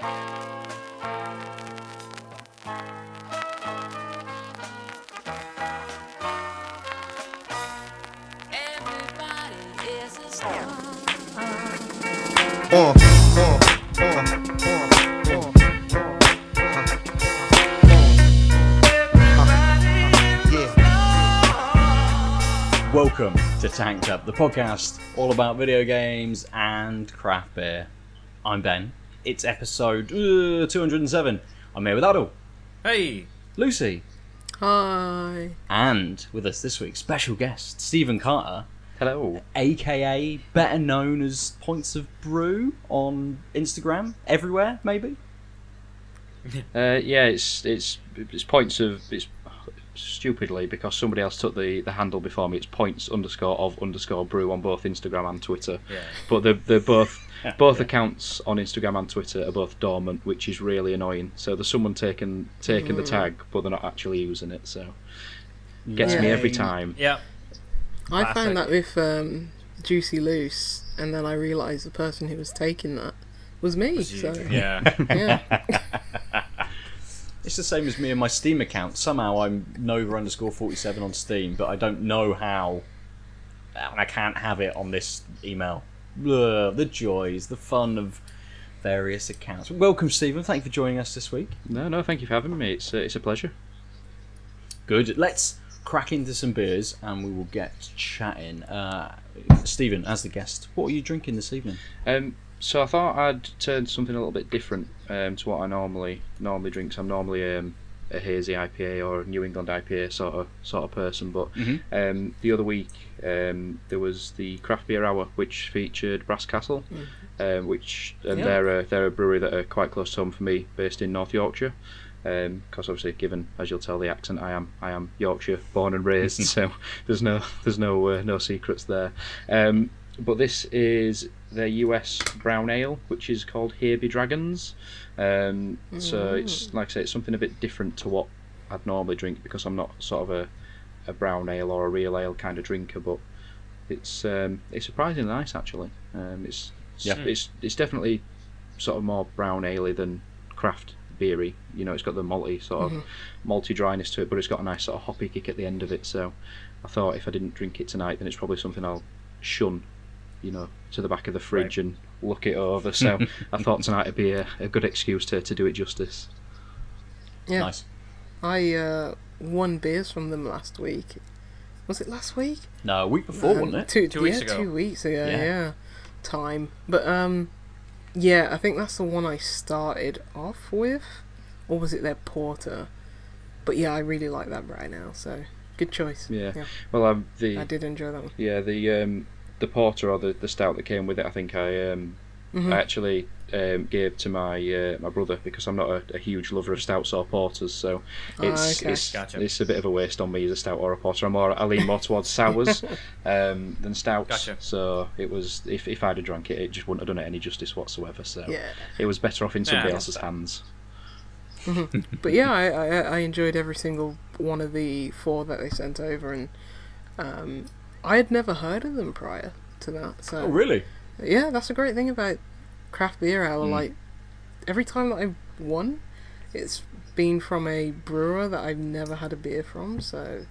Uh, uh, uh, uh, uh. Welcome to Tanked Up, the podcast all about video games and craft beer. I'm Ben. It's episode uh, 207. I'm here with Aadil, Hey, Lucy, Hi. and with us this week, special guest Stephen Carter, hello. aka better known as Points of Brew on Instagram, everywhere, maybe. Uh, yeah, it's it's it's points of it's stupidly because somebody else took the, the handle before me. It's points underscore of underscore brew on both Instagram and Twitter. Yeah. But they're, they're both both accounts on Instagram and Twitter are both dormant, which is really annoying. So there's someone taking taking the tag, but they're not actually using it. So gets me every time. Yeah. I found that with um, Juicy Loose, and then I realised the person who was taking that was me. so Yeah. yeah, It's the same as me and my Steam account. Somehow I'm Nova underscore 47 on Steam, but I don't know how. And I can't have it on this email. Ugh, the joys, the fun of various accounts. Welcome, Stephen. Thank you for joining us this week. No, no, thank you for having me. It's uh, it's a pleasure. Good. Let's crack into some beers and we will get chatting. Uh, Stephen, as the guest, what are you drinking this evening? Um, so I thought I'd turn something a little bit different um, to what I normally normally drink. So I'm normally um, a hazy IPA or a New England IPA sort of sort of person. But Mhm. um, the other week um, there was the craft beer hour, which featured Brass Castle, um, which and Yeah. they're a, they're a brewery that are quite close to home for me, based in North Yorkshire. Because obviously, given as you'll tell the accent, I am I am Yorkshire born and raised, so there's no there's no uh, no secrets there. Um, but this is their US brown ale, which is called Here Be Dragons. Um, so it's like I say, it's something a bit different to what I'd normally drink because I'm not sort of a, a brown ale or a real ale kind of drinker. But it's um, it's surprisingly nice actually. Um, it's Yeah. it's it's definitely sort of more brown ale than craft beery. You know, it's got the malty sort of malty dryness to it, but it's got a nice sort of hoppy kick at the end of it. So I thought if I didn't drink it tonight, then it's probably something I'll shun. You know, to the back of the fridge and look it over. So I thought tonight would be a, a good excuse to, to do it justice. yeah. Nice. I uh, won beers from them last week. Was it last week? No, a week before, Um, wasn't it? Two, Two weeks ago. Two weeks ago. Yeah. Yeah. Time, but um, yeah, I think that's the one I started off with, or was it their porter? But yeah, I really like that right now. So good choice. Yeah. Yeah. Well, um, the I did enjoy that one. yeah the um, the porter or the, the stout that came with it, I think I um, Mhm. I actually um, gave to my uh, my brother because I'm not a, a huge lover of stouts or porters, so it's Ah, okay. it's, Gotcha. it's a bit of a waste on me as a stout or a porter. I'm more I lean more towards sours um, than stouts. Gotcha. So it was if if I'd have drunk it, it just wouldn't have done it any justice whatsoever. So Yeah. it was better off in somebody Yeah, else's hands. But yeah, I, I I enjoyed every single one of the four that they sent over, and um, I had never heard of them prior to that. So Oh, really? yeah, that's a great thing about craft beer hour. Mm. Like every time that I've won, it's been from a brewer that I've never had a beer from. So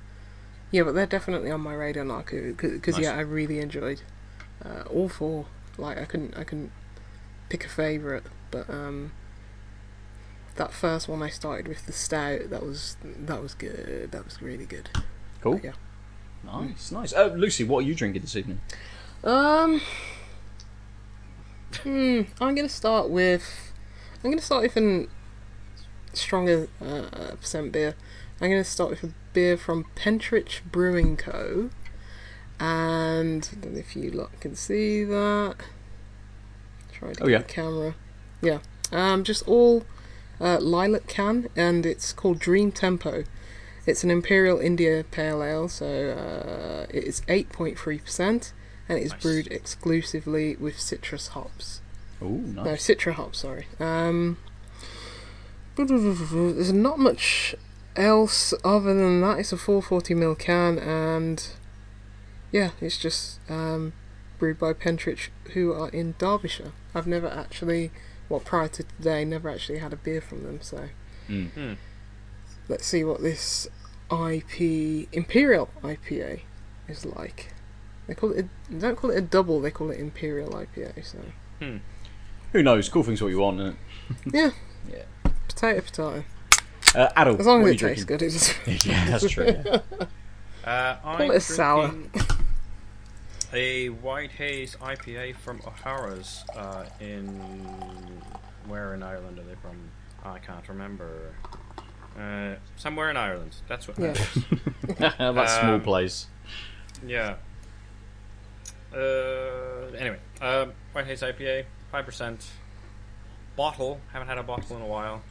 yeah, but they're definitely on my radar now because Nice. yeah, I really enjoyed uh, all four. Like I couldn't I couldn't pick a favorite, but um, that first one I started with the stout that was that was good. That was really good. Cool. Yeah. Nice, nice. Uh, Lucy, what are you drinking this evening? Um. Hmm. I'm gonna start with. I'm gonna start with a stronger uh, percent beer. I'm gonna start with a beer from Pentrich Brewing Co. And I don't know if you lot can see that. Try to Oh, get yeah. the camera. Yeah. Um. Just all uh, lilac can, and it's called Dream Tempo. It's an Imperial India Pale Ale, so uh, it is 8.3%, and it is Nice. brewed exclusively with citrus hops. Oh, nice. No, citra hops, sorry. Um, there's not much else other than that. It's a 440ml can, and yeah, it's just um, brewed by Pentrich, who are in Derbyshire. I've never actually well, prior to today, never actually had a beer from them. So Mm. Let's see what this IP Imperial IPA is like. They call it. A, they don't call it a double. They call it Imperial IPA. So Who knows? Cool things what you want. Isn't it? yeah, Yeah. potato potato. Uh, Aadil, As long as it you tastes good, it doesn't. yeah, that's true. yeah. Uh, I'm Call it a sour. a white haze IPA from O'Hara's uh, in where in Ireland are they from? I can't remember. Uh, somewhere in Ireland. That's what Yeah. matters. that small Um, place. Yeah. Uh, anyway, um, White Haze IPA, five percent. Bottle. Haven't had a bottle in a while.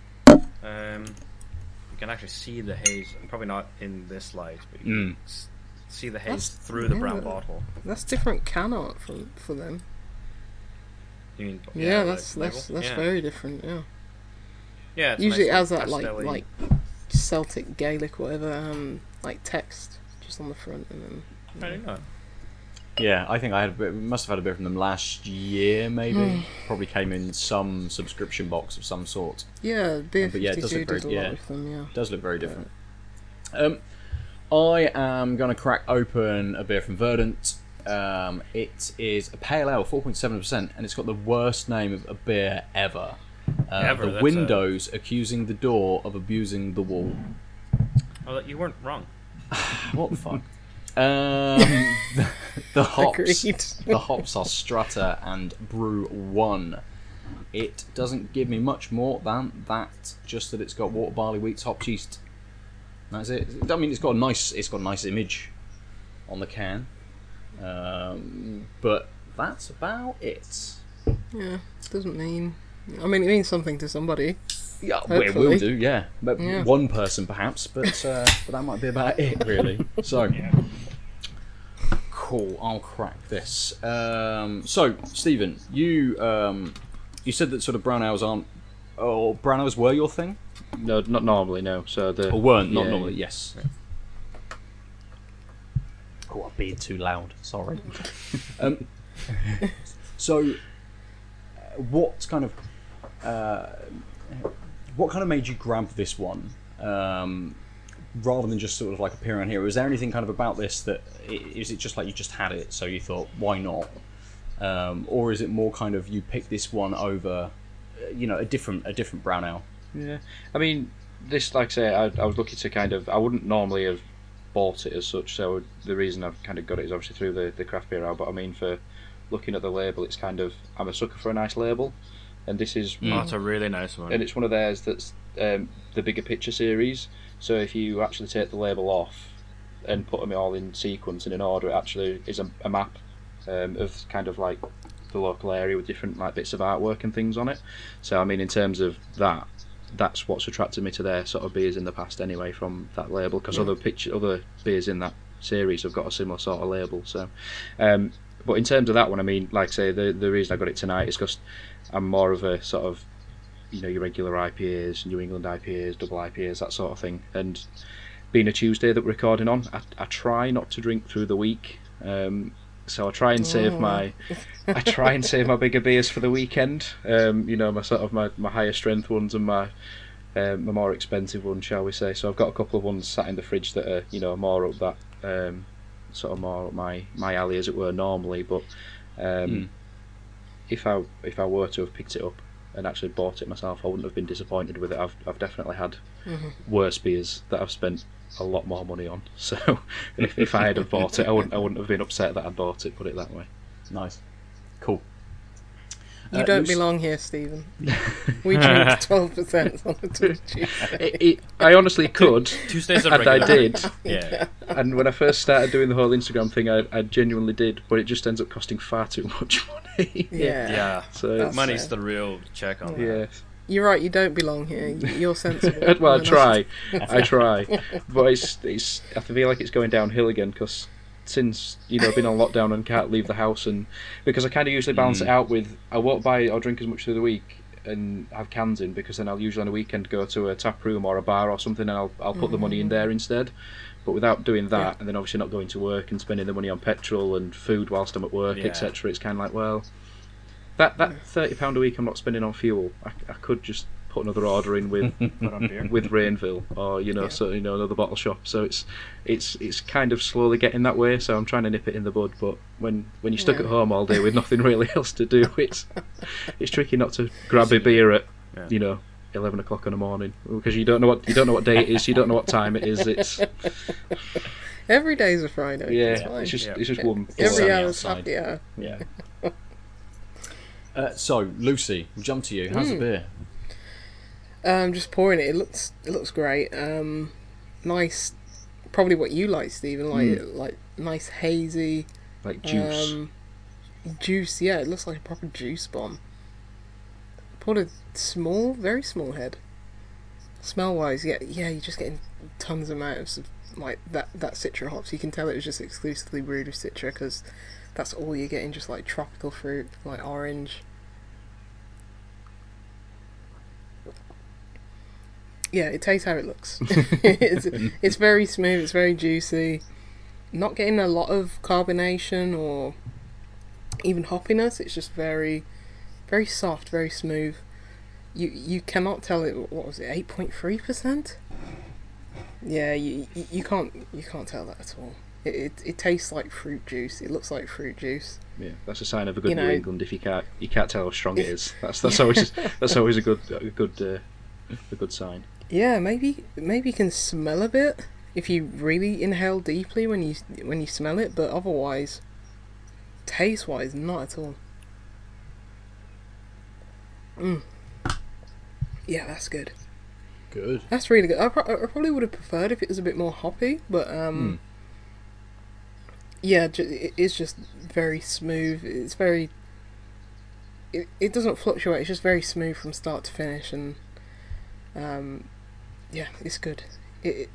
Um, you can actually see the haze. Probably not in this light, but you Mm. can see the haze That's- through the yeah, brown bottle. That's different can art for for them. You mean? Yeah, like that's label? that's that's yeah. very different. Yeah. Yeah, it's a Usually it has that like like Celtic Gaelic whatever um like text just on the front and then I don't know. Yeah, I think I had a bit, must have had a bit from them last year, maybe. Hmm. Probably came in some subscription box of some sort. yeah, beer but yeah, it fifty does two look very- does yeah. them. Yeah. does look very different. Um, I am going to crack open a beer from Verdant. Um, it is a pale ale, 4.7%, and it's got the worst name of a beer ever. Uh, Ever, the that's windows accusing the door of abusing the wall. Oh, you weren't wrong. What the fuck? Um, the, the hops. The hops are Strata and Bru-1. It doesn't give me much more than that. Just that it's got water, barley, wheat, hops, yeast. That's it. I mean, it's got a nice, it's got a nice image on the can, um, but that's about it. Yeah, It doesn't mean. I mean, it means something to somebody. Yeah, we will do. Yeah, but Yeah. one person perhaps, but uh, but that might be about it really. So. Cool, I'll crack this. Um, so, Stephen, you um, you said that sort of brown owls aren't, or brown owls were your thing, No, not normally. No. So the or weren't? Not yeah, normally. Yes. Oh, I'm being too loud. Sorry. um, so, uh, what kind of uh, what kind of made you grab this one? Um, rather than just sort of like appearing on here, was there anything kind of about this that is it just like you just had it, so you thought why not, um, or is it more kind of you picked this one over, uh, you know, a different a different brown ale? Yeah, I mean, this, like I say, I, I was looking to kind of. I wouldn't normally have bought it as such. So the reason I've kind of got it is obviously through the the craft beer out. But I mean, for looking at the label, it's kind of. I'm a sucker for a nice label, and this is. Oh, it's a really nice one. And it's one of theirs that's um, the bigger picture series. So if you actually take the label off and put them all in sequence and in order, it actually is a, a map um, of kind of like the local area with different like bits of artwork and things on it. So I mean, in terms of that, that's what's attracted me to their sort of beers in the past anyway from that label because other picture other beers in that series have got a similar sort of label. So, um, but in terms of that one, I mean, like I say, the the reason I got it tonight is because I'm more of a sort of you know your regular IPAs, New England IPAs, double IPAs, that sort of thing. And being a Tuesday that we're recording on, I, I try not to drink through the week. Um, so I try and save Oh. my, I try and save my bigger beers for the weekend. Um, you know, my sort of my, my higher strength ones and my um, my more expensive ones, shall we say? So I've got a couple of ones sat in the fridge that are you know more up that um, sort of more up my my alley as it were normally. But um, Mm. If I if I were to have picked it up and actually bought it myself, I wouldn't have been disappointed with it. I've I've definitely had mm-hmm. worse beers that I've spent a lot more money on. So if, if I had have bought it, I wouldn't I wouldn't have been upset that I'd bought it. Put it that way. Nice, cool. You Uh, don't Lucy- belong here, Stephen. We drink twelve percent on a Tuesday. It, it, I honestly could, Tuesdays are and I did. Yeah. And when I first started doing the whole Instagram thing, I, I genuinely did, but it just ends up costing far too much money. Yeah. Yeah. So That's Money's fair. the real check on that. yeah. You're right. You don't belong here. You're sensible. well, I try, I try, but it's it's. I feel like it's going downhill again because since you know I've been on lockdown and can't leave the house, and because I kind of usually balance it hmm. out with I won't buy or drink as much through the week and have cans in because then I'll usually on a weekend go to a tap room or a bar or something and I'll I'll put the money in there hmm. instead. But without doing that, Yeah. and then obviously not going to work and spending the money on petrol and food whilst I'm at work, Yeah. etc., it's kind of like well. that that hmm. thirty pound a week I'm not spending on fuel. I, I could just put another order in with Put on beer. with Rainville or you know Yeah. so you know another bottle shop. So it's it's it's kind of slowly getting that way. So I'm trying to nip it in the bud. But when when you're stuck Yeah. at home all day with nothing really else to do, it's it's tricky not to grab a beer at Yeah. you know. Eleven o'clock in the morning because you don't know what you don't know what day it is. You don't know what time it is. It's Every day's a Friday. yeah. fine. It's just Yeah. it's just one. Every sunny hour's outside. happy hour. Yeah. uh, so, Lucy, we'll jump to you. How's Hmm. the beer? Um, just pouring it. It looks it looks great. Um, nice. Probably what you like, Stephen. Like like nice hazy like juice. Um, juice. Yeah, it looks like a proper juice bomb. Poured a small, very small head. Smell wise, yeah, yeah, you're just getting tons of amounts of like that that citra hops. You can tell it was just exclusively brewed with citra because that's all you're getting. Just like tropical fruit, like orange. Yeah, it tastes how it looks. it's, it's very smooth. It's very juicy. Not getting a lot of carbonation or even hoppiness. It's just very, very soft, very smooth. You you cannot tell it. What was it? Eight point three percent. Yeah, you, you you can't you can't tell that at all. It, it it tastes like fruit juice. It looks like fruit juice. Yeah, that's a sign of a good You New know- England if you can't you can't tell how strong it is. That's that's always that's always a good a good uh, a good sign. Yeah, maybe maybe you can smell a bit if you really inhale deeply when you when you smell it, but otherwise, taste wise, not at all. Mm. Yeah, that's good. Good. That's really good. I, pro- I probably would have preferred if it was a bit more hoppy, but um, yeah, ju- it is just very smooth. It's very. It, it doesn't fluctuate. It's just very smooth from start to finish, and um, yeah, it's good. It, it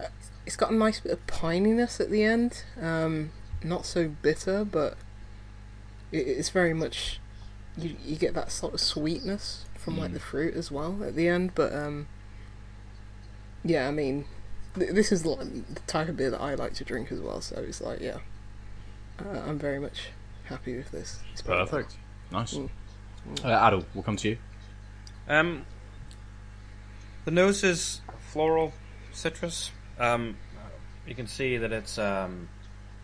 uh, it's got a nice bit of pininess at the end. Um, not so bitter, but it, it's very much. You you get that sort of sweetness from like Mm. the fruit as well at the end, but um. Yeah, I mean, th- this is like the type of beer that I like to drink as well. So it's like, yeah, uh, I'm very much happy with this. It's. Perfect. Nice. Mm. Uh, Aadil, we'll come to you. Um, the nose is floral citrus. Um, you can see that it's um,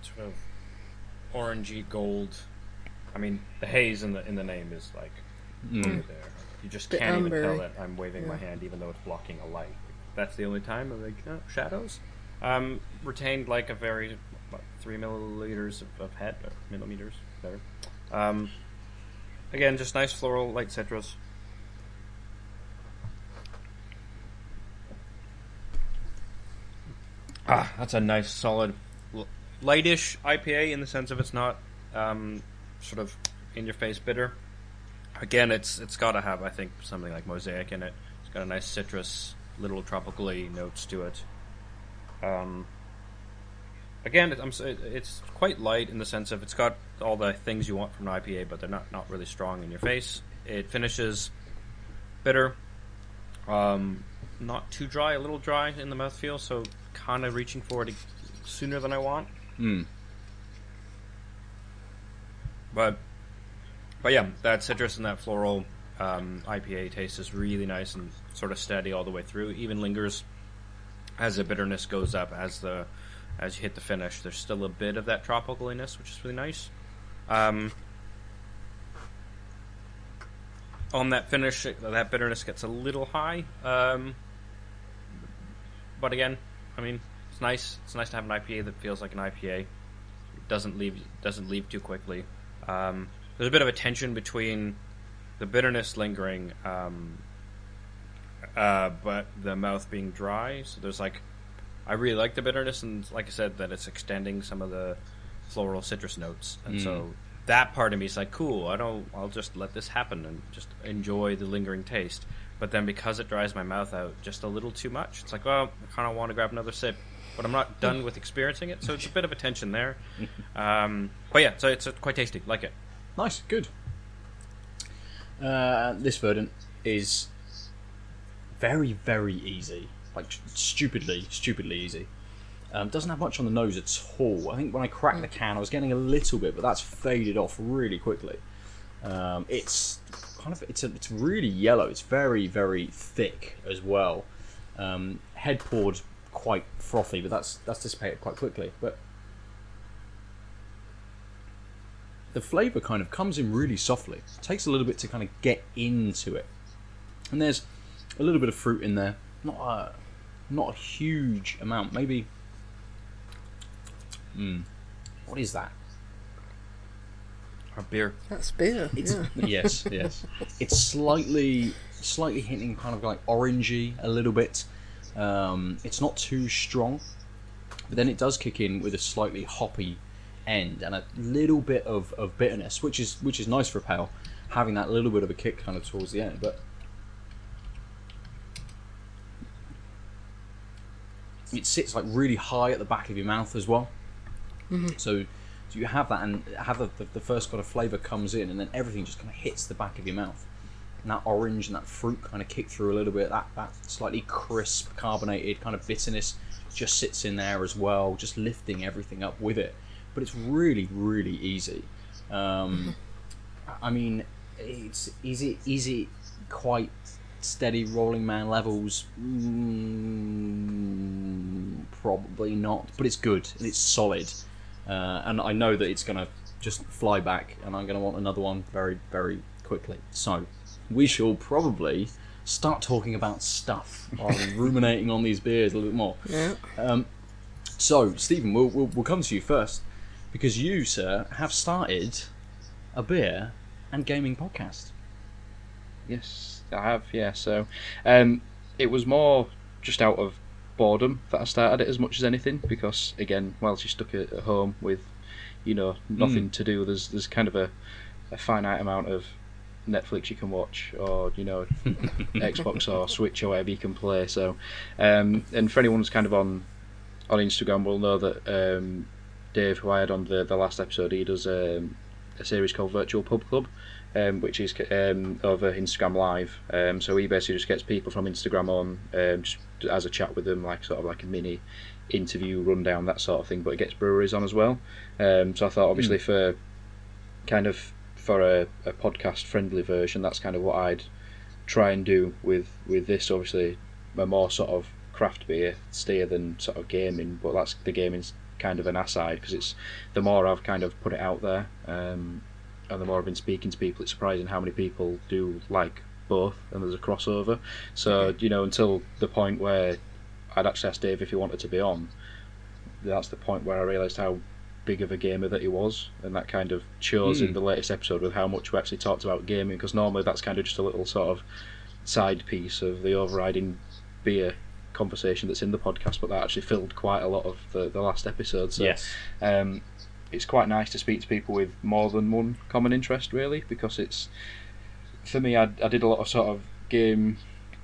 sort of orangey gold. I mean, the haze in the in the name is like Mm. there. You just Bit can't even tell ambery. that I'm waving my hand, even though it's blocking a light. That's the only time of like uh, shadows. Um, retained like a very what, three milliliters of, of head or millimeters, better. Um, again, just nice floral, light citrus. Ah, that's a nice, solid, lightish IPA in the sense of it's not um, sort of in your face bitter. Again, it's it's got to have I think something like mosaic in it. It's got a nice citrus, little tropically notes to it. Um, again, it, I'm, it- it's quite light in the sense of it's got all the things you want from an IPA, but they're not not really strong in your face. It finishes bitter, um, not too dry, a little dry in the mouthfeel, so kind of reaching for it sooner than I want. Mm. But but yeah, that citrus and that floral um, IPA taste is really nice and sort of steady all the way through. Even lingers as the bitterness goes up as the as you hit the finish. There's still a bit of that tropicaliness, which is really nice. Um, on that finish, that bitterness gets a little high. Um, but again, I mean, it's nice. It's nice to have an IPA that feels like an IPA. It doesn't leave doesn't leave too quickly. Um, there's a bit of a tension between the bitterness lingering, um, uh, but the mouth being dry. So there's like, I really like the bitterness, and like I said, that it's extending some of the floral citrus notes, and so that part of me is like, cool. I don't. I'll just let this happen and just enjoy the lingering taste. But then because it dries my mouth out just a little too much, it's like, well, I kind of want to grab another sip, but I'm not done with experiencing it. So it's a bit of a tension there. Um, but yeah, so it's uh, quite tasty. Like it. Nice, good. Uh, this verdant is very, very easy. Like stupidly, stupidly easy. Um, doesn't have much on the nose at all. I think when I cracked the can, I was getting a little bit, but that's faded off really quickly. Um, it's kind of it's a, it's really yellow. It's very very thick as well. Um, head poured quite frothy, but that's that's dissipated quite quickly. But the flavour kind of comes in really softly. It takes a little bit to kind of get into it, and there's a little bit of fruit in there. Not a not a huge amount. Maybe. Hmm. What is that? Or beer. That's beer. It's yeah. yes, yes. It's slightly, slightly hinting kind of like orangey a little bit. Um, it's not too strong, but then it does kick in with a slightly hoppy end and a little bit of, of bitterness, which is which is nice for a pale, having that little bit of a kick kind of towards the end. But it sits like really high at the back of your mouth as well. So, so you have that, and have the, the, the first kind of flavour comes in, and then everything just kind of hits the back of your mouth. And that orange and that fruit kind of kick through a little bit. That that slightly crisp, carbonated kind of bitterness just sits in there as well, just lifting everything up with it. But it's really, really easy. Um, I mean, it's is it is it quite steady rolling man levels? Mm, probably not, but it's good and it's solid. Uh, and I know that it's going to just fly back, and I'm going to want another one very, very quickly. So, we shall probably start talking about stuff rather than ruminating on these beers a little bit more. Yeah. Um, so, Stephen, we'll, we'll, we'll come to you first because you, sir, have started a beer and gaming podcast. Yes, I have. Yeah, so um, it was more just out of boredom that I started it as much as anything because again, whilst you're stuck at, home with you know nothing to do, there's there's kind of a, a finite amount of Netflix you can watch or you know Xbox or Switch or whatever you can play. So, um, and for anyone who's kind of on on Instagram will know that um, Dave, who I had on the the last episode, he does um, a series called Virtual Pub Club, um, which is um, over Instagram Live. Um, so he basically just gets people from Instagram on um, just as a chat with them, like sort of like a mini interview rundown, that sort of thing. But it gets breweries on as well. Um, so I thought, obviously, for kind of for a, a podcast friendly version, that's kind of what I'd try and do with with this. Obviously, a more sort of craft beer steer than sort of gaming, but that's the gaming's kind of an aside because it's the more I've kind of put it out there. Um, and the more I've been speaking to people, it's surprising how many people do like both, and there's a crossover. So you know, until the point where I'd actually asked Dave if he wanted to be on, that's the point where I realised how big of a gamer that he was, and that kind of shows in the latest episode with how much we actually talked about gaming. Because normally that's kind of just a little sort of side piece of the overriding beer conversation that's in the podcast, but that actually filled quite a lot of the, the last episode. So Yes. um, it's quite nice to speak to people with more than one common interest, really, because it's for me. I, I did a lot of sort of game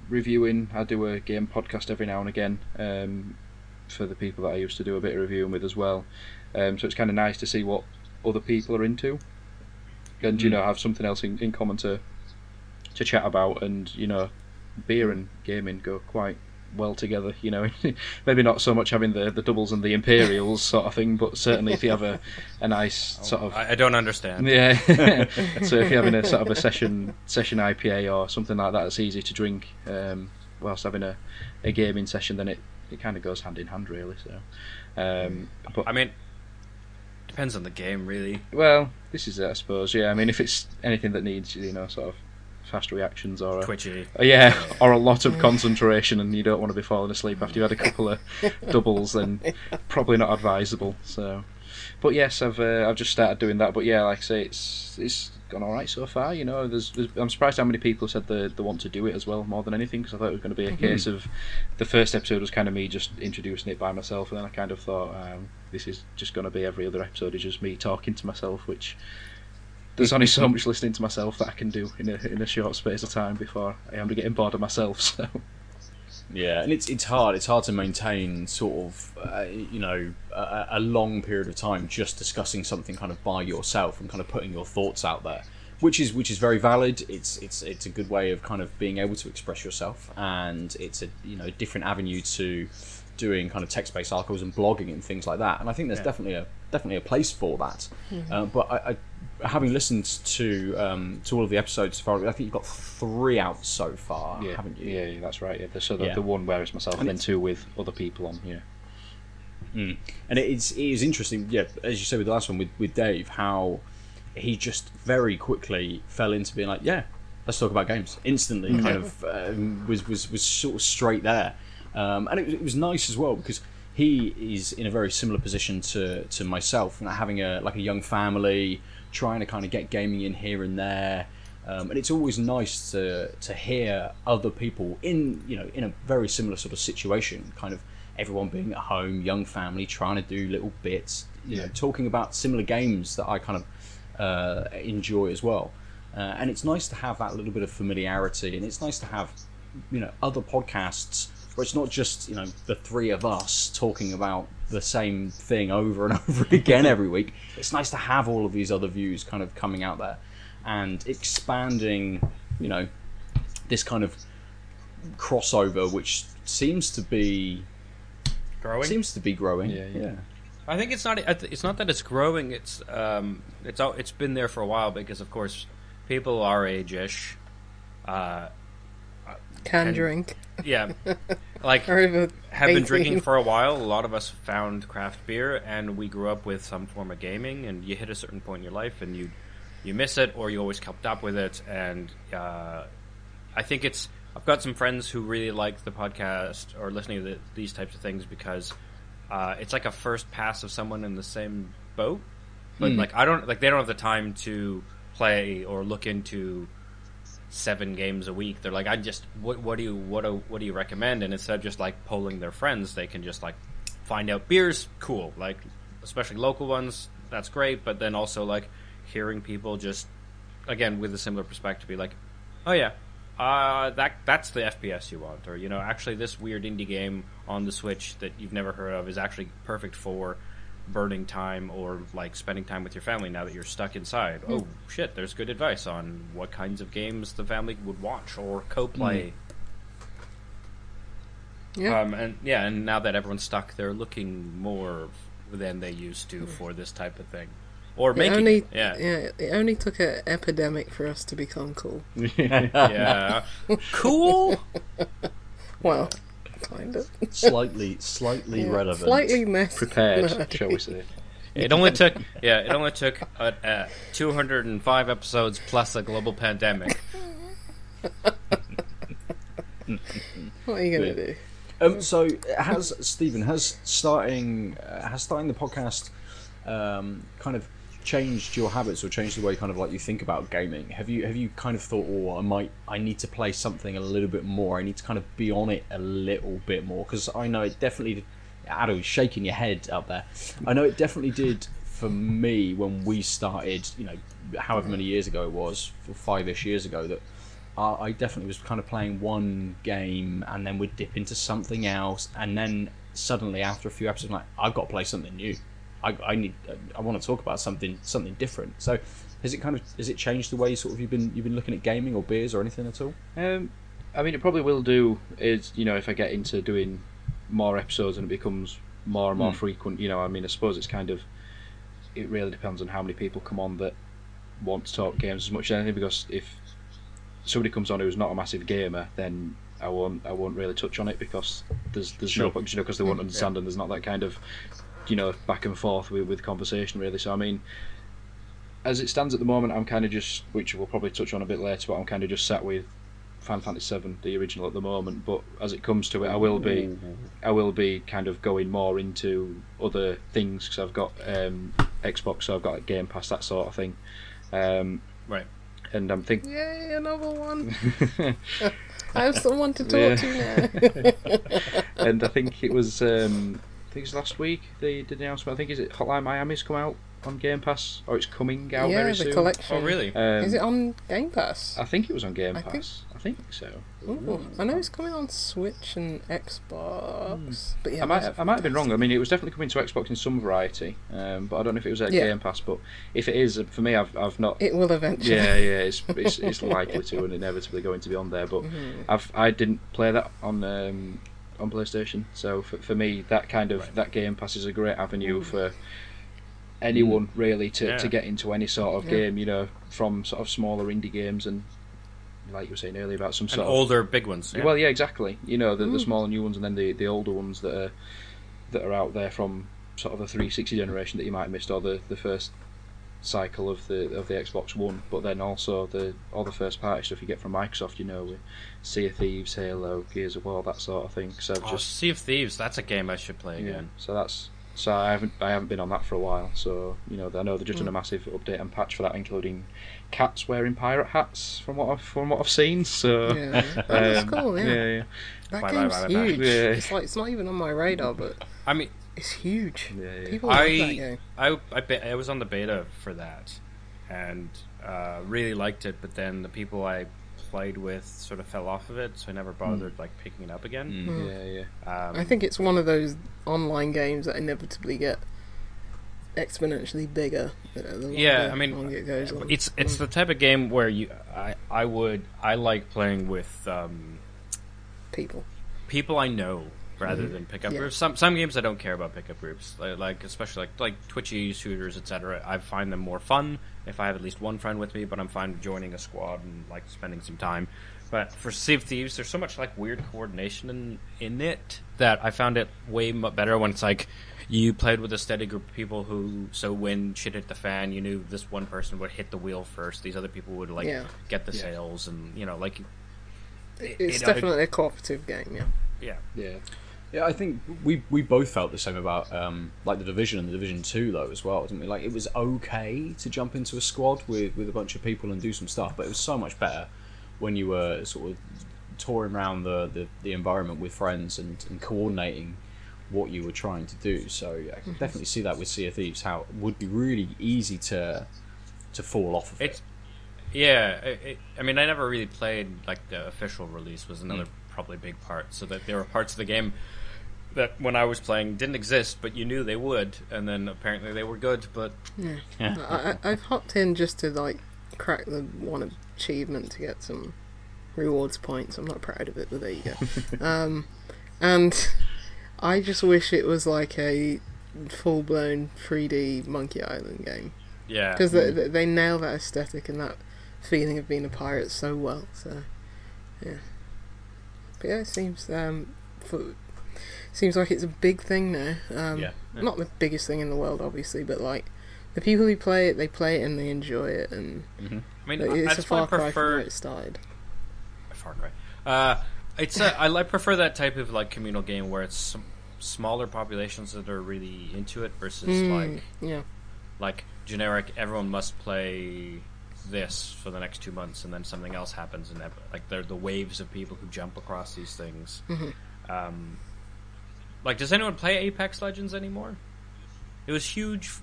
reviewing. I do a game podcast every now and again um, for the people that I used to do a bit of reviewing with as well. Um, so it's kind of nice to see what other people are into, and you Mm. know have something else in, in common to to chat about. And you know, beer and gaming go quite well together. You know, maybe not so much having the, the doubles and the imperials sort of thing, but certainly if you have a, a nice sort of I, I don't understand. yeah. so if you're having a sort of a session session IPA or something like that, it's easy to drink um, whilst having a, a gaming session. Then it, it kind of goes hand in hand, really. So, um, but I mean, depends on the game, really. well, this is it, I suppose. Yeah, I mean, if it's anything that needs you know sort of fast reactions or a, Twitchy. Yeah, or a lot of concentration, and you don't want to be falling asleep after you had a couple of doubles, then probably not advisable. So, but yes, I've uh, I've just started doing that. But yeah, like I say, it's it's gone all right so far. You know, there's, there's I'm surprised how many people said they they want to do it as well, more than anything, because I thought it was going to be a case of the first episode was kind of me just introducing it by myself, and then I kind of thought um, this is just going to be every other episode is just me talking to myself, which there's only so much listening to myself that I can do in a in a short space of time before I am getting bored of myself. So Yeah, and it's it's hard. It's hard to maintain sort of uh, you know a, a long period of time just discussing something kind of by yourself and kind of putting your thoughts out there, which is which is very valid. It's it's it's a good way of kind of being able to express yourself, and it's a you know different avenue to doing kind of text-based articles and blogging and things like that. And I think there's definitely a definitely a place for that. Uh, but I, I having listened to um, to all of the episodes so far, I think you've got three out so far, Yeah, haven't you? yeah, yeah, that's right. Yeah, the, so the, Yeah. the one where it's myself And and then two with other people on. Yeah, and it is it is interesting. Yeah, as you said with the last one with with Dave, how he just very quickly fell into being like, yeah, let's talk about games instantly. Kind of um, was was was sort of straight there, um, and it, was- it was nice as well because he is in a very similar position to to myself, and having a like a young family, trying to kind of get gaming in here and there. Um, and it's always nice to to hear other people in you know in a very similar sort of situation, kind of everyone being at home, young family, trying to do little bits, you know, talking about similar games that I kind of uh, enjoy as well. Uh, and it's nice to have that little bit of familiarity, and it's nice to have you know other podcasts where it's not just you know the three of us talking about the same thing over and over again every week. It's nice to have all of these other views kind of coming out there and expanding, you know, this kind of crossover, which seems to be Growing. seems to be growing. Yeah, yeah. I think it's not. It's not that it's growing. It's um, it's al- it's been there for a while because, of course, people our age-ish, uh, Can And- drink. yeah, like have been drinking for a while. A lot of us found craft beer, and we grew up with some form of gaming. And you hit a certain point in your life, and you you miss it, or you always kept up with it. And uh, I think it's. I've got some friends who really like the podcast or listening to the, these types of things because uh, it's like a first pass of someone in the same boat. But like I don't like they don't have the time to play or look into seven games a week. They're like, I just what what do you what do what do you recommend? And instead of just like polling their friends, they can just like find out beers, cool. Like especially local ones, that's great. But then also like hearing people just again with a similar perspective, be like, oh yeah. Uh, that that's the FPS you want, or you know, actually, this weird indie game on the Switch that you've never heard of is actually perfect for burning time or like spending time with your family now that you're stuck inside. Hmm. Oh shit, there's good advice on what kinds of games the family would watch or co-play. Hmm. Yeah. Um, and yeah, and now that everyone's stuck, they're looking more than they used to hmm. for this type of thing, or It making only, it. yeah, yeah, it only took an epidemic for us to become cool. yeah, cool. Well, kind of. slightly, slightly Yeah, relevant. Slightly less prepared, nerdy. shall we say? It only took yeah, it only took uh, uh, 205 episodes plus a global pandemic. What are you gonna Yeah. do? Um, so has Stephen has starting uh, has starting the podcast um, kind of changed your habits or changed the way kind of like you think about gaming? Have you have you kind of thought, oh, I might I need to play something a little bit more. I need to kind of be on it a little bit more because I know it definitely. Addo shaking your head up there. I know it definitely did for me when we started. You know, however many years ago it was, five-ish years ago that I definitely was kind of playing one game and then would dip into something else, and then suddenly after a few episodes, I'm like I've got to play something new. I, I need I want to talk about something something different. So has it kind of has it changed the way sort of you've been you've been looking at gaming or beers or anything at all? Um, I mean, it probably will do. Is you know, if I get into doing more episodes and it becomes more and more Hmm. frequent, you know, I mean, I suppose it's kind of. It really depends on how many people come on that want to talk games as much as anything. Because if somebody comes on who's not a massive gamer, then I won't. I won't really touch on it because there's there's no point, you know, because they won't understand and there's not that kind of, you know, back and forth with, with conversation really. So I mean, as it stands at the moment, I'm kind of just, which we'll probably touch on a bit later, but I'm kind of just sat with Final Fantasy VII, the original at the moment. But as it comes to it, I will be, I will be kind of going more into other things because I've got um, Xbox, so I've got Game Pass, that sort of thing. Um, Right. and I'm thinking. Yay, another one. I have someone to talk to now. and I think it was, um, I think it was last week they did the announcement. I think is it Hotline Miami's come out on Game Pass, or it's coming out yeah, very the soon. collection. Oh really? Um, Is it on Game Pass? I think it was on Game I Pass. think- I think so. Ooh, I know it's coming on Switch and Xbox, but yeah, I might, those I might have been wrong. I mean, it was definitely coming to Xbox in some variety, um, but I don't know if it was at Yeah. Game Pass. But if it is, for me, I've, I've not. It will eventually. yeah, yeah, it's, it's it's likely to and inevitably going to be on there. But Mm-hmm. I've I didn't play that on um, on PlayStation, so for, for me, that kind of Right. that Game Pass is a great avenue mm. for anyone mm. really to, Yeah. to get into any sort of Yeah. game. You know, from sort of smaller indie games and like you were saying earlier about some And sort of older big ones. Yeah. Well, yeah, exactly. You know, the, the mm. smaller new ones, and then the, the older ones that are that are out there from sort of the 360 generation that you might have missed, or the, the first cycle of the of the Xbox One. But then also the all the first party stuff you get from Microsoft. You know, with Sea of Thieves, Halo, Gears of War, that sort of thing. So Oh, just Sea of Thieves. That's a game I should play yeah. again. So that's so I haven't I haven't been on that for a while. So you know, I know they're just Hmm. done a massive update and patch for that, including cats wearing pirate hats from what I've from what I've seen. So. Yeah, that's um, cool. Yeah, yeah, yeah. that Bye, bye, game's bye, bye, bye. huge. Yeah. It's like it's not even on my radar, but I mean, it's huge. Yeah, yeah. People love that I game. I I, be- I was on the beta for that, and uh, really liked it. But then the people I played with sort of fell off of it, so I never bothered like picking it up again. Mm. Yeah, yeah. Um, I think it's one of those online games that inevitably get exponentially bigger. You know, the Yeah, I mean, longer it goes on. it's it's the type of game where you I I would I like playing with um, people. people I know rather mm-hmm. than pickup Yeah. groups. Some some games I don't care about pickup groups, like, like especially like like twitchy shooters, etc. I find them more fun if I have at least one friend with me. But I'm fine joining a squad and like spending some time. But for Sea of Thieves, there's so much like weird coordination in, in it that I found it way mu better when it's like you played with a steady group of people who, so when shit hit the fan, you knew this one person would hit the wheel first. These other people would like Yeah. get the sails, and you know, like It's you know, definitely a cooperative game. Yeah. yeah. Yeah. Yeah, I think we we both felt the same about um, like the division and the division two though as well, didn't we? Like it was okay to jump into a squad with with a bunch of people and do some stuff, but it was so much better when you were sort of touring around the, the, the environment with friends and, and coordinating what you were trying to do. So I can definitely see that with Sea of Thieves, how it would be really easy to to fall off of it. It's yeah. It, it, I mean, I never really played like the official release was another probably big part. So that there were parts of the game that when I was playing didn't exist, but you knew they would, and then apparently they were good. But I, I, I've hopped in just to like crack the one achievement to get some rewards points. I'm not proud of it, but there you go. um, and I just wish it was like a full blown 3D Monkey Island game yeah, because they, they they nail that aesthetic and that feeling of being a pirate so well. So yeah, but yeah, it seems um, for, seems like it's a big thing now. Um, Yeah. not the biggest thing in the world, obviously, but like the people who play it, they play it and they enjoy it, and I mean, like, I, it's a that's far why I from prefer where it started. Far Cry. Uh, it's a, I like prefer that type of like communal game where it's some smaller populations that are really into it versus Mm, like yeah, like generic. Everyone must play this for the next two months, and then something else happens, and like they're the waves of people who jump across these things. Um, like, does anyone play Apex Legends anymore? It was huge f-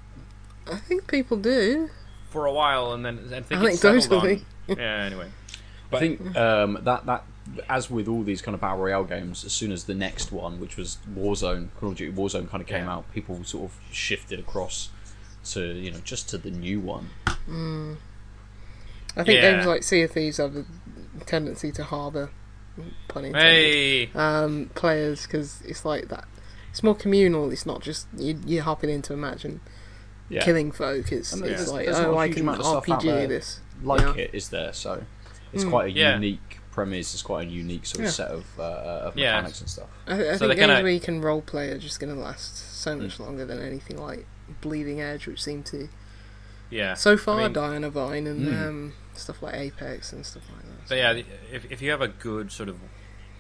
I think people do. for a while, and then I think it settled on. Yeah. Anyway. I think um, that that as with all these kind of battle royale games, as soon as the next one, which was Warzone, Call of Duty Warzone, kind of came Yeah. out, people sort of shifted across to you know just to the new one. I think Yeah. games like Sea of Thieves have a tendency to harbour, pun intended, Hey. um, players because it's like that. It's more communal. It's not just you, you're hopping into a match and Yeah, killing folk. It's, And it's there's- like there's oh, a I huge can amount of stuff out RPG this. like yeah. it is there, so it's quite a Yeah. unique premise. It's quite a unique sort of Yeah. set of, uh, of Yeah. mechanics and stuff. I, I So think they games kinda- where you can role play are just going to last so much longer than anything like Bleeding Edge, which seemed to Yeah. so far I mean- Diana Vine and Mm. um, stuff like Apex and stuff like that. So yeah, if if you have a good sort of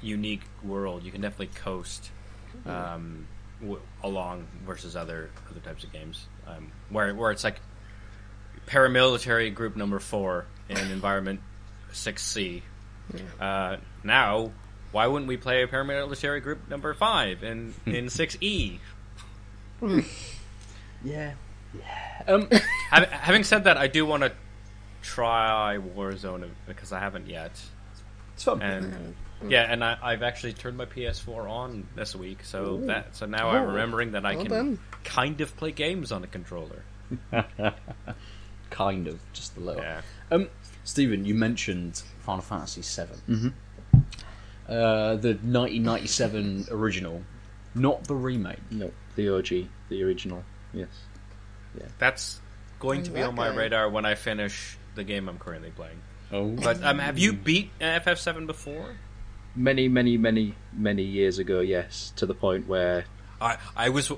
unique world, you can definitely coast um, w- along versus other other types of games, um, where where it's like paramilitary group number four in environment six C. Uh, now, why wouldn't we play a paramilitary group number five in in six E? Yeah. Um, Having said that, I do want to try Warzone because I haven't yet. it's fun. and yeah, and I, I've actually turned my PS4 on this week, so that so now I'm Oh, remembering that I well can done. kind of play games on a controller. kind of, just a little. Yeah, Um, Stephen, you mentioned Final Fantasy VII, Mm-hmm. Uh, the 1997 original, not the remake. No, the OG, the original. Yes. Yeah. That's going Oh, to be that on my guy. radar when I finish the game I'm currently playing. Oh, But um, have you beat FF7 before? Many, many, many, many years ago, yes, to the point where I I was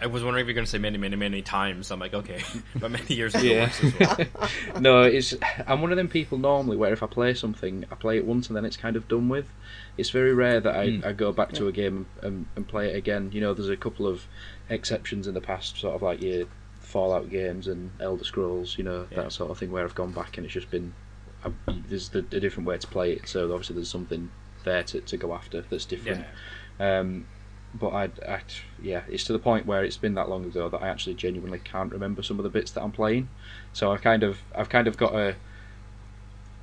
I was wondering if you're going to say many, many, many times. I'm like, okay, but many years ago Yeah. as well. no, it's I'm one of them people normally where if I play something, I play it once and then it's kind of done with. It's very rare that I, I go back to a game and, and play it again. You know, there's a couple of exceptions in the past, sort of like your Fallout games and Elder Scrolls, you know, Yeah. that sort of thing, where I've gone back and it's just been I, there's the, a different way to play it. So obviously there's something there to, to go after that's different. Yeah. Um, but I, I, yeah, it's to the point where it's been that long ago that I actually genuinely can't remember some of the bits that I'm playing. So I kind of, I've kind of got a,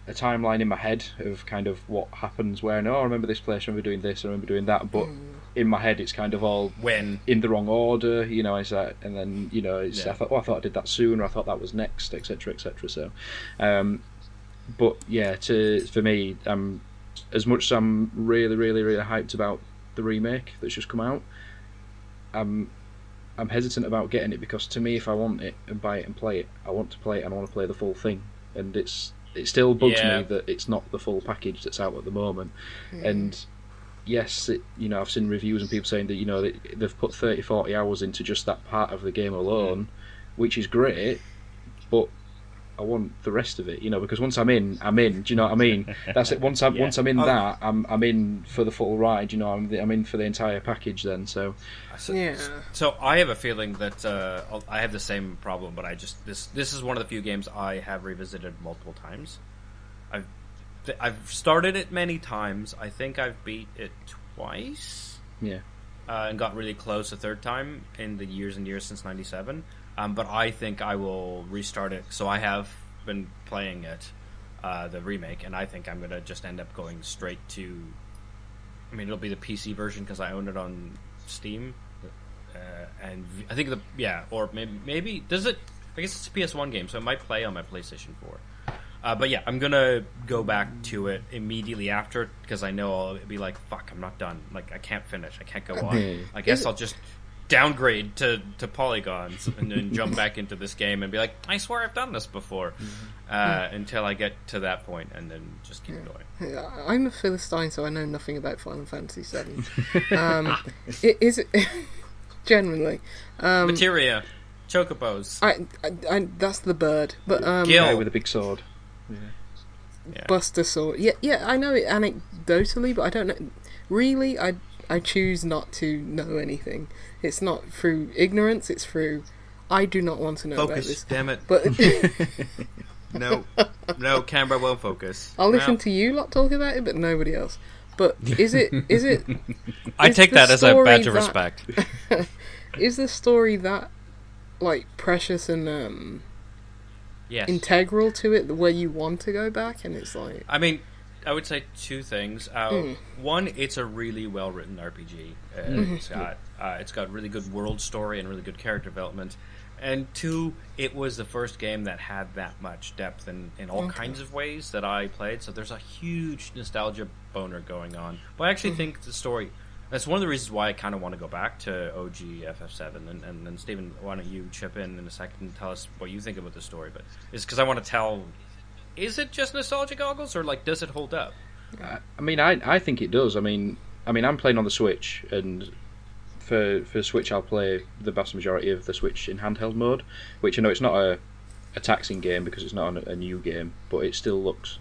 a timeline in my head of kind of what happens where. No, I remember this place. I remember doing this. I remember doing that. But in my head, it's kind of all When in the wrong order. You know, it's like, and then you know, it's, Yeah. I thought, oh, I thought I did that sooner. I thought that was next, etc., etc. So, um, but yeah, to for me, um, as much as I'm really, really, really hyped about the remake that's just come out, I'm I'm hesitant about getting it because to me, if I want it and buy it and play it, I want to play it and I want to play the full thing, and it's it still bugs Yeah. me that it's not the full package that's out at the moment, and yes, it, you know, I've seen reviews and people saying that you know they, they've put 30, 40 hours into just that part of the game alone, which is great, but I want the rest of it, you know, because once I'm in, I'm in. Do you know what I mean? That's it. Once I'm Yeah. once I'm in Oh. that, I'm I'm in for the full ride. You know, I'm the, I'm in for the entire package then. So so, Yeah. so I have a feeling that uh, I'll- I have the same problem, but I just this this is one of the few games I have revisited multiple times. I've th- I've started it many times. I think I've beat it twice. yeah, uh, and got really close a third time in the years and years since '97. Um, but I think I will restart it. So I have been playing it, uh, the remake, and I think I'm gonna just end up going straight to. I mean, it'll be the PC version because I own it on Steam, uh, and v- I think the yeah, or maybe maybe does it? I guess it's a PS1 game, so it might play on my PlayStation 4. Uh, but yeah, I'm gonna go back to it immediately after because I know I'll be like, "Fuck, I'm not done. Like, I can't finish. I can't go on. I guess I'll just downgrade to, to polygons and then jump back into this game and be like, I swear I've done this before, uh, until I get to that point and then just keep going. Yeah, I'm a Philistine, so I know nothing about Final Fantasy VII. Um, i- is it genuinely? Um, Materia, chocobos, I, I, I, that's the bird, but um, Gil. guy with a big sword. Yeah. Buster Sword. Yeah, yeah, I know it anecdotally, but I don't know. Really, I I choose not to know anything. It's not through ignorance. It's through I do not want to know about this. Damn it! But No, no, camera won't focus. I'll listen No. to you lot talk about it, but nobody else. But is it is it I is take that as a badge of that- respect. is the story that like precious and um Yes. integral to it where you want to go back and it's like I mean, I would say two things. Uh, Mm. One, it's a really well written RPG. Uh, Mm-hmm. It's got uh, it's got really good world story and really good character development. And two, it was the first game that had that much depth in, in all kinds of ways that I played. So there's a huge nostalgia boner going on. But I actually Mm-hmm. think the story. That's one of the reasons why I kind of want to go back to OG FF7. And, and then, Stephen, why don't you chip in in a second and tell us what you think about the story? But it's because I want to tell. Is it just nostalgia goggles, or like does it hold up? I mean, I I think it does. I mean, I mean, I'm playing on the Switch, and for for Switch, I'll play the vast majority of the Switch in handheld mode, which I know it's not a a taxing game because it's not a, a new game, but it still looks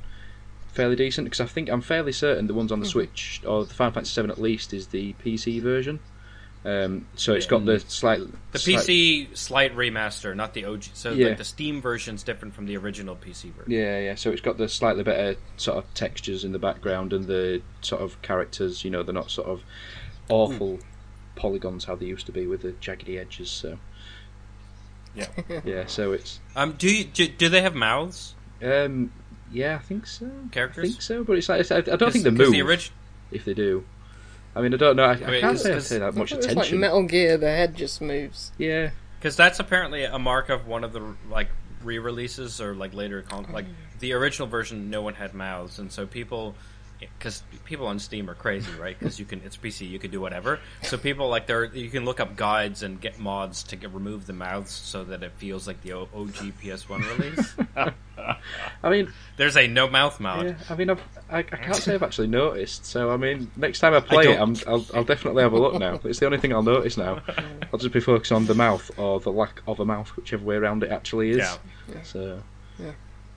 fairly decent. Because I think I'm fairly certain the ones on the Switch or the Final Fantasy VII at least is the PC version. Um, so it's got the slight The slight- PC slight remaster, not the OG. So Yeah. like the Steam version's different from the original PC version. Yeah, yeah. So it's got the slightly better sort of textures in the background and the sort of characters. You know, they're not sort of awful polygons how they used to be with the jaggedy edges. So Yeah. yeah, so it's Um, do you do, do they have mouths? um, yeah, I think so. Characters? I think so, but it's like it's, I I don't think they move the orig- if they do. I mean, I don't know. I, I Wait, can't say I is- pay that much attention. it's like attention. Metal Gear. The head just moves. yeah, Because that's apparently a mark of one of the like re-releases or like later con- like mm. the original version. No one had mouths, and so people because people on Steam are crazy, right? Because you can it's PC, you can do whatever. So people like they're you can look up guides and get mods to get, remove the mouths so that it feels like the O- OG PS1 release. I mean, There's a no mouth mod. yeah, I mean, I've, I, I can't say I've actually noticed. So I mean, next time I play it, I'm, I'll, I'll definitely have a look now. It's the only thing I'll notice now. I'll just be focusing on the mouth or the lack of a mouth, whichever way around it actually is. Yeah. So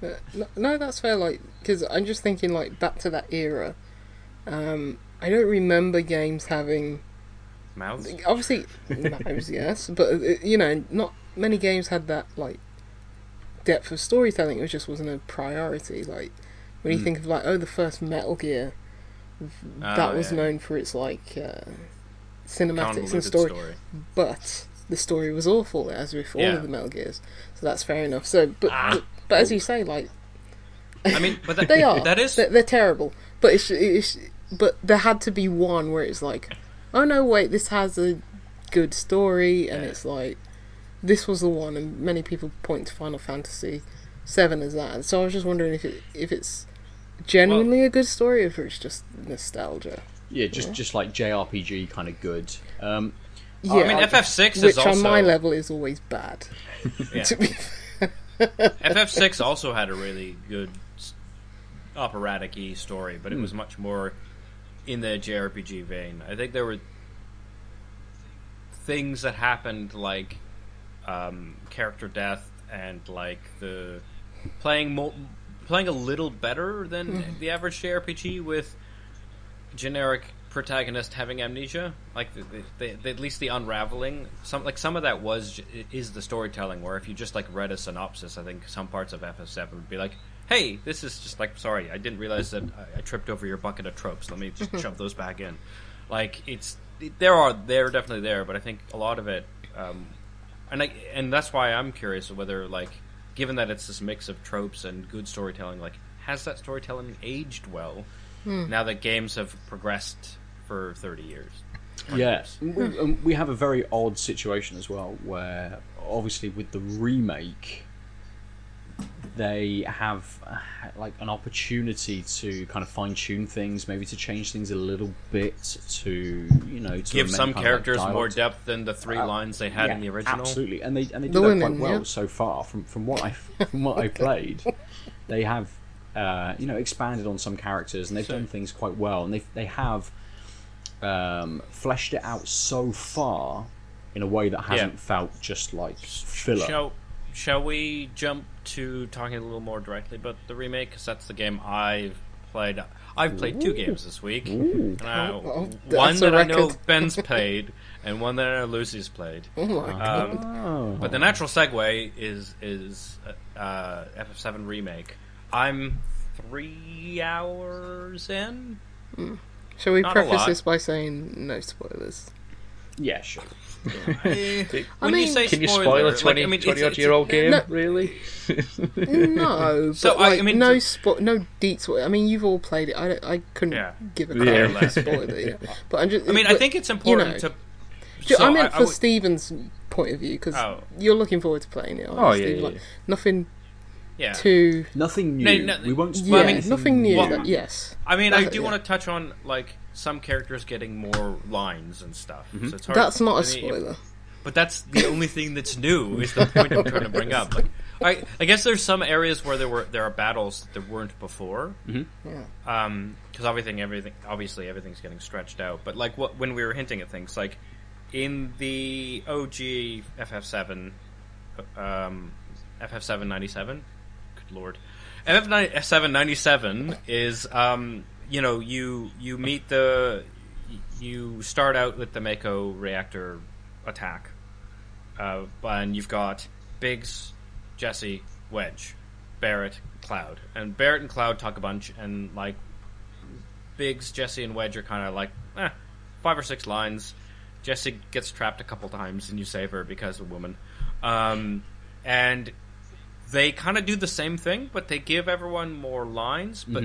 But no, no, that's fair. Like, because I'm just thinking like back to that era. Um, I don't remember games having Mouths. obviously knives, yes, but uh, you know, not many games had that like depth of storytelling. It just wasn't a priority. Like when you think of like oh, the first Metal Gear, that was Oh, yeah. known for its like uh, cinematics and story, but the story was awful as with all Yeah. of the Metal Gears. So that's fair enough. So, but Ah. but, but as you say, like I mean, but that, they are. that is They're, they're terrible. But it's, it's but there had to be one where it's like, oh no, wait, this has a good story, and Yeah. it's like, this was the one, and many people point to Final Fantasy Seven as that. So I was just wondering if it if it's genuinely a good story, or if it's just nostalgia. Yeah, just just like JRPG kind of good. Um, Yeah, I mean, FF6 which is also on my level is always bad. Yeah. to be FF6 also had a really good operatic-y story, but it Hmm. was much more in the JRPG vein. I think there were things that happened like um, character death and like the playing mo- playing a little better than the average JRPG with generic protagonist having amnesia. Like the, the, the, at least the unraveling, some like some of that was is the storytelling. Where if you just like read a synopsis, I think some parts of FF7 would be like, "Hey, this is just like sorry, I didn't realize that I, I tripped over your bucket of tropes. Let me just shove those back in." Like it's there are they're definitely there, but I think a lot of it, um, and I, and that's why I'm curious whether like given that it's this mix of tropes and good storytelling, like has that storytelling aged well? Now that games have progressed for 30 years. Yeah, we, um, we have a very odd situation as well, where obviously with the remake, they have uh, like an opportunity to kind of fine tune things, maybe to change things a little bit, to you know, to Give some kind of, like, characters more depth than the three Uh, lines they had in the original. Absolutely, and they and they The do that quite well yeah. so far. From from what I from what I played, they have uh, you know expanded on some characters and they've So- done things quite well, and they they have um, fleshed it out so far in a way that hasn't Yeah. felt just like filler. Shall, shall we jump to talking a little more directly about the remake? Because that's the game I've played. I've played two games this week. And I- Oh, oh, one that's that I know. Ben's played, and one that I know Lucy's played. Oh my god. Um, Oh. But the natural segue is is uh, FF7 remake. I'm three hours in. Shall we not preface this by saying no spoilers? yeah, sure. I, when mean- you say can you spoiler, spoil a like, 20, I mean, 20 it's- odd it's- year old game? No. Really? No, So, but I- like I mean, no to- spo- no deets. I mean, you've all played it. I, don't- I couldn't Yeah. give a Yeah. crap about spoiler. Yeah. But I'm just. I mean, I think it's important know, to. so I meant for would- Stephen's point of view because Oh. you're looking forward to playing it. aren't Oh, you, yeah, Steve? yeah, Like, yeah. Nothing yeah. too. Nothing new. No, no, we won't. Yeah, spoil I mean- anything nothing new. Well- that- yes. I mean, I That's- do yeah. want to touch on like some characters getting more lines and stuff. So it's hard That's not a mean, spoiler. But that's the only thing that's new. Is the point I'm trying to bring up. Like, I, I guess there's some areas where there were there are battles that there weren't before. Yeah. Um, because everything, everything, obviously everything's getting stretched out. But like what when we were hinting at things, like in the OG FF7, um, FF7 97. Good lord, FF7 97 is um, you know, you you meet the you start out with the Mako reactor attack, uh, and you've got Biggs, Jesse, Wedge, Barrett, Cloud, and Barrett and Cloud talk a bunch, and like Biggs, Jesse, and Wedge are kind of like eh, five or six lines. Jesse gets trapped a couple times, and you save her because of a woman. Um, and they kind of do the same thing, but they give everyone more lines. But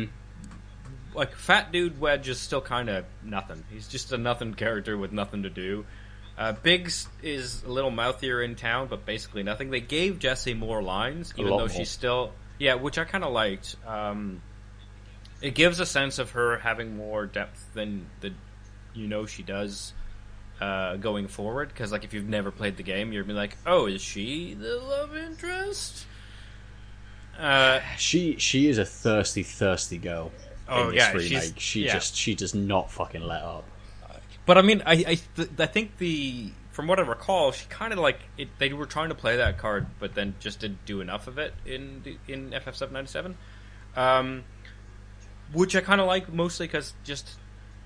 like Fat Dude Wedge is still kind of nothing. He's just a nothing character with nothing to do. Uh, Biggs is a little mouthier in town, but basically nothing. They gave Jesse more lines, even though more. she's still yeah, which I kind of liked. Um, it gives a sense of her having more depth than the you know she does uh, going forward. Because like if you've never played the game, you'd be like, oh, is she the love interest? Uh, She she is a thirsty, thirsty girl. Oh, in this yeah, remake. She yeah. just she does not fucking let up. But I mean, I I, th- I think the from what I recall, she kind of like it, they were trying to play that card, but then just didn't do enough of it in in FF seven ninety seven, um, which I kind of like mostly because just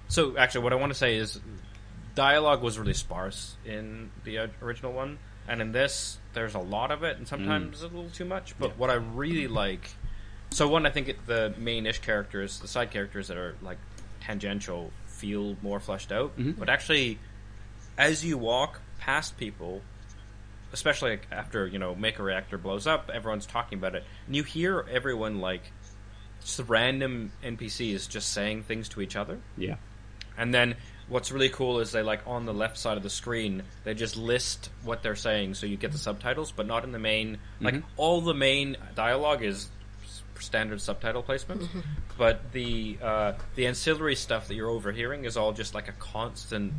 so actually what I want to say is dialogue was really sparse in the uh, original one, and in this there's a lot of it, and sometimes mm. a little too much. But what I really like, so one I think it, the main-ish characters, the side characters that are like tangential, feel more fleshed out. Mm-hmm. But actually, as you walk past people, especially after you know Mako reactor blows up, everyone's talking about it, and you hear everyone like just random NPCs just saying things to each other. Yeah. And then what's really cool is they like on the left side of the screen they just list what they're saying so you get the subtitles but not in the main like all the main dialogue is standard subtitle placement but the uh, the ancillary stuff that you're overhearing is all just like a constant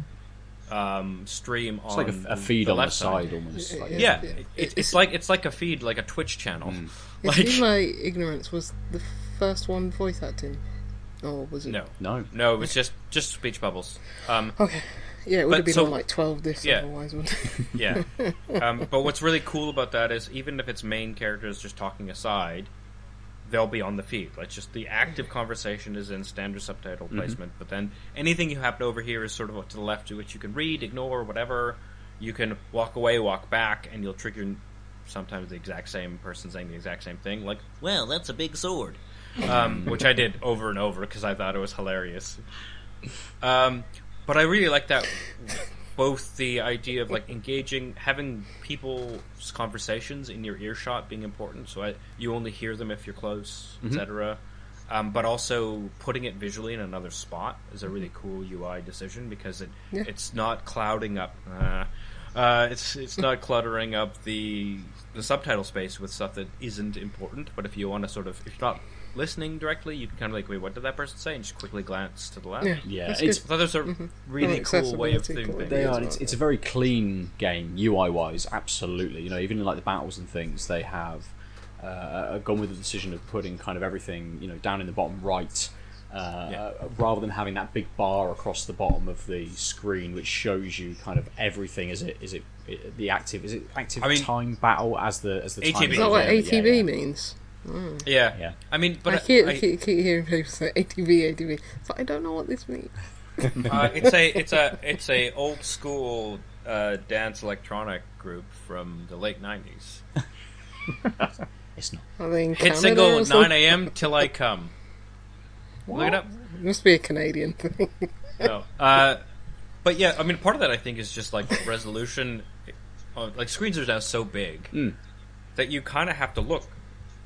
um, stream It's on like a, a feed the on the left side almost. Yeah, Like, yeah. yeah, Yeah. it- It's- it's, like it's like a feed like a Twitch channel Mm. It like seemed like Ignorance was the first one voice acting. Or was it? no No. no it was just just speech bubbles um, Okay. Yeah, it would But have been so- on like 12 discs Yeah. otherwise, wouldn't it? Yeah. um, but what's really cool about that is even if it's main character is just talking aside, they'll be on the feed. Like just the active conversation is in standard subtitle placement, but then anything you happen to overhear is sort of to the left, which you can read, ignore, whatever. You can walk away, walk back, and you'll trigger sometimes the exact same person saying the exact same thing, like, "Well, that's a big sword," um, which I did over and over because I thought it was hilarious. Um, but I really like that both the idea of like engaging, having people's conversations in your earshot being important, so I, you only hear them if you're close, etc. Um, but also putting it visually in another spot is a really cool UI decision because it Yeah. it's not clouding up. Uh, uh, it's it's not cluttering up the the subtitle space with stuff that isn't important. But if you want to sort of if you're not listening directly, you can kind of like, wait, what did that person say? And just quickly glance to the left. Yeah. Yeah, That's it's- good. I thought there's a really Well, cool way of accessibility doing quality. things. They are. It's, it's a very clean game, UI wise. Absolutely. You know, even in like the battles and things, they have uh, gone with the decision of putting kind of everything, you know, down in the bottom right, uh, Yeah. rather than having that big bar across the bottom of the screen, which shows you kind of everything. Is it? Is it? it the active? Is it active I mean- time battle as the as the time? Is that what on? Yeah, ATB yeah. means? Yeah. Yeah. I mean, but I, keep, I- keep, keep hearing people say ATB, ATB, But I don't know what this means. uh, it's a it's a it's a old school uh, dance electronic group from the late nineties. It's not. Are they in Hit Canada single or nine a.m. till I come. Look it up. It must be a Canadian thing. No. Uh, but yeah, I mean, part of that I think is just like resolution. uh, Like screens are now so big Mm. that you kind of have to look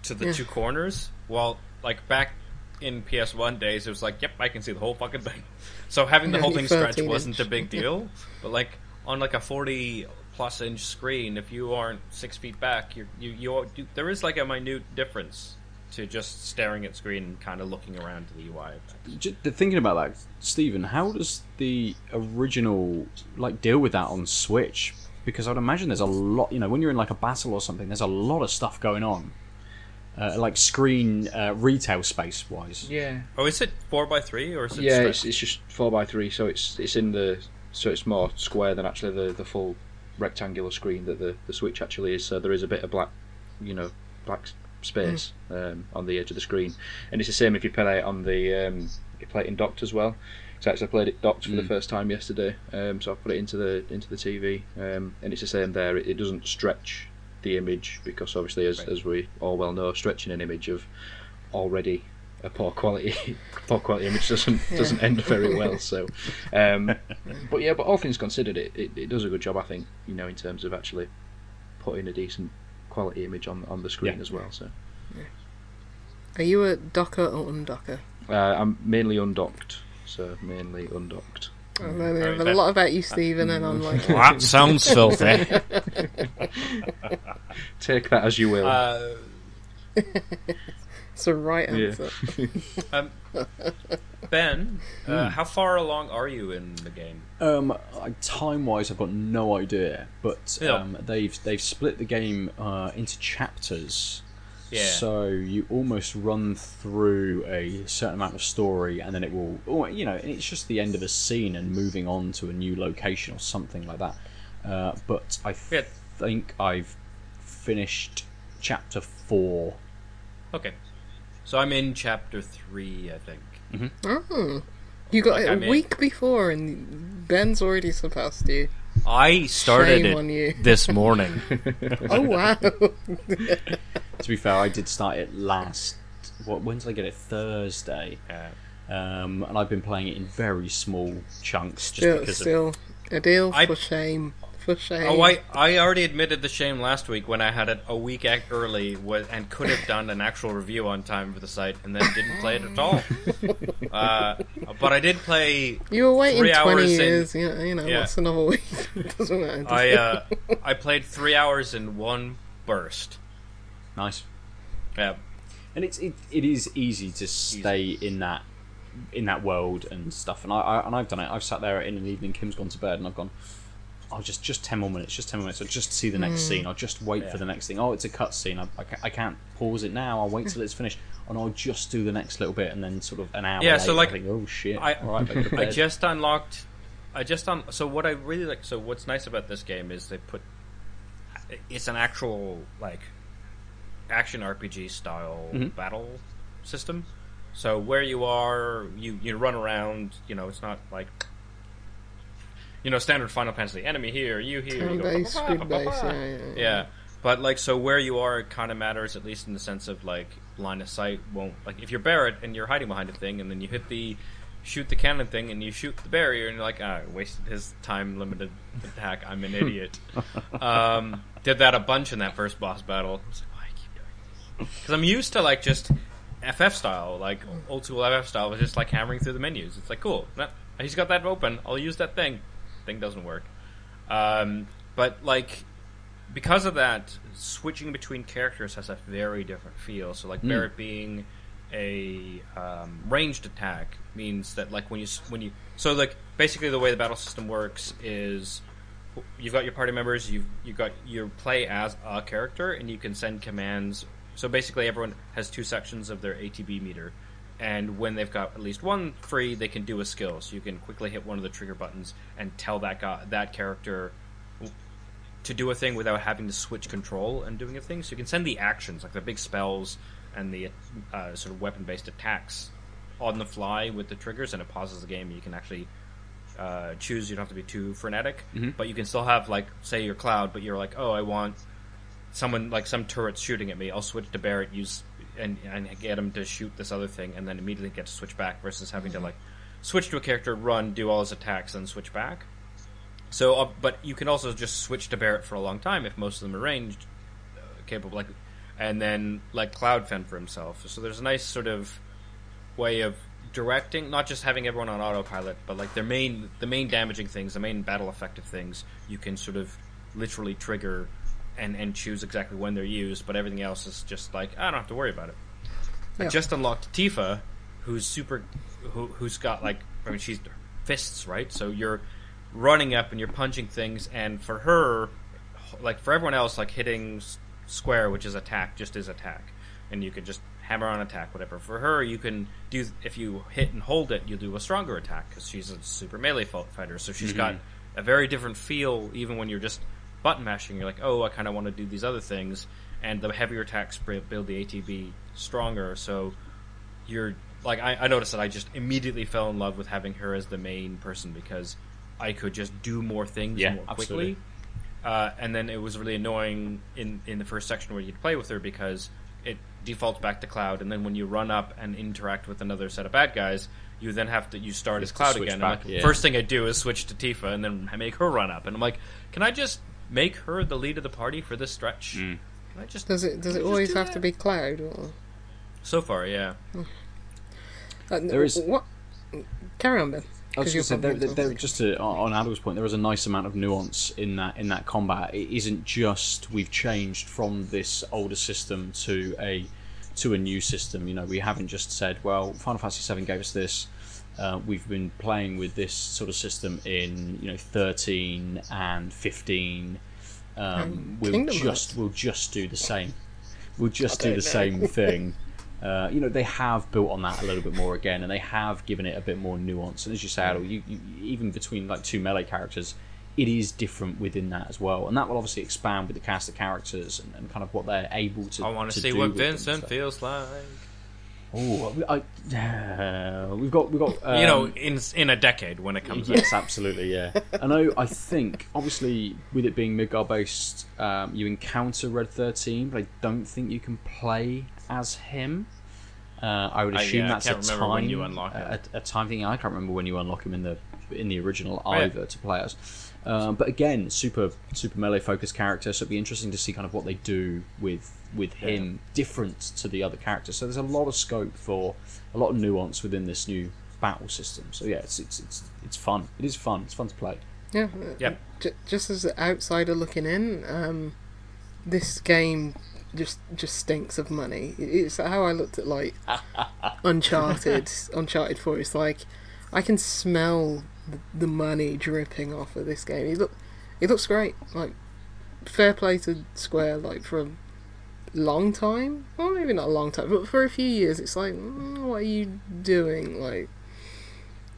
to the Yeah. two corners. While like back in PS1 days, it was like, yep, I can see the whole fucking thing. So having the Yeah, whole thing stretch 13 wasn't a big deal. but like on like a 40 plus inch screen, if you aren't six feet back, you're, you you you there is like a minute difference to just staring at screen and kind of looking around to the UI. J- the- thinking about that, Stephen, how does the original like deal with that on Switch? Because I'd imagine there's a lot. You know, when you're in like a battle or something, there's a lot of stuff going on. Uh, like screen uh, retail space wise. Yeah, Oh, is it four by three or is it? yeah, it's, it's just four by three, so it's it's in the so it's more square than actually the, the full rectangular screen that the, the Switch actually is. So there is a bit of black, you know, black s- space um, on the edge of the screen, and it's the same if you play it on the um, you play it in docked as well. So actually, I played it docked for the Mm. first time yesterday, um, so I put it into the into the TV, um, and it's the same there. It, it doesn't stretch the image because obviously, as Right. as we all well know, stretching an image of already a poor quality poor quality image doesn't doesn't end very well. So, um, but yeah, but all things considered, it, it, it does a good job, I think. You know, in terms of actually putting a decent quality image on on the screen Yeah. as well. So, Are you a docker or undocker? uh, I'm mainly undocked. So mainly undocked. I know they have a lot about you, Stephen, and I'm like, that sounds filthy. Take that as you will. Uh, It's the right Yeah. answer. Um, ben, Hmm. uh, how far along are you in the game? Um, time wise, I've got no idea, but Yeah. um, they've they've split the game uh, into chapters. Yeah. So you almost run through a certain amount of story, and then it will, or, you know, it's just the end of a scene and moving on to a new location or something like that. Uh, but I Yeah. think I've finished chapter four. Okay. So I'm in chapter three, I think. Oh. You got Like, it I'm a in- week before, and Ben's already surpassed you. I started Shame on you. it this morning. Oh wow! To be fair, I did start it last. What? When did I get it? Thursday. Yeah. Um, and I've been playing it in very small chunks just still, because of a deal I- for shame. For shame. Oh, I, I already admitted the shame last week when I had it a week ac- early wa- and could have done an actual review on time for the site and then didn't play it at all. Uh, but I did play. You were waiting three twenty hours in- years. You know, you know Yeah. what's another week? Doesn't matter. I uh, I played three hours in one burst. nice. Yeah. and it's it, it is easy to stay in that in that world and stuff and I, I and I've done it I've sat there in an evening Kim's gone to bed and I've gone oh just just 10 more minutes just 10 more minutes I'll just see the next scene I'll just wait Yeah. for the next thing oh it's a cut scene I, I, ca- I can't pause it now I'll wait till it's finished and I'll just do the next little bit and then sort of an hour Yeah, later, so, like, I think oh shit I- alright I, go to I bed. just unlocked. I just un. So what I really like. So what's nice about this game is they put. It's an actual like action RPG style Mhm. battle system. So where you are, you you run around. You know, it's not like. You know, standard Final Fantasy. Enemy here, you here. You go. Yeah, but like so where you are it kind of matters at least in the sense of like line of sight won't like if you're Barrett and you're hiding behind a thing and then you hit the shoot the cannon thing and you shoot the barrier and you're like ah I wasted his time limited attack I'm an idiot. um, did that a bunch in that first boss battle. I was like why I keep doing this because I'm used to like just FF style like old school FF style was just like hammering through the menus. It's like cool nah, he's got that open I'll use that thing. Thing doesn't work. Um, but like because of that, switching between characters has a very different feel. So, like Barrett being a um, ranged attack means that, like, when you when you so like basically the way the battle system works is you've got your party members, you've you got your play as a character, and you can send commands. So basically, everyone has two sections of their ATB meter, and when they've got at least one free, they can do a skill. So you can quickly hit one of the trigger buttons and tell that guy that character to do a thing without having to switch control and doing a thing. So you can send the actions, like the big spells and the uh, sort of weapon based attacks, on the fly with the triggers, and it pauses the game. You can actually uh, choose. You don't have to be too frenetic, but you can still have like, say, your cloud, but you're like, oh, I want someone like some turrets shooting at me. I'll switch to Barrett, use and and get him to shoot this other thing, and then immediately get to switch back versus having to like switch to a character, run, do all his attacks, and switch back. So, uh, but you can also just switch to Barrett for a long time if most of them are ranged, uh, capable, like, and then let Cloud fend for himself. So there's a nice sort of way of directing, not just having everyone on autopilot, but like their main, the main damaging things, the main battle effective things, you can sort of literally trigger and and choose exactly when they're used. But everything else is just like I don't have to worry about it. I just unlocked Tifa, who's super, who, who's got like I mean she's fists right, so you're running up and you're punching things, and for her, like for everyone else, like hitting square, which is attack, just is attack, and you can just hammer on attack, whatever. For her, you can do if you hit and hold it, you'll do a stronger attack because she's a super melee fo- fighter, so she's mm-hmm. got a very different feel even when you're just button mashing. You're like, oh, I kind of want to do these other things, and the heavier attacks build the ATB stronger, so you're like I, I noticed that I just immediately fell in love with having her as the main person because I could just do more things Yeah, more quickly. Uh, and then it was really annoying in in the first section where you'd play with her because it defaults back to cloud, and then when you run up and interact with another set of bad guys, you then have to you start as to cloud again. back, like, yeah. First thing I do is switch to Tifa, and then I make her run up, and I'm like, can I just make her the lead of the party for this stretch? Mm. I just Does it does it always do have that. to be cloud? Or, so far, yeah. uh, There is- what? Carry on, Ben. I was 'cause just you're say, there, probably there, just to, on on Aadil's point, there is a nice amount of nuance in that in that combat. It isn't just we've changed from this older system to a to a new system. You know, we haven't just said, well, Final Fantasy VII gave us this. Uh, we've been playing with this sort of system in you know 13 and 15. Um, And we'll Kingdom just Hearts. we'll just do the same. We'll just do don't the same thing. Uh, you know, they have built on that a little bit more again, and they have given it a bit more nuance. And as you say, Aadil, you, you, even between like two melee characters, it is different within that as well, and that will obviously expand with the cast of characters and, and kind of what they're able to. I want to see what Vincent feels like. Oh, I, uh, we've got we've got um, you know, in in a decade when it comes out. Yes, absolutely, yeah. I know. I think obviously with it being Midgar based, um, you encounter Red Thirteen, but I don't think you can play as him. Uh, I would I- assume yeah, I that's can't a remember time when you unlock him. a, a time thing. I can't remember when you unlock him in the in the original Oh, yeah. either to play as. Um, but again, super super melee focused character, so it'd be interesting to see kind of what they do with with him, different to the other characters. So there's a lot of scope for a lot of nuance within this new battle system. So yeah, it's it's it's, it's fun. It is fun. It's fun to play. Yeah. Yeah. J- just as an outsider looking in, um, this game just just stinks of money. It's how I looked at like Uncharted, Uncharted Four. It's like I can smell the, the money dripping off of this game. It look, it looks great. Like fair play to Square. Like for a long time, well maybe not a long time, but for a few years, it's like, mm, what are you doing? Like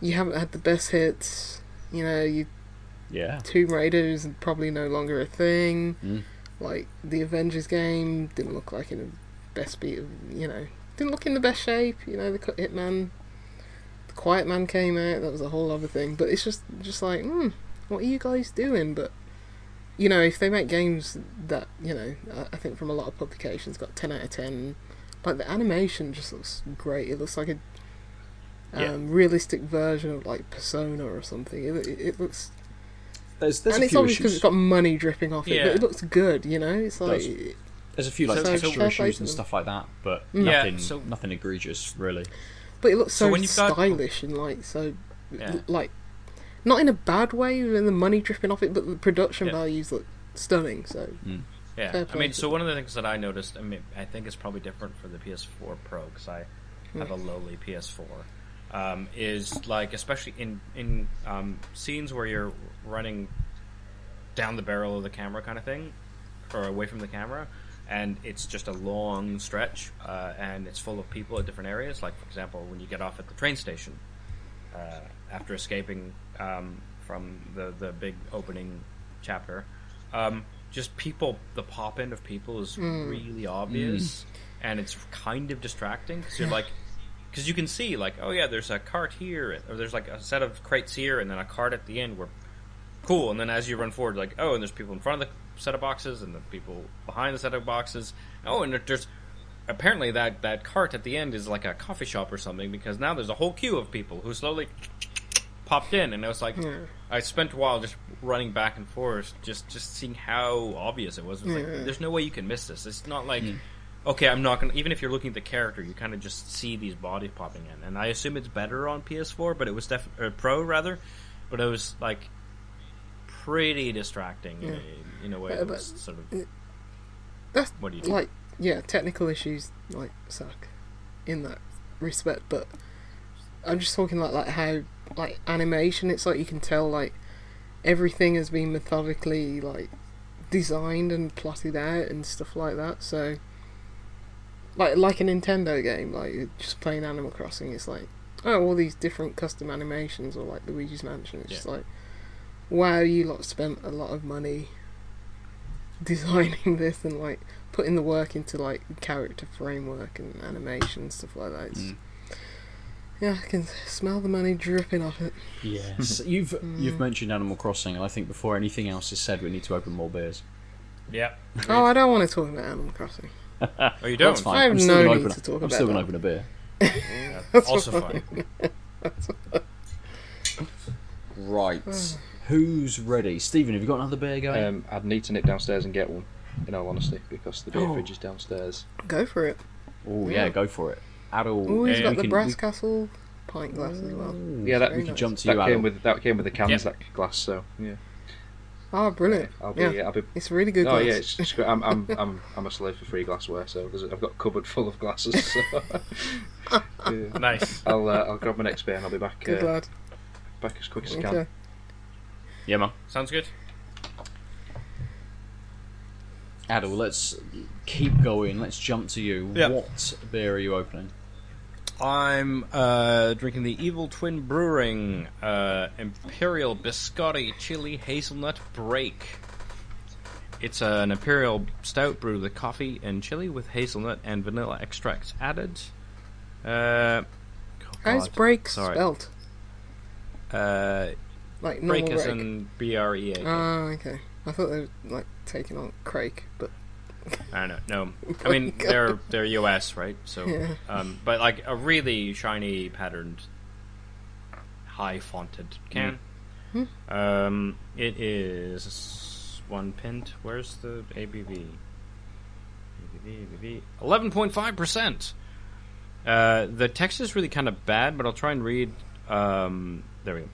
you haven't had the best hits. You know, you Yeah. Tomb Raider is probably no longer a thing. Mm. Like the Avengers game didn't look like in the best beat of you know didn't look in the best shape. You know the Cut- Hitman, Quiet Man came out. That was a whole other thing. But it's just just like, hmm, what are you guys doing? But you know if they make games that you know I, I think from a lot of publications got ten out of ten. Like the animation just looks great. It looks like a Yeah. um, realistic version of like Persona or something. It, it, it looks There's there's and a it's few obvious because it's got money dripping off it, Yeah. but it looks good, you know. It's like does. There's a few like So- texture so- issues and stuff like that, but Yeah, nothing so- nothing egregious really. But it looks So so, when you've got- stylish and like so, Yeah. like not in a bad way with the money dripping off it, but the production Yeah. values look stunning. So Yeah, I mean, so one of the things that I noticed, I mean, I think it's probably different for the PS4 Pro because I have a lowly PS4. Um, is like especially in in um, scenes where you're running down the barrel of the camera, kind of thing, or away from the camera, and it's just a long stretch, uh, and it's full of people at different areas. Like for example, when you get off at the train station uh, after escaping um, from the the big opening chapter. Um, just people, the pop in of people is really obvious, and it's kind of distracting because you're like, because you can see like, oh yeah, there's a cart here, or there's like a set of crates here, and then a cart at the end. Where cool, and then as you run forward, like, oh, and there's people in front of the set of boxes, and the people behind the set of boxes. Oh, and there's apparently that that cart at the end is like a coffee shop or something because now there's a whole queue of people who slowly popped in. And it was like I spent a while just running back and forth just just seeing how obvious it was, It was like, there's no way you can miss this. It's not like hmm. okay I'm not gonna even if you're looking at the character you kind of just see these bodies popping in. And I assume it's better on PS4 but it was def- or Pro rather. But it was like pretty distracting in, a, in a way Uh, that sort of that's what do you think? like yeah, technical issues like suck in that respect, but I'm just talking like like how like animation. It's like you can tell like everything has been methodically like designed and plotted out and stuff like that. So like like a Nintendo game, like just playing Animal Crossing. It's like oh, all these different custom animations or like Luigi's Mansion. It's just like wow, you lot spent a lot of money designing this and like putting the work into like character framework and animation and stuff like that. It's, Mm. Yeah, I can smell the money dripping off it. Yes, you've Mm. you've mentioned Animal Crossing, and I think before anything else is said, we need to open more beers. yeah Oh, I don't want to talk about Animal Crossing. oh you That's don't fine. I have I'm still no gonna need open, to talk I'm about still going to open a beer. Yeah, also fine Right. Who's ready? Stephen, have you got another beer going? Um, I'd need to nip downstairs and get one, in all honesty, because the beer Oh. fridge is downstairs. Go for it. oh yeah, yeah. go for it. Aadil, Oh, he's Yeah, got we the can- Brass we- Castle pint glass as well. Yeah, that- we Very can nice. jump to That you, came with that came with the cans, Yep. that glass. So yeah. Oh, brilliant. I'll be. yeah. I'll be. It's really good. Oh glass. yeah, it's, it's great. I'm, I'm I'm I'm a slave for free glassware, so there's, I've got a cupboard full of glasses. So. Yeah. Nice. I'll uh, I'll grab my next beer and I'll be back good uh, lad. back as quick as I can. Okay. Yeah, man. Sounds good. Aadil, let's keep going. Let's jump to you. Yeah. What beer are you opening? I'm uh, drinking the Evil Twin Brewing uh, Imperial Biscotti Chili Hazelnut Break. It's an imperial stout brewed with coffee and chili with hazelnut and vanilla extracts added. Uh, oh How's God. break Sorry. spelt? Like break normal is break. in B R E A. Ah, okay. I thought they were like taking on Craig, but I don't know. No, I mean they're they're US, right? So, Yeah. um, but like a really shiny patterned, high fonted can. Hmm. Um, it is one pint. Where's the ABV? ABV, ABV, eleven point five percent. Uh, the text is really kind of bad, but I'll try and read. Um, there we go.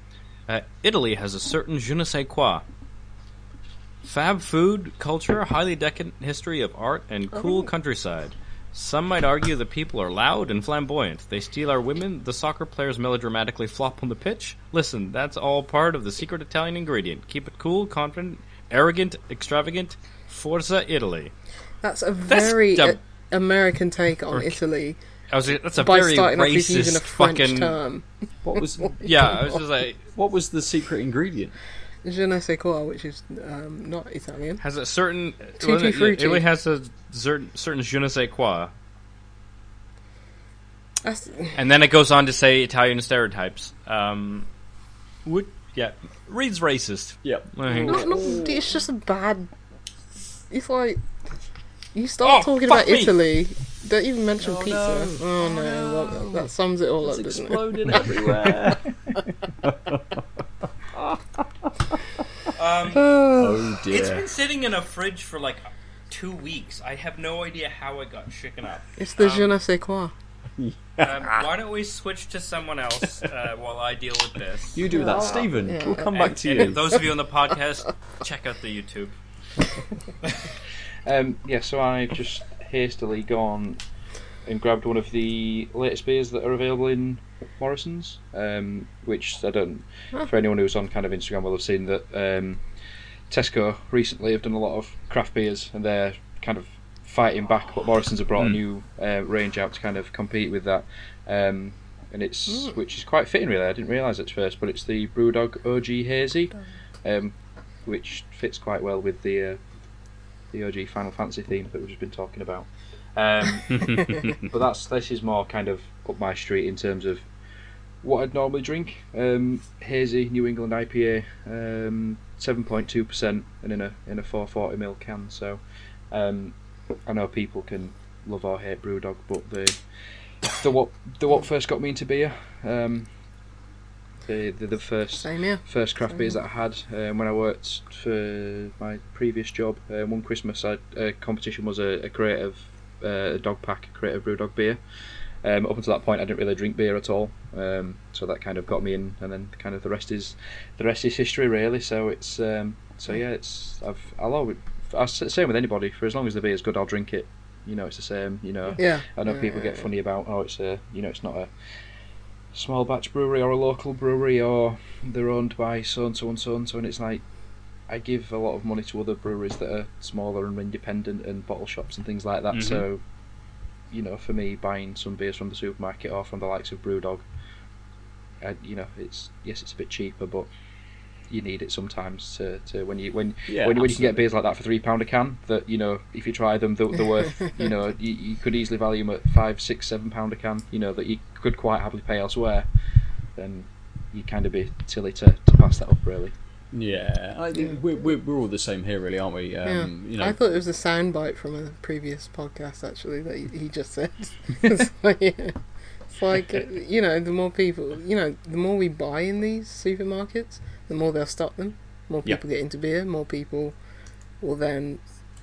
Uh, Italy has a certain je ne sais quoi. Fab food, culture, highly decadent history of art, and cool countryside. Some might argue the people are loud and flamboyant. They steal our women, the soccer players melodramatically flop on the pitch. Listen, that's all part of the secret Italian ingredient. Keep it cool, confident, arrogant, extravagant. Forza Italy. that's a very dumb. uh, American take on Italy I was that's a by very starting off with racist using a French fucking term. What was yeah. I was just like what was the secret ingredient? Je ne sais quoi, which is um, not Italian. has a certain Tutti well, it- frutti. Italy has a certain certain je ne sais quoi, That's, and then it goes on to say Italian stereotypes. Um, would yeah reads racist. Yep. I think. not, not, it's just a bad. It's like you start Oh, talking fuck about me. Italy. Don't even mention Oh, pizza. no. Oh, no, well, that, that sums it all It's up, doesn't it? exploding everywhere. Um, oh dear. It's been sitting in a fridge for like two weeks. I have no idea how it got shaken up. It's the Um, je ne sais quoi. Um, why don't we switch to someone else uh, while I deal with this? You do that, Stephen. Yeah. We'll come back to and you. those of you on the podcast, check out the YouTube. Um, yeah, so I've just hastily gone and grabbed one of the latest beers that are available in Morrison's, um, which I don't. For anyone who's on kind of Instagram will have seen that um, Tesco recently have done a lot of craft beers, and they're kind of fighting back. But Morrison's have brought a Mm. new uh, range out to kind of compete with that. Um, and it's which is quite fitting really. I didn't realise at first, but it's the BrewDog OG Hazy, um, which fits quite well with the uh, the OG Final Fantasy theme that we've just been talking about. Um, but that's this is more kind of up my street in terms of what I'd normally drink. Um, hazy New England IPA, um, seven point two percent, and in a in a four forty ml can. So um, I know people can love or hate BrewDog, but the the what the what first got me into beer. Um, the, the the first Same here. first craft beers that I had um, when I worked for my previous job. Um, one Christmas, I, a competition was a, a crate of uh, a dog pack, a crate of BrewDog beer. Um, up until that point, I didn't really drink beer at all, um, so that kind of got me in, and then kind of the rest is the rest is history, really. So it's um, so yeah, it's I've I'll always I same with anybody. For as long as the beer is good, I'll drink it. You know, it's the same. You know, Yeah. I know Yeah, people yeah, get yeah. funny about oh it's a you know it's not a small batch brewery or a local brewery or they're owned by so and so and so and so and it's like I give a lot of money to other breweries that are smaller and independent and bottle shops and things like that. Mhm. So you know, for me, buying some beers from the supermarket or from the likes of BrewDog, I, you know, it's yes, it's a bit cheaper, but you need it sometimes to, to when you when Yeah, when, when you can get beers like that for three pound a can. That you know, if you try them, they're, they're worth. You know, you, you could easily value them at five, six, seven pound a can. You know that you could quite happily pay elsewhere. Then you kind of be silly to, to pass that up, really. Yeah, I think we're, we're, we're all the same here, really, aren't we? Um, yeah. You know, I thought it was a soundbite from a previous podcast, actually, that he, he just said. it's like, yeah. It's like, uh, you know, the more people, you know, the more we buy in these supermarkets, the more they'll stock them. More Yeah. people get into beer, more people will then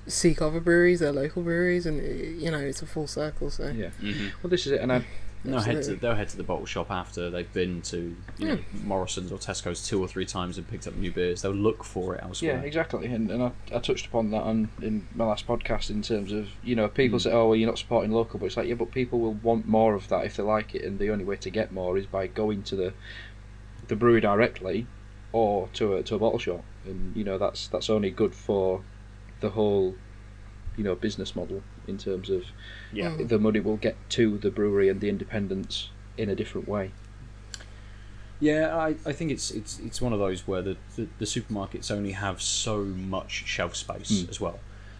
seek other breweries, their local breweries, and, uh, you know, it's a full circle, so. Yeah. Mhm. Well, this is it, and I, No, head to, they'll head to the bottle shop after they've been to you hmm. know, Morrison's or Tesco's two or three times and picked up new beers. They'll look for it elsewhere. Yeah, exactly, and, and I, I touched upon that on in my last podcast in terms of you know people hmm. say, oh well, you're not supporting local, but it's like yeah, but people will want more of that if they like it, and the only way to get more is by going to the the brewery directly or to a to a bottle shop, and you know that's that's only good for the whole you know business model in terms of Yeah. the money will get to the brewery and the independents in a different way. Yeah, I, I think it's it's it's one of those where the, the, the supermarkets only have so much shelf space Hmm. as well.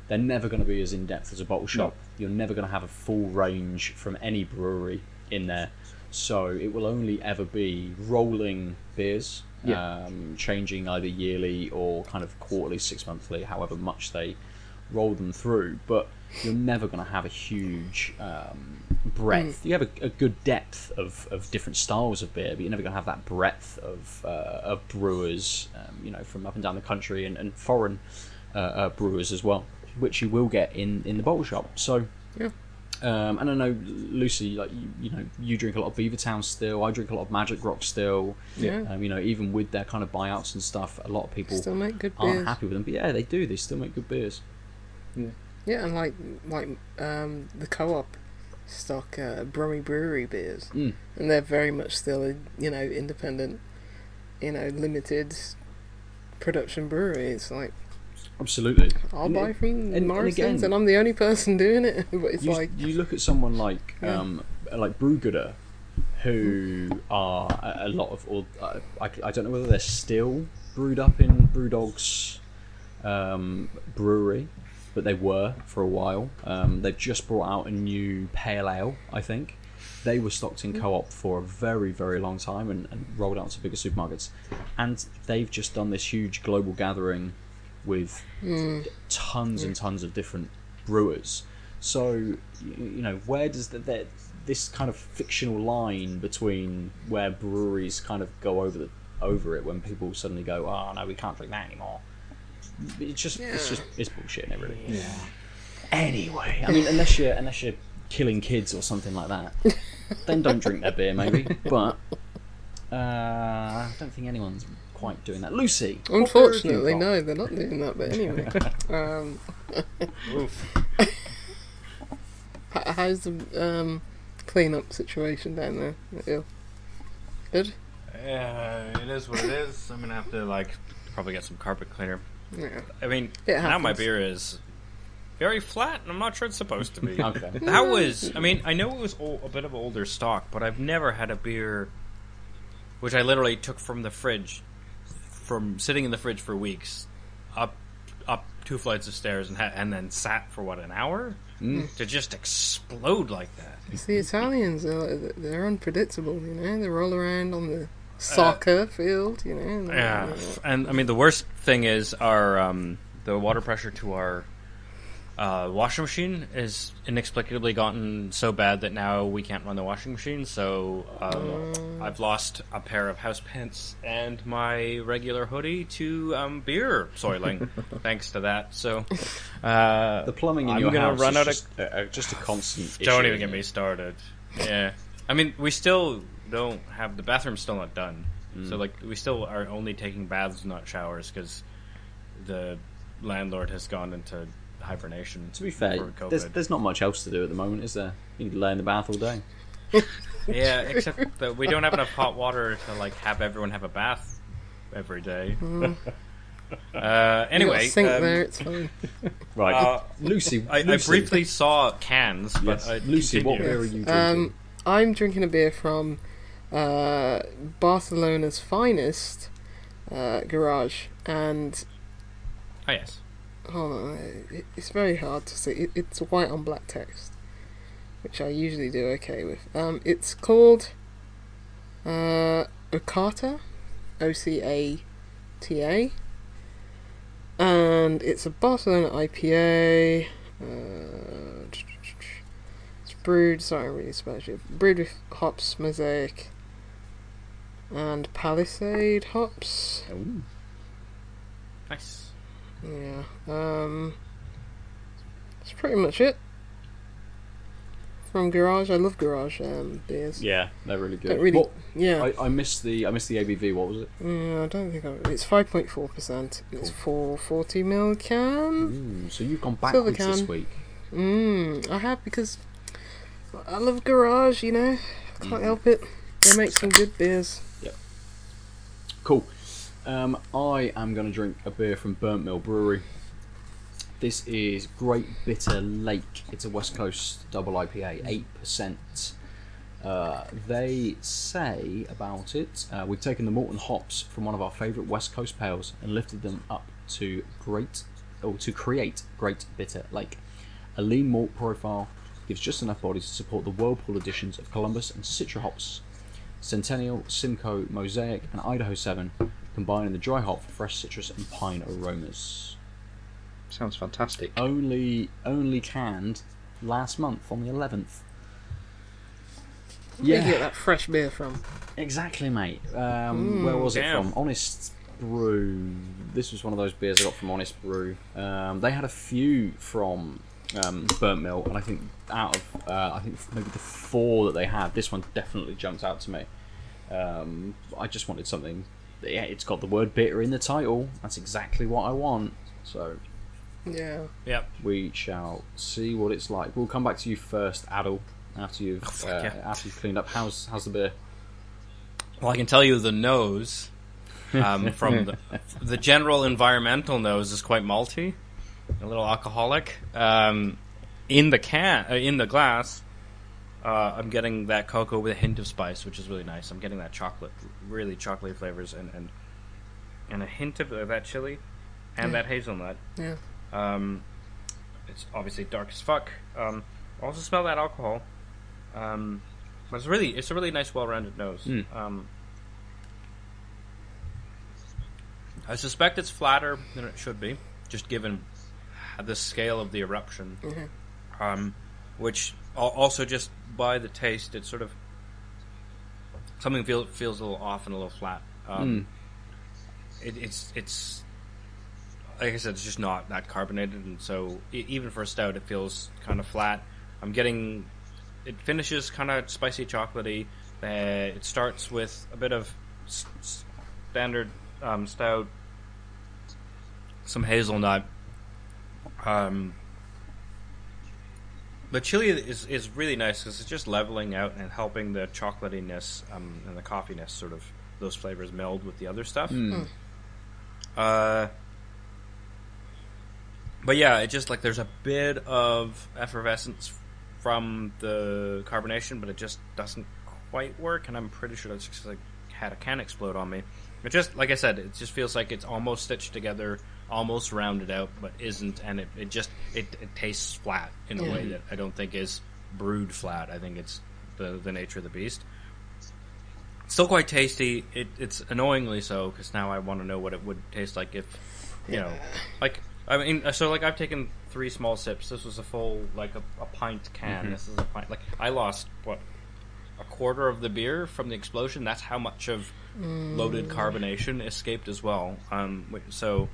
They're never going to be as in depth as a bottle shop. You're never going to have a full range from any brewery in there. So it will only ever be rolling beers, Yeah. um, changing either yearly or kind of quarterly, six monthly, however much they roll them through. But you're never going to have a huge um, breadth. You have a, a good depth of, of different styles of beer, but you're never going to have that breadth of, uh, of brewers, um, you know, from up and down the country and, and foreign uh, uh, brewers as well, which you will get in, in the bottle shop. So, Yeah. um, and I know Lucy, like you, you know, you drink a lot of Beavertown still. I drink a lot of Magic Rock still. Yeah. Um, you know, even with their kind of buyouts and stuff, a lot of people Still make good aren't beers. happy with them. But yeah, they do. They still make good beers. Yeah, and like like um, the co-op stock uh, Brummy Brewery beers, Mm. and they're very much still a you know independent, you know limited production brewery. It's like Absolutely. I'll And buy it- from and- and Morrison's, again- and I'm the only person doing it. but it's you, like you look at someone like Yeah. um, like Brewgooder, who are a, a lot of or uh, I, I don't know whether they're still brewed up in Brewdog's um, brewery, but they were for a while. Um, they've just brought out a new pale ale, I think. They were stocked in hmm. co-op for a very, very long time and, and rolled out to bigger supermarkets, and they've just done this huge global gathering with hmm. tons and hmm. tons of different brewers. So you, you know, where does the, the, this kind of fictional line between where breweries kind of go over the over it when people suddenly go, oh no, we can't drink that anymore. It's just it's just it's bullshit, isn't it really? Yeah. Anyway, I mean, unless you're unless you're killing kids or something like that, then don't drink their beer, maybe. But uh, I don't think anyone's quite doing that. Lucy, what beer have you unfortunately no, they're not doing that. But anyway, um, Oof. how's the um, clean-up situation down there? Ill? Good. Yeah, it is what it is. I'm gonna have to like probably get some carpet cleaner. Yeah. I mean, now my beer is very flat, and I'm not sure it's supposed to be. Okay. That was, I mean, I know it was ol a bit of older stock, but I've never had a beer which I literally took from the fridge, from sitting in the fridge for weeks, up up two flights of stairs, and ha- and then sat for what an hour mm. to just explode like that. It's the Italians. They're, they're unpredictable. You know, they roll around on the soccer field. You know. and- Yeah, and I mean the worst thing is our um, the water pressure to our uh, washing machine is inexplicably gotten so bad that now we can't run the washing machine. So um, I've lost a pair of house pants and my regular hoodie to um, beer soiling, thanks to that. So uh, The plumbing in I'm your gonna house run is out just, uh, uh, just a constant. don't issue, even get me started. Yeah, I mean we still don't have the bathroom's still not done. Mm. So like we still are only taking baths, not showers, because the landlord has gone into hibernation. To be fair, there's, there's not much else to do at the moment, is there? You can lay in the bath all day. yeah, except that we don't have enough hot water to like have everyone have a bath every day. uh, anyway, Mm. sink um, there. It's fine. Right, uh, Lucy. I, I briefly saw cans, but Yes. I Lucy, what beer are you drinking? Um, I'm drinking a beer from uh, Barcelona's finest uh, garage, and Oh yes, hold on, it, it's very hard to see. It, it's white on black text, which I usually do okay with. Um, it's called uh, Ocata, O C A T A, and it's a Barcelona IPA. Uh, it's brewed. Sorry, I'm really special. Brewed with hops, mosaic, and Palisade hops. Ooh. nice. Yeah. Um. That's pretty much it. from Garage. I love Garage um, beers. Yeah, they're really good. Don't really. What- yeah. I, I missed the I missed the ABV. What was it? Yeah, I don't think I, it's five point four percent. It's four forty mil can. Ooh, so you've gone Silver backwards this week. Mm, I have because I love Garage. You know, I can't help it. They make some good beers. Cool. Um, I am going to drink a beer from Burnt Mill Brewery. This is Great Bitter Lake. It's a West Coast double IPA, eight percent. Uh, they say about it, uh, we've taken the and hops from one of our favourite West Coast pales and lifted them up to great, or to create Great Bitter Lake. A lean malt profile gives just enough body to support the whirlpool additions of Columbus and Citra hops. Centennial, Simcoe, Mosaic, and Idaho 7 combining the dry hop for fresh citrus and pine aromas. Sounds fantastic. Only only canned last month on the 11th. Where do you get that fresh beer from? exactly, mate. Um, where was Damn. it from? Honest Brew. This was one of those beers I got from Honest Brew. Um, they had a few from um, Burnt Mill, and I think out of uh, I think maybe the four that they had, this one definitely jumps out to me. Um, I just wanted something. Yeah, it's got the word bitter in the title. That's exactly what I want. So Yeah. Yep. we shall see what it's like. We'll come back to you first, Aadil, after you've uh, yeah. after you've cleaned up. How's how's the beer? Well, I can tell you the nose um, from the, the general environmental nose is quite malty, a little alcoholic. Um, in the can, uh, in the glass, uh, I'm getting that cocoa with a hint of spice, which is really nice. I'm getting that chocolate, really chocolatey flavors, and and, and a hint of uh, that chili, and that hazelnut. Yeah. Um, it's obviously dark as fuck. Um, I also smell that alcohol. Um, but it's really, it's a really nice, well-rounded nose. Mm. Um, I suspect it's flatter than it should be, just given the scale of the eruption. Um, which also just by the taste, it's sort of something feel, feels a little off and a little flat. Um, it, it's it's like I said, it's just not that carbonated, and so e- even for a stout, it feels kind of flat. I'm getting it finishes kind of spicy, chocolatey. Uh, it starts with a bit of s- s- standard um, stout, some hazelnut. Um, the chili is is really nice because it's just leveling out and helping the chocolatiness um, and the coffeeness sort of those flavors meld with the other stuff. Uh, but yeah, it just like there's a bit of effervescence from the carbonation, but it just doesn't quite work, and I'm pretty sure that's just like had a can explode on me. It just like I said, it just feels like it's almost stitched together, almost rounded out, but isn't, and it, it just it, it tastes flat in a Yeah. way that I don't think is brewed flat. I think it's the the nature of the beast. Still quite tasty. It, it's annoyingly so because now I want to know what it would taste like if, you know, like I mean, so like I've taken three small sips. This was a full like a, a pint can. This is a pint. Like I lost what a quarter of the beer from the explosion. That's how much of loaded carbonation escaped as well. Um, so.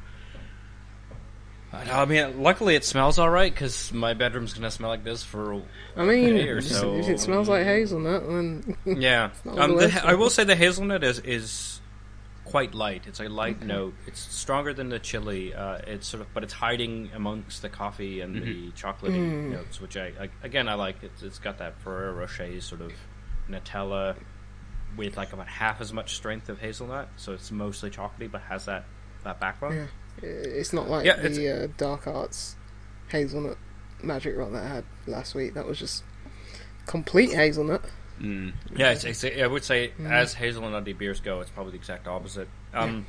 I mean, luckily it smells all right because my bedroom's gonna smell like this for I mean, Day or if so. if it smells like hazelnut, then Yeah, um, the the, I will say the hazelnut is is quite light. It's a light note. It's stronger than the chili. Uh, it's sort of, but it's hiding amongst the coffee and the chocolatey Mm. notes, which I, I again I like. It's, it's got that Ferrero Rocher sort of Nutella with like about half as much strength of hazelnut. So it's mostly chocolatey, but has that that backbone. Yeah. It's not like Yeah, the uh, Dark Arts hazelnut magic rock that I had last week. That was just complete hazelnut. Yeah, it's, it's, I would say as hazelnutty beers go, it's probably the exact opposite. Um,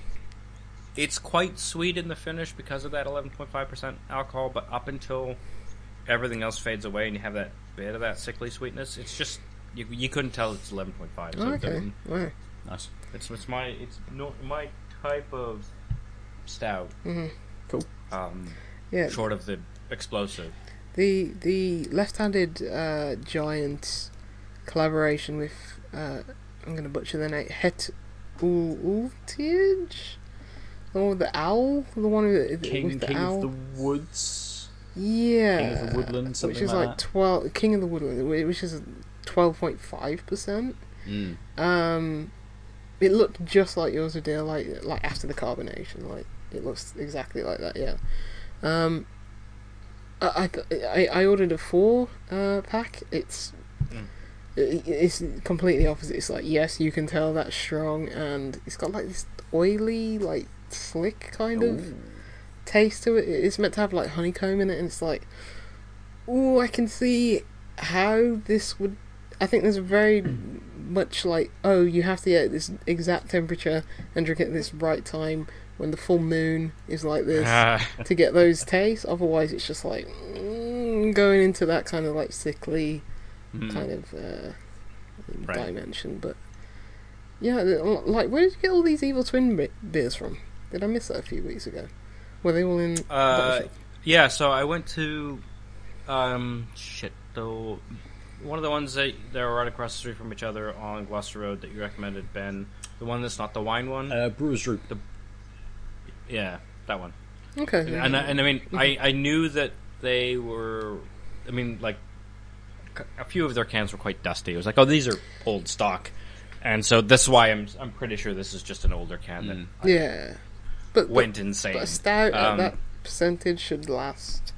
It's quite sweet in the finish because of that 11.5% alcohol, but up until everything else fades away and you have that bit of that sickly sweetness, it's just you, you couldn't tell it's 11.5. So Oh, okay, doesn't- wow. Nice. it's it's my it's no my type of stout. Mm-hmm. Cool. Um, Yeah, short of the explosive. the the left-handed uh, giant collaboration with uh, I'm gonna butcher the name Het Uiltje. Oh, the owl, the one with, King with the King owl. of the Woods. Yeah. King of the Woodland, something which is like like that? twelve. King of the Woodland, which is twelve point five percent. Mm. Um, it looked just like yours did, like like after the carbonation. Like it looks exactly like that. Yeah. Um, I I, I, ordered a four uh, pack. It's Mm. it, it's completely opposite. It's like yes, you can tell that's strong, and it's got like this oily, like slick kind of taste to it. It's meant to have like honeycomb in it, and it's like, oh, I can see how this would. I think there's a very much like, oh, you have to get this exact temperature and drink it at this right time when the full moon is like this Ah, to get those tastes. Otherwise, it's just like mm, going into that kind of like sickly Mm. kind of uh, Right. dimension. But yeah, like where did you get all these evil twin be- beers from? Did I miss that a few weeks ago? Were they all in? Uh, yeah, so I went to um shit though one of the ones that they're right across the street from each other on Gloucester Road that you recommended, Ben. The one that's not the wine one. Uh, Brewer's Droop. yeah, that one. Okay. And I, and I mean, I, I knew that they were. I mean, like a few of their cans were quite dusty. It was like, oh, these are old stock, and so that's why I'm I'm pretty sure this is just an older can that Mm. yeah, but went but, insane. but a stout at Um, that percentage should last.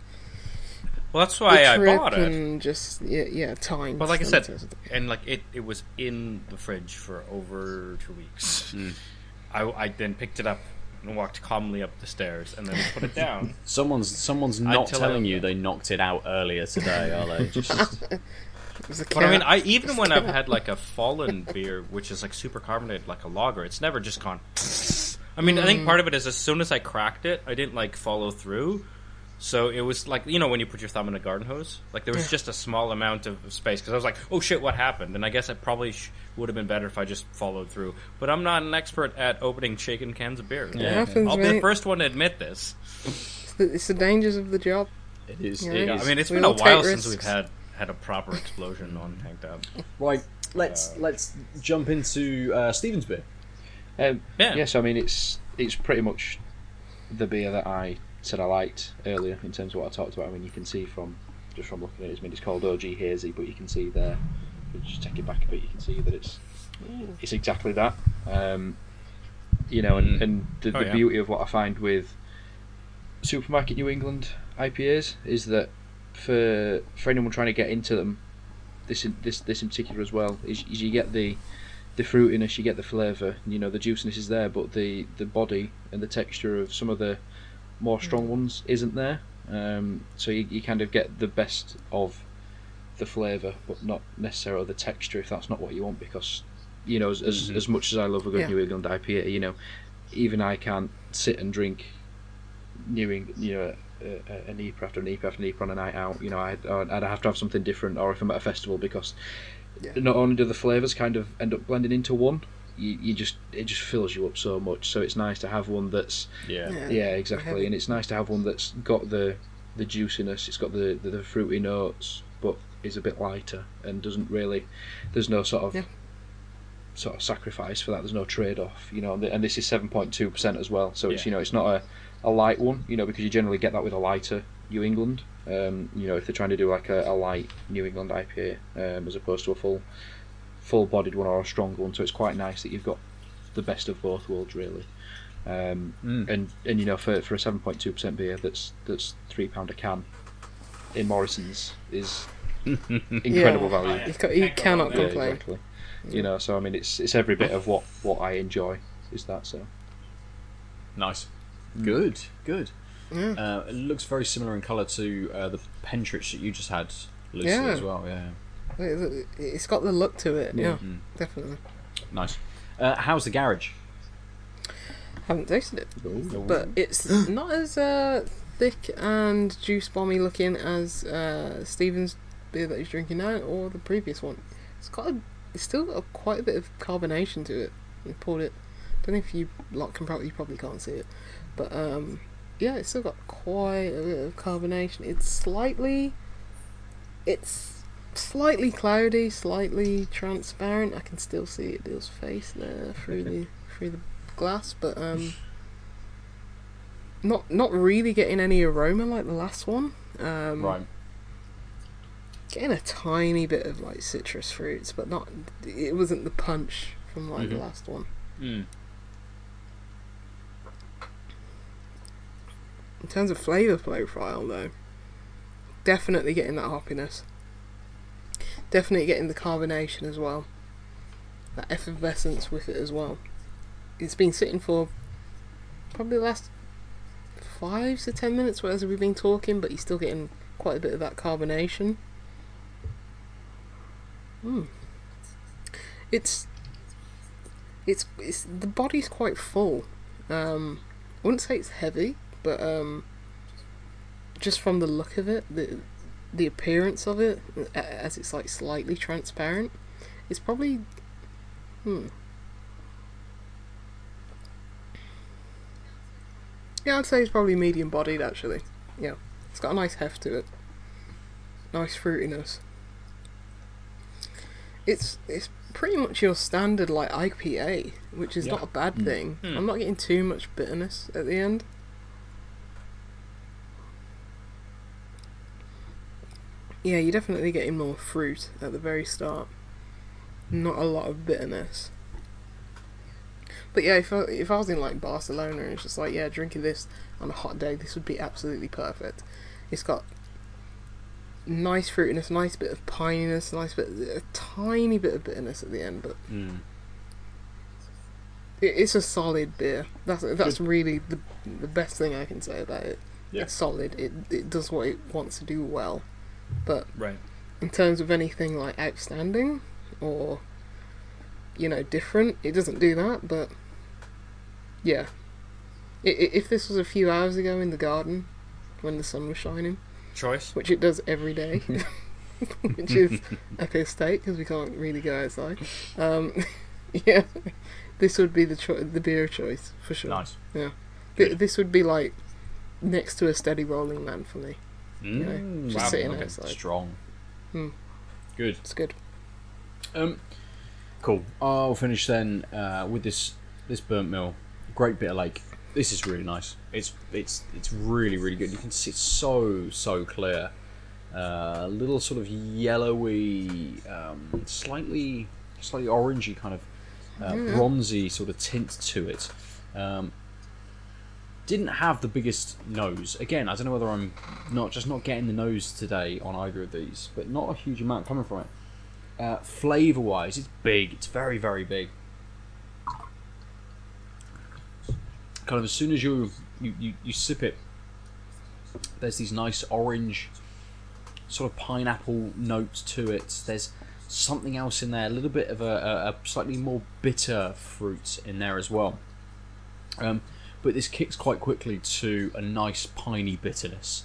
Well, that's why the I trip bought it. and just yeah, yeah, time. But like I said, and like it, it was in the fridge for over two weeks. Mm. I, I then picked it up and walked calmly up the stairs and then put it down. Someone's someone's not Until telling you they knocked it out earlier today, are they? Just, it was a But I mean. I even when I've had like a fallen beer, which is like super carbonated, like a lager, it's never just gone. I mean, I Mm. think part of it is as soon as I cracked it, I didn't like follow through. So it was like you know when you put your thumb in a garden hose, like there was just a small amount of space because I was like, oh shit, what happened? And I guess it probably sh- would have been better if I just followed through. But I'm not an expert at opening shaken cans of beer. it happens, I'll be the first one to admit this. It's the, it's the dangers of the job. it is. Yeah. it Yeah, is. I mean, it's We been a all take while since we've had had a proper explosion on Tanked Up. right. Let's let's jump into uh, Stephen's beer. Um, Yeah. Yes, I mean it's it's pretty much the beer that I said I liked earlier in terms of what I talked about. I mean, you can see from just from looking at it, I mean, it's called OG Hazy, but you can see there. Just take it back a bit, you can see that it's it's exactly that. Um, you know, and, Mm. and the, Oh, the yeah. beauty of what I find with supermarket New England IPAs is that for for anyone trying to get into them, this in, this this in particular as well is, is you get the the fruitiness, you get the flavour, you know the juiciness is there, but the the body and the texture of some of the more strong ones isn't there. Um, so you, you kind of get the best of the flavour, but not necessarily the texture if that's not what you want. Because you know, as as, Mhm. as much as I love a good Yeah. New England IPA, you know, even I can't sit and drink New England, you know, a, a, an EPA after an EPA after an EPA on a night out. You know, I'd, I'd have to have something different, or if I'm at a festival, because Yeah. not only do the flavours kind of end up blending into one, you, you just it just fills you up so much. So it's nice to have one that's Yeah. Yeah. yeah, exactly, and it's nice to have one that's got the the juiciness, it's got the the, the fruity notes, but is a bit lighter and doesn't really. There's no sort of Yeah. sort of sacrifice for that. There's no trade off, you know. And, and this is seven point two percent as well, so it's you know it's not a a light one, you know, because you generally get that with a lighter New England. Um, you know, if they're trying to do like a, a light New England IPA um, as opposed to a full full bodied one or a stronger one, so it's quite nice that you've got the best of both worlds really. Um, Mm. and and you know for for a seven point two percent beer that's that's three pound a can in Morrison's is incredible Yeah. value. You, ca- you cannot Yeah, complain. exactly. You know, so I mean, it's it's every bit of what what I enjoy is that. So Nice. Good. Good. Yeah. Uh, it looks very similar in colour to uh, the Pentrich that you just had, Lucy, Yeah. as well. Yeah. It- It's got the look to it. Yeah, Mm. definitely. Nice. Uh, how's the garage? Haven't tasted it, but it's not as uh, thick and juice bomby looking as uh, Stephen's beer that he's drinking now, or the previous one. It's got a, it's still got quite a bit of carbonation to it. We poured it. Don't know if you lot can probably you probably can't see it, but um, yeah, it's still got quite a bit of carbonation. It's slightly, it's slightly cloudy, slightly transparent. I can still see Aadil's face there through the through the glass, but um, not not really getting any aroma like the last one. Um, Right. Getting a tiny bit of like citrus fruits, but not. It wasn't the punch from like the Mhm. last one. Mm. In terms of flavour profile, though, definitely getting that hoppiness. Definitely getting the carbonation as well. That effervescence with it as well. It's been sitting for probably the last five to ten minutes whereas we've been talking, but you're still getting quite a bit of that carbonation. Mm. It's it's it's the body's quite full. Um, I wouldn't say it's heavy, but um, just from the look of it, the the appearance of it, as it's like slightly transparent, it's probably hmm. Yeah, I'd say it's probably medium bodied actually. Yeah, it's got a nice heft to it, nice fruitiness. It's it's pretty much your standard like IPA, which is Yeah. not a bad thing. I'm not getting too much bitterness at the end. Yeah, you're definitely getting more fruit at the very start. Not a lot of bitterness. But yeah, if I, if I was in like Barcelona and it's just like, yeah, drinking this on a hot day, this would be absolutely perfect. It's got nice fruitiness, nice bit of pininess, nice bit, a tiny bit of bitterness at the end, but Mm. it, it's a solid beer. That's that's really the the best thing I can say about it. Yeah. It's solid. It it does what it wants to do well, but Right. in terms of anything like outstanding or you know different, it doesn't do that. But yeah, I- i- if this was a few hours ago in the garden when the sun was shining, Choice. which it does every day, which is a piss take because we can't really go outside. Um, yeah, this would be the cho- the beer choice for sure. Nice. Th- Good. this would be like next to a Steady Rolling Man for me. Mm. just Wow, sitting okay. outside. Strong. Hmm. Good. It's good. Um, cool. I'll finish then uh, with this this Burnt Mill. Great Bitter Lake. This is really nice. It's it's it's really really good. You can see it's so so clear. Uh, a little sort of yellowy, um, slightly slightly orangey kind of uh, bronzy sort of tint to it. Um, didn't have the biggest nose. Again, I don't know whether I'm not just not getting the nose today on either of these, but not a huge amount coming from it. Uh, flavor wise, it's big. It's very, very big. Kind of as soon as you you, you, you sip it, there's these nice orange, sort of pineapple notes to it. There's something else in there, a little bit of a, a, a slightly more bitter fruit in there as well. Um, but this kicks quite quickly to a nice piney bitterness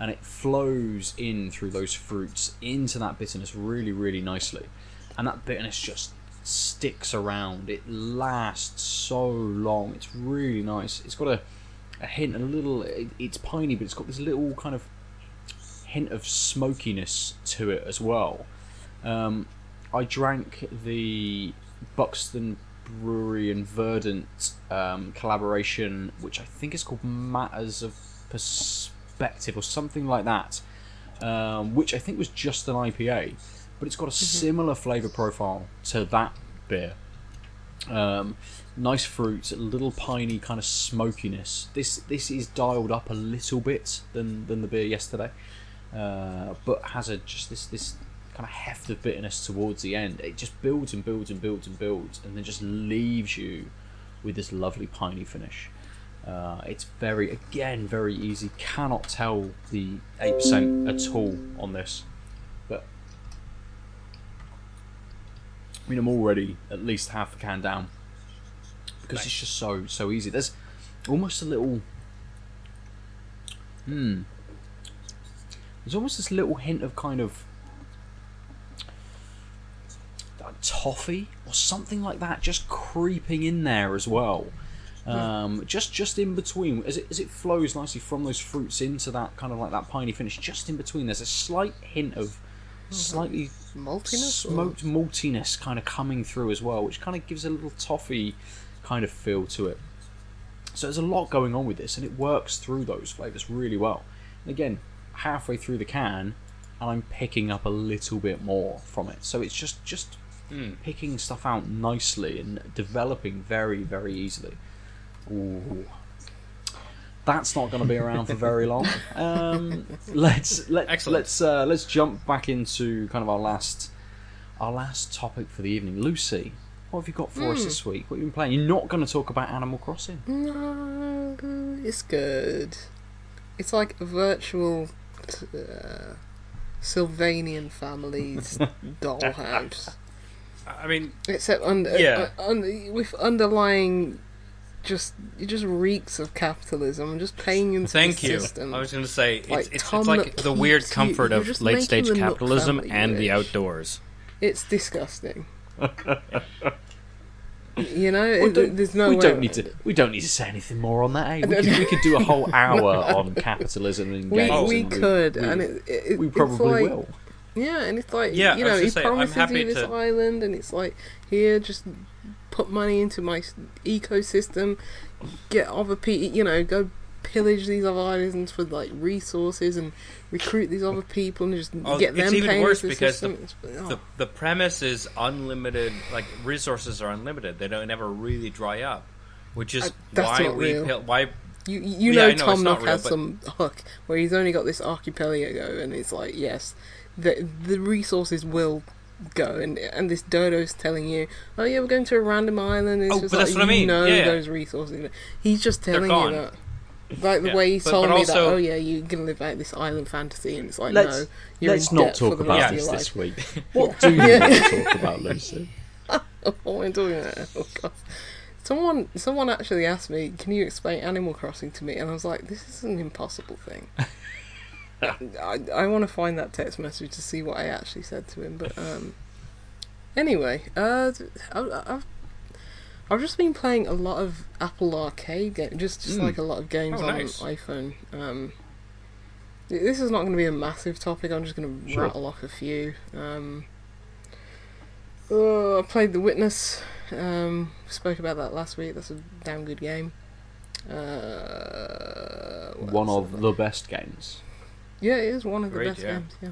and it flows in through those fruits into that bitterness really, really nicely. And that bitterness just sticks around. It lasts so long. It's really nice. It's got a, a hint, a little. It, it's piney, but it's got this little kind of hint of smokiness to it as well. Um, I drank the Buxton Brewery and Verdant um, collaboration, which I think is called Matters of Perspective or something like that, um, which I think was just an IPA, but it's got a similar flavour profile to that beer. Um, nice fruit, a little piney kind of smokiness. This this is dialed up a little bit than than the beer yesterday, uh, but has a just this this kind of heft of bitterness towards the end. It just builds and builds and builds and builds, and then just leaves you with this lovely piney finish. Uh, it's very again very easy. Cannot tell the eight percent at all on this, but I mean I'm already at least half a can down because it's just so so easy. There's almost a little hmm. There's almost this little hint of kind of uh, toffee or something like that just creeping in there as well. Um, just just in between as it as it flows nicely from those fruits into that kind of like that piney finish. Just in between, there's a slight hint of slightly Maltiness? or- smoked maltiness kind of coming through as well, which kind of gives a little toffee kind of feel to it. So there's a lot going on with this, and it works through those flavors really well. And again, halfway through the can, and I'm picking up a little bit more from it. So it's just just picking stuff out nicely and developing very very easily. Ooh. That's not going to be around for very long. Um, let's let, Excellent. let's uh, let's jump back into kind of our last our last topic for the evening. Lucy, what have you got for us this week? What have you been playing? You're not going to talk about Animal Crossing. No, it's good. It's like a virtual uh, Sylvanian family's dollhouse. I mean, Except under, Yeah. uh, un- with underlying, just it just reeks of capitalism and just paying into thank the you. system. I was going to say it's Like it's, it's Tom like the weird comfort you- of late stage making the Nook capitalism family and the outdoors. It's disgusting. you know, We it- there's no we way. don't need to. We don't need to say anything more on that. Eh? We, could, we could do a whole hour on capitalism and games. we and could, we, and it, it, we probably like, will. Yeah, and it's like Yeah, you know, he say, promises happy you this to- island, and it's like here, just put money into my ecosystem, get other people, you know, go pillage these other islands for like resources and recruit these other people and just Oh, get it's them even paying worse the because the-. Oh. The the premise is unlimited. Like resources are unlimited. They don't ever really dry up, which is that's why we pill- why You you Yeah, know I know, Tom it's Nook has but- some hook where he's only got this archipelago and it's like yes, the the resources will go and and this dodo's telling you oh yeah we're going to a random island it's Oh, just but like that's what I you mean, know yeah. those resources he's just telling you that like the Yeah, way he but- told but me that oh yeah you can live out this island fantasy and it's like Let's no you're let's in not debt talk for the about rest this of your this life. week. What do you want to talk about, Lucy? what am I talking about? Oh, God. Someone, someone actually asked me, "Can you explain Animal Crossing to me?" And I was like, "This is an impossible thing." I, I want to find that text message to see what I actually said to him. But um, anyway, uh, I, I've I've just been playing a lot of Apple Arcade games, just just Mm. like a lot of games Oh, on nice. iPhone. Um, this is not going to be a massive topic. I'm just going to Sure. rattle off a few. Um, oh, I played The Witness. Um, spoke about that last week. That's a damn good game. Uh, One of the best games. Yeah, it is one of the Great, best yeah. games. Yeah,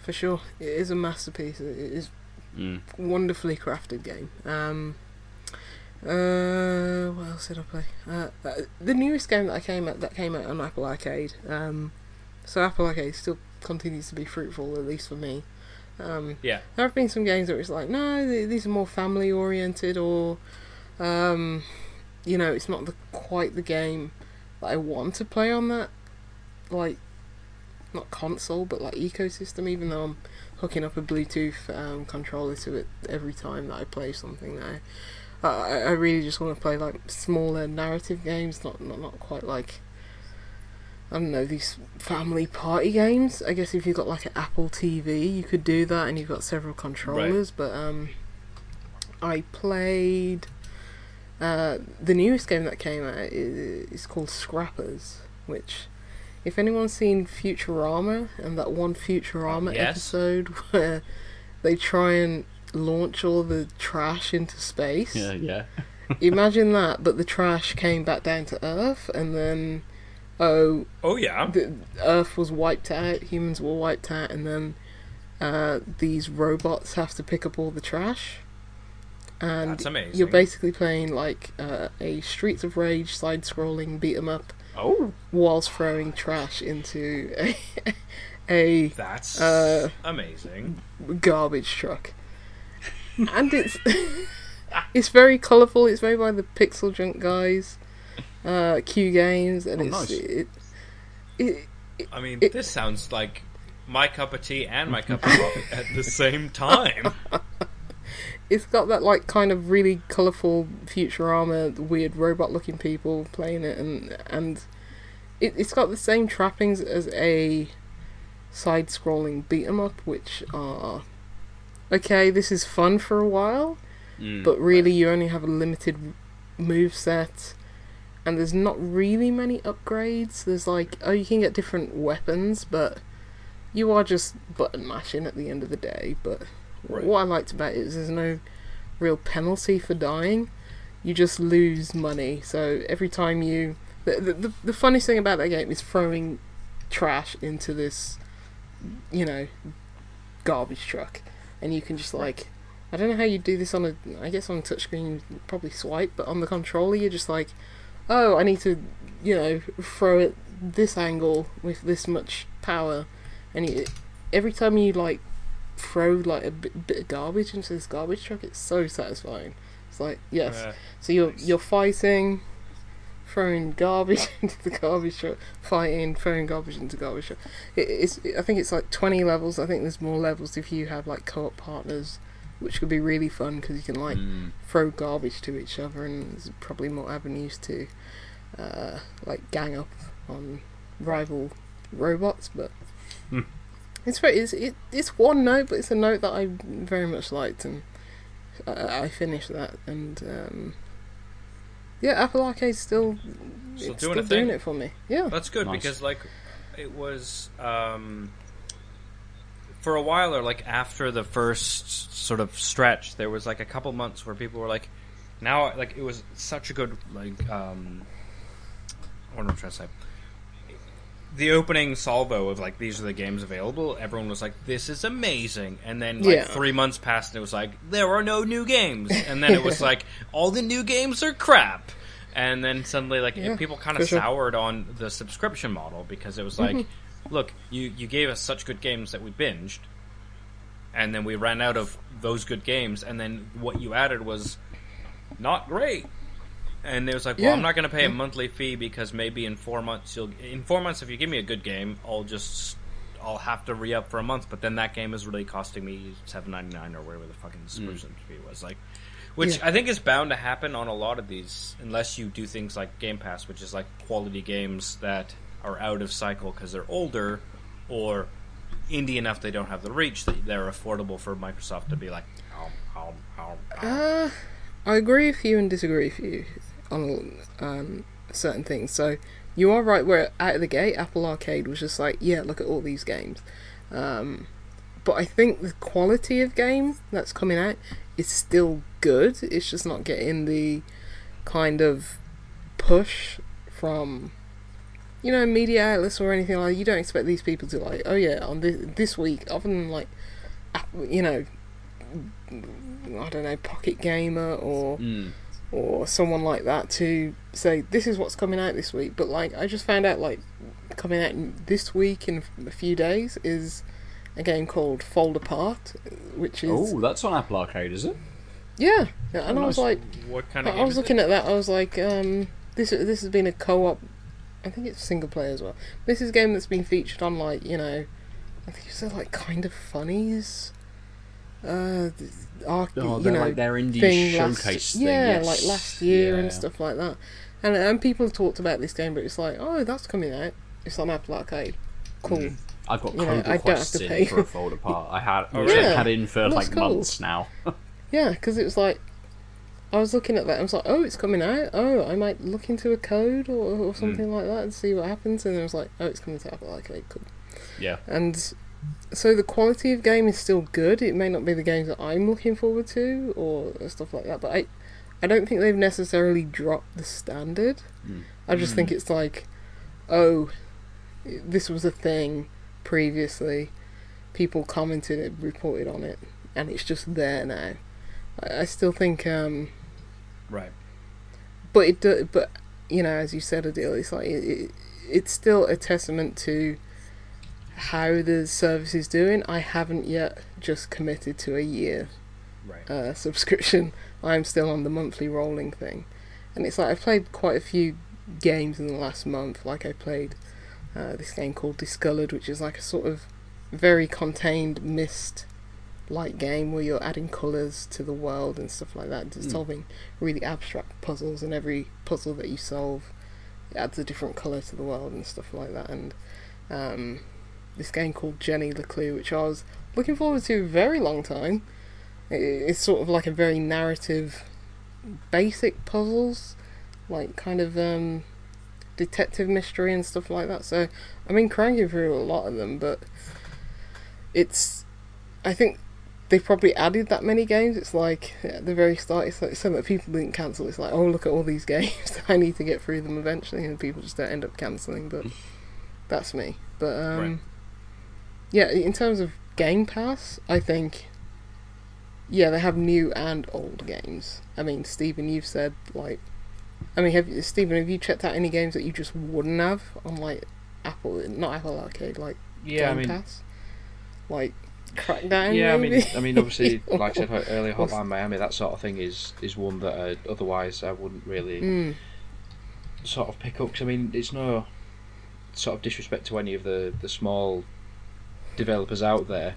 for sure. It is a masterpiece. It is Mm. wonderfully crafted game. Um, uh, what else did I play? Uh, uh, the newest game that I came at that came out on Apple Arcade. Um, so Apple Arcade still continues to be fruitful, at least for me. Um, yeah there have been some games that it's like, no, these are more family oriented, or, um, you know, it's not the quite the game that I want to play on that, like, not console, but like ecosystem. Even though I'm hooking up a Bluetooth um, controller to it every time that I play something now, I, I really just want to play like smaller narrative games, not not not quite like. I don't know these family party games. I guess if you've got like an Apple TV, you could do that, and you've got several controllers. But um, I played uh, the newest game that came out. is is called Scrappers, which, if anyone's seen Futurama and that one Futurama Yes. episode where they try and launch all the trash into space, Yeah, yeah. imagine that. But the trash came back down to Earth, and then oh oh yeah the Earth was wiped out, humans were wiped out, and then uh, these robots have to pick up all the trash. And That's amazing. you're basically playing like uh, a Streets of Rage side-scrolling beat 'em up, Oh, whilst throwing trash into a, a that's uh, amazing garbage truck. and it's it's very colourful. It's made by the Pixel Junk guys, uh, Q Games, and Oh, it's nice. it, it I mean It- this sounds like my cup of tea and my cup of coffee at the same time it's got that like kind of really colourful Futurama, weird robot-looking people playing it, and and it, it's got the same trappings as a side-scrolling beat 'em up, which are okay. This is fun for a while, Mm. but really you only have a limited move set, and there's not really many upgrades. There's like oh you can get different weapons, but you are just button mashing at the end of the day. But Right. what I liked about it is there's no real penalty for dying. you just lose money. So every time you, the the, the, the funniest thing about that game is throwing trash into this, you know, garbage truck, and you can just like. I don't know how you do this on a. I guess on a touchscreen, you probably swipe, but on the controller, you're just like, oh, I need to, you know, throw it this angle with this much power, and you, every time you like throw like a bit, bit of garbage into this garbage truck, it's so satisfying. It's like yes, Uh, so you're you're fighting, throwing garbage into the garbage truck, fighting, throwing garbage into garbage truck. It, it's I think it's like twenty levels. I think there's more levels if you have like co-op partners, which could be really fun because you can like Mm. throw garbage to each other, and there's probably more avenues to uh, like gang up on rival robots. But Hmm. It's very it's it, it's one note, but it's a note that I very much liked, and I, I finished that. And um, yeah, Apple Arcade's still Still it's doing still doing it for me. Yeah, That's good Nice. because like it was um, for a while or like after the first sort of stretch, there was like a couple months where people were like, now like it was such a good like um, what am I trying to say? The opening salvo of like these are the games available. Everyone was like, "This is amazing," and then like Yeah. three months passed, and it was like, "There are no new games," and then it was like, "All the new games are crap." And then suddenly, like Yeah, people kind of sure. Mm-hmm. soured on the subscription model because it was like, look, you you gave us such good games that we binged, and then we ran out of those good games, and then what you added was not great. And it was like, well, Yeah. I'm not going to pay a monthly fee because maybe in four months you'll. In four months, if you give me a good game, I'll just I'll have to re up for a month. But then that game is really costing me seven ninety nine or whatever the fucking subscription fee was. Like, which Yeah. I think is bound to happen on a lot of these, unless you do things like Game Pass, which is like quality games that are out of cycle because they're older or indie enough they don't have the reach that they're affordable for Microsoft to be like, oh, oh, oh, oh. Uh, I agree with you and disagree with you on um, certain things. So you are right. Where out of the gate, Apple Arcade was just like, yeah, look at all these games. Um, but I think the quality of game that's coming out is still good. It's just not getting the kind of push from you know media outlets or anything like. That. You don't expect these people to like, oh yeah, on this this week, other than like, you know, I don't know, Pocket Gamer or Mm. Or someone like that to say this is what's coming out this week. But like I just found out like coming out this week in a few days is a game called Fold Apart, which is Oh, that's on Apple Arcade, is it? yeah. yeah, And Oh, I was nice. like, what kind I of I game was is it? looking at that. I was like, um, this this has been a co-op. I think it's single player as well. This is a game that's been featured on like you know, I think it's like kind of funnies. Uh, arc, Oh, you they're know, like their indie thing showcase last, thing. Yeah, yes. like last year Yeah. and stuff like that. And and people have talked about this game, but it's like, oh, that's coming out. It's on Apple Arcade. Cool. Mm. I've got You know, code I don't have requests in pay. for a fold apart. I had which really? I've had in for like cool. months now. Yeah, because it was like, I was looking at that. I was like, oh, it's coming out. Oh, I might look into a code or, or something like that and see what happens. And I was like, oh, it's coming to Apple Arcade. Cool. yeah. And so the quality of game is still good. It may not be the games that I'm looking forward to or stuff like that, but I, I don't think they've necessarily dropped the standard. Mm. I just think it's like, oh, this was a thing previously. People commented it, reported on it, and it's just there now. I, I still think, um, Right. but it, do, but you know, as you said, Aadil, it's like it, it, it's still a testament to how the service is doing. I haven't yet just committed to a year Right. uh, subscription. I'm still on the monthly rolling thing, and it's like I've played quite a few games in the last month. Like I played uh, this game called Discolored, which is like a sort of very contained Myst like game where you're adding colours to the world and stuff like that, just Mm. solving really abstract puzzles, and every puzzle that you solve adds a different colour to the world and stuff like that. And um, this game called Jenny LeClue, which I was looking forward to a very long time. It's sort of like a very narrative, basic puzzles, like kind of um, detective mystery and stuff like that. So I've been cranking through a lot of them, but it's, I think, they've probably added that many games. It's like at the very start, it's like so that people didn't cancel. It's like, oh, look at all these games. I need to get through them eventually, and people just don't end up canceling. But that's me. But um. Yeah, in terms of Game Pass, I think yeah, they have new and old games. I mean, Stephen, you've said like, I mean, have you, Stephen, have you checked out any games that you just wouldn't have on like Apple, not Apple Arcade, like Yeah, I Game mean, Pass, like Crackdown? yeah, I mean. I mean, obviously, like I said earlier, Hotline Miami, that sort of thing is is one that I, otherwise I wouldn't really Mm, sort of pick up. 'cause, I mean, it's no sort of disrespect to any of the the small developers out there,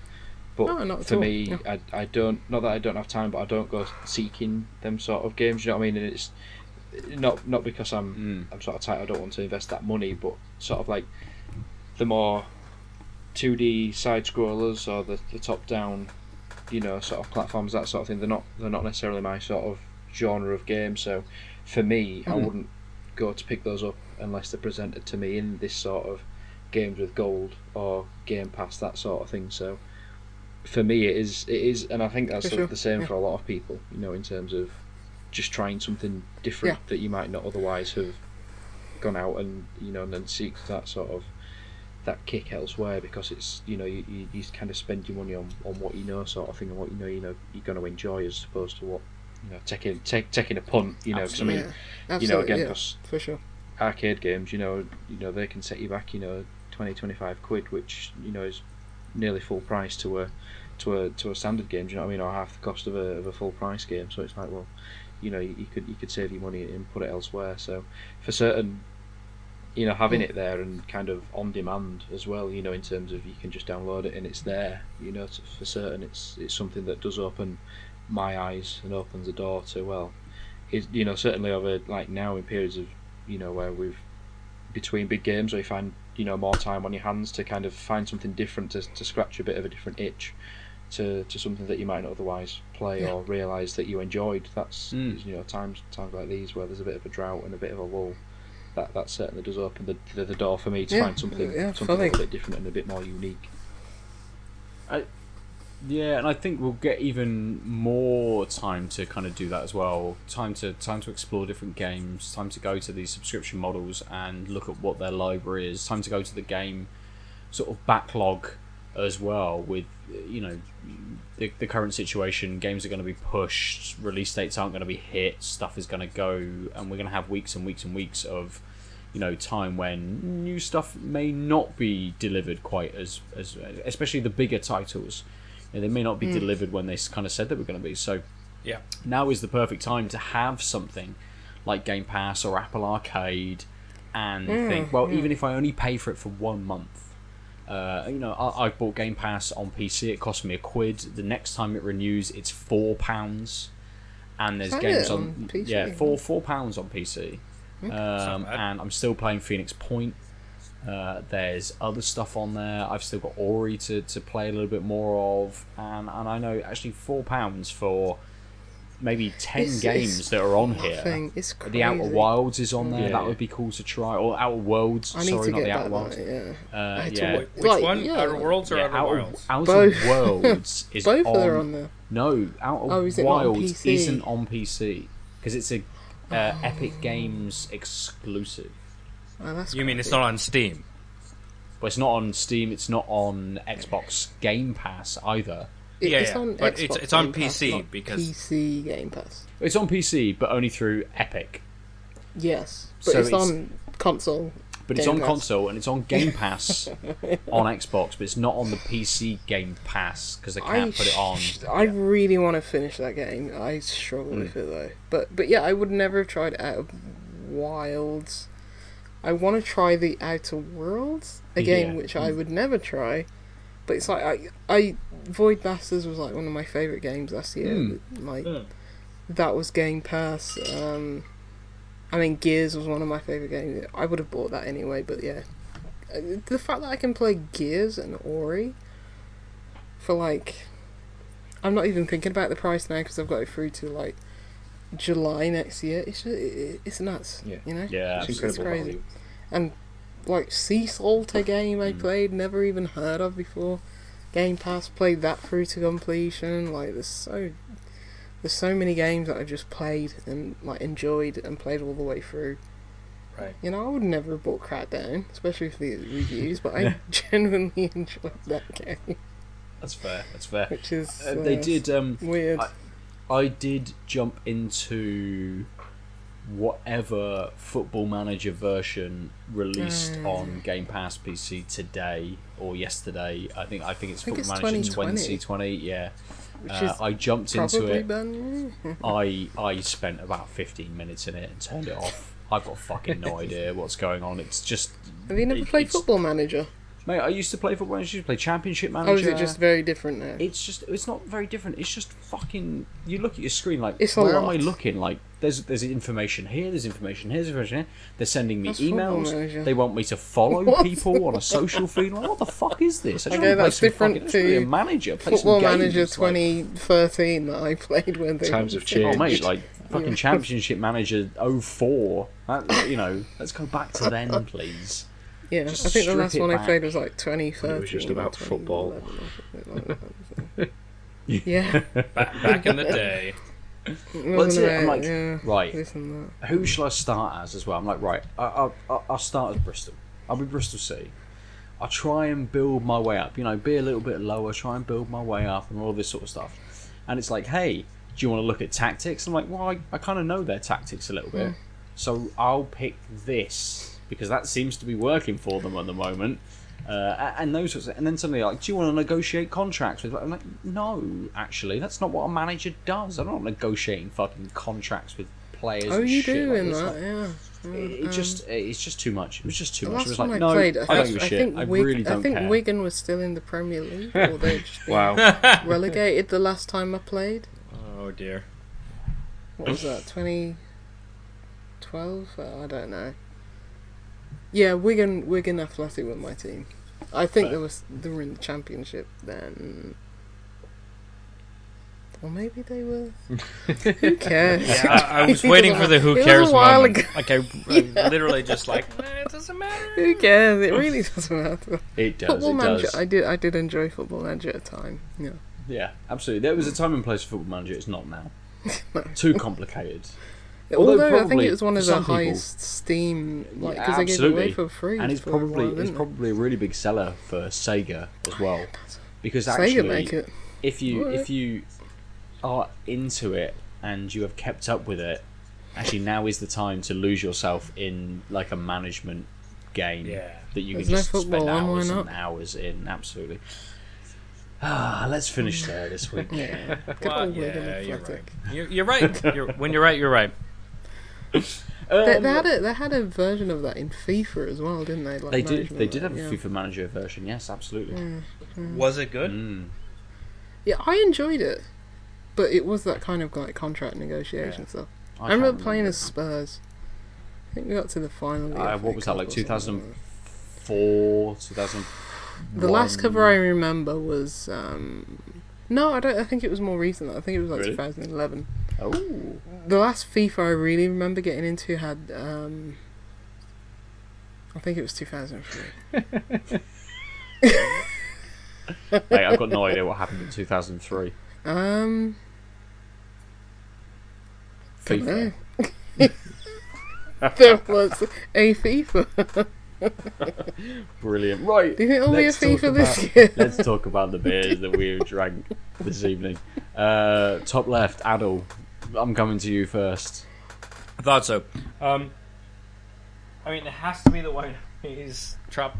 but No, not for me, no. I I don't not that I don't have time, but I don't go seeking them sort of games. You know what I mean? And it's not not because I'm Mm. I'm sort of tight. I don't want to invest that money, but sort of like the more 2D side scrollers or the, the top down, you know, sort of platforms, that sort of thing. They're not they're not necessarily my sort of genre of game. So for me, I Mhm. wouldn't go to pick those up unless they're presented to me in this sort of games with gold or Game Pass, that sort of thing. So for me, it is it is, and I think that's sure, the same yeah. for a lot of people. You know, in terms of just trying something different that you might not otherwise have gone out and you know and then seek that sort of that kick elsewhere because it's you know you, you, you kind of spend your money on, on what you know sort of thing and what you know you know you're going to enjoy as opposed to what you know taking take, taking a punt you know 'cause I mean yeah, you know again yeah, for sure. arcade games you know you know they can set you back you know 20 25 quid which you know is nearly full price to a to a to a standard game. Do you know what I mean? Or half the cost of a, of a full price game. So it's like well you know you, you could you could save your money and put it elsewhere. So for certain you know having it there and kind of on demand as well you know in terms of you can just download it and it's there you know to, for certain it's it's something that does open my eyes and opens the door to well is you know certainly over like now in periods of you know where we've between big games where you find you know more time on your hands to kind of find something different to, to scratch a bit of a different itch to, to something that you might not otherwise play Yeah. or realise that you enjoyed that's Mm. you know times times like these where there's a bit of a drought and a bit of a lull that that certainly does open the, the, the door for me to Yeah, find something yeah, something a bit different and a bit more unique Yeah, and I think we'll get even more time to kind of do that as well. Time to time to explore different games. Time to go to these subscription models and look at what their library is. Time to go to the game sort of backlog as well. With you know the, the current situation, games are going to be pushed. Release dates aren't going to be hit. Stuff is going to go, and we're going to have weeks and weeks and weeks of you know time when new stuff may not be delivered quite as as especially the bigger titles they may not be delivered when they kind of said they were going to be. So Yeah. now is the perfect time to have something like game pass or apple arcade and think well even if i only pay for it for one month uh, you know I, I bought game pass on pc it cost me a quid. The next time it renews it's four pounds. And there's Is games on, on PC? yeah four four pounds on pc um, and I'm still playing Phoenix Point. Uh, there's other stuff on there. I've still got Ori to, to play a little bit more of, and and I know actually four pounds for maybe ten It's- games it's that are on here. Nothing. It's crazy. The Outer Wilds is on there. Yeah. That would be cool to try. Or Outer Worlds. I need Sorry, to not get the that. Outer Worlds. Though, yeah. Uh, I had to yeah. Which Like, one? yeah, Outer Worlds or Yeah, Outer Outer, Wilds? Outer Both. Worlds is Both on, are on there. No, Outer Oh, is it not on Wilds isn't on PC because it's a uh, Oh. Epic Games exclusive. Oh, that's You mean it's not on Steam? But it's not on Steam. It's not on Xbox Game Pass either. It- Yeah, it's yeah, on but Xbox it's on Game PC not because- PC Game Pass. It's on PC, but only through Epic. Yes, but So it's, it's- on console. But it's on Pass. console and it's on Game Pass on Xbox, but it's not on the PC Game Pass because they can't put it on. sh- I really want to finish that game. I struggle Hmm. with it though. But but yeah, I would never have tried Outer Wilds. I want to try the Outer Worlds, a game Yeah. which I would never try. But it's like I, I Void Bastards was like one of my favorite games last year. Mm. Like Mm. that was Game Pass. Um, I mean Gears was one of my favorite games. I would have bought that anyway. But yeah, Uh, the fact that I can play Gears and Ori for like, I'm not even thinking about the price now because I've got it through to like July next year. It's just, it, it's nuts. Yeah. you know. Yeah, it's it's crazy. value Like Sea Salt, a game Mm. I played, never even heard of before. Game Pass, played that through to completion. Like there's so there's so many games that I've just played and like enjoyed and played all the way through. Right. You know, I would never have bought Crackdown, especially for the reviews, but I genuinely enjoyed that game, That's fair. That's fair. which is Uh, they uh, did. Um, weird. I- I did jump into whatever Football Manager version released Mm. on Game Pass PC today or yesterday. I think I think it's I think Football it's Manager 2020. 2020. Yeah, uh, I jumped into it. I I spent about 15 minutes in it and turned it off. I've got fucking no idea what's going on. It's just, Have you never it- played Football Manager? Mate. I used to play Football Manager. I used to play Championship Manager. Or is it just very different now? it's just it's not very different. It's just fucking. You look at your screen like It's where am I looking? Like there's there's information here. There's information here. There's information here. They're sending me That's emails. They want me to follow What's people on a social feed. Like, what the fuck is this? I just Okay, play that's some different fucking- I just wanna be a manager. Play Football some Manager games, like- 2013 that I played when they Times have Oh mate, like fucking Yeah. Championship Manager 04. That, you know, let's go back to then, please. Yeah, Just I think the last it one I played was like 2013. It was just about football. 2011 or something like yeah, Back, back in the day. Well, that's wasn't it. I'm like, yeah, right. this and that. who shall I start as as well? I'm like, right, I, I, I- I'll start as Bristol. I'll be Bristol City. I'll try and build my way up. You know, be a little bit lower, try and build my way up, and all this sort of stuff. And it's like, hey, do you want to look at tactics? I'm like, well, I, I kind of know their tactics a little bit, hmm. so I'll pick this because that seems to be working for them at the moment. Uh, and those sorts of, and then suddenly like, do you want to negotiate contracts with? I'm like, no, actually, that's not what a manager does. I'm not negotiating fucking contracts with players. Oh, and you shit do like in this. that, Like, yeah. it, it just it's just too much. It was just too much. last It was like I no, played, I I, don't think, give a I shit. think, I Wig- really don't I think care. Wigan was still in the Premier League, or they just Wow. relegated the last time I played. Oh dear. What was that? 2012? Uh, I don't know. Yeah, Wigan, Wigan Athletic were my team. I think Fair. they was they were in the championship then. Or maybe they were. Who cares? Yeah, I, I was waiting for the who It a cares while moment. ago. Like I, I literally just like "Eh, it doesn't matter. Who cares? It really doesn't matter. It does. Football it manager. does. I did. I did enjoy football manager at a time. Yeah. Yeah, absolutely. There was a time and place for football manager. It's not now. Too complicated. Although Although, I think it was one of the some people- highest Steam, like Yeah, because they gave it away absolutely. for free. and it's for a while, probably it's didn't probably a really big seller for Sega as well. Because Sega actually, make it. if you What? if you are into it and you have kept up with it, actually now is the time to lose yourself in like a management game Yeah. that you There's can no just football spend hours and hours in. Absolutely. Ah, let's finish there this week. Yeah. Well, yeah, you're right. You're, you're right. You're, when you're right, you're right. They, Um, they had a they had a version of that in FIFA as well, didn't they? Like They did. They of did that, have a yeah. FIFA Manager version. Yes, absolutely. Was it good? Mm. Yeah, I enjoyed it, but it was that kind of like contract negotiation stuff. I, can't remember playing as Spurs. I think we got to the final. of the Uh, what was that like? or Two something thousand like four, two thousand. The last cover I remember was um, no, I don't. I think it was more recent. I think it was like Really? 2011. Oh, The last FIFA I really remember getting into had um, I think it was 2003. mate, I've got no idea what happened in two thousand three. Um, FIFA. there was a FIFA. Brilliant. Right. Do you think there'll be a FIFA this year? Let's talk about the beers that we drank this evening. Uh, top left, Aadil. I'm coming to you first. I thought so. Um, I mean, it has to be the White Haze Trop.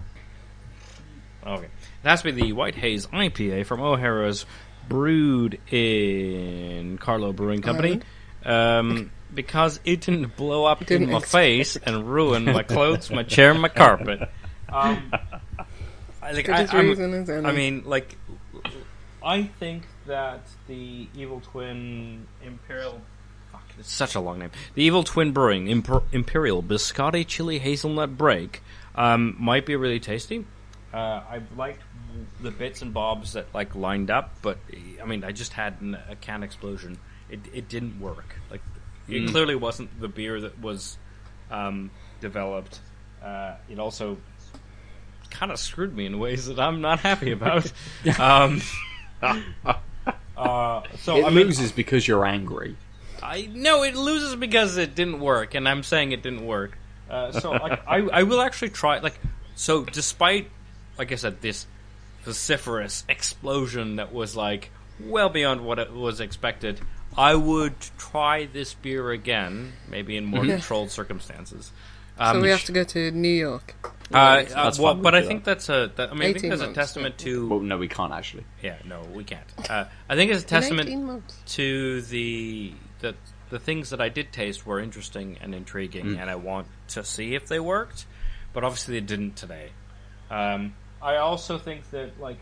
Okay, it has to be the White Haze IPA from O'Hara's, brewed in Carlow Brewing Company. Um, because it didn't blow up Didn't in my expect face and ruin my clothes, my chair, and my carpet. Um, like, I, as I'm- reason as any. I mean, like, I think that the Evil Twin Imperial. Fuck, it's such a long name. The Evil Twin Brewing Imper- Imperial Biscotti Chili Hazelnut Break um, might be really tasty. Uh, I liked the bits and bobs that like lined up, but I mean, I just had an, a can explosion. It it didn't work. Like, it clearly wasn't the beer that was um, developed. Uh, it also kind of screwed me in ways that I'm not happy about. um, uh, so it I mean, loses because you're angry. I no, it loses because it didn't work, and I'm saying it didn't work. Uh, so like, I I will actually try. Like, so despite, like I said, this vociferous explosion that was like well beyond what it was expected, I would try this beer again, maybe in more controlled circumstances. Um, so we have to go to New York. uh, uh, well, but I think that's a. That, I mean, I think 18 that's a months, testament to. Well, no, we can't actually. Yeah, no, we can't. Uh, I think it's a testament to the the the things that I did taste were interesting and intriguing, and I want to see if they worked. But obviously, they didn't today. Um, I also think that like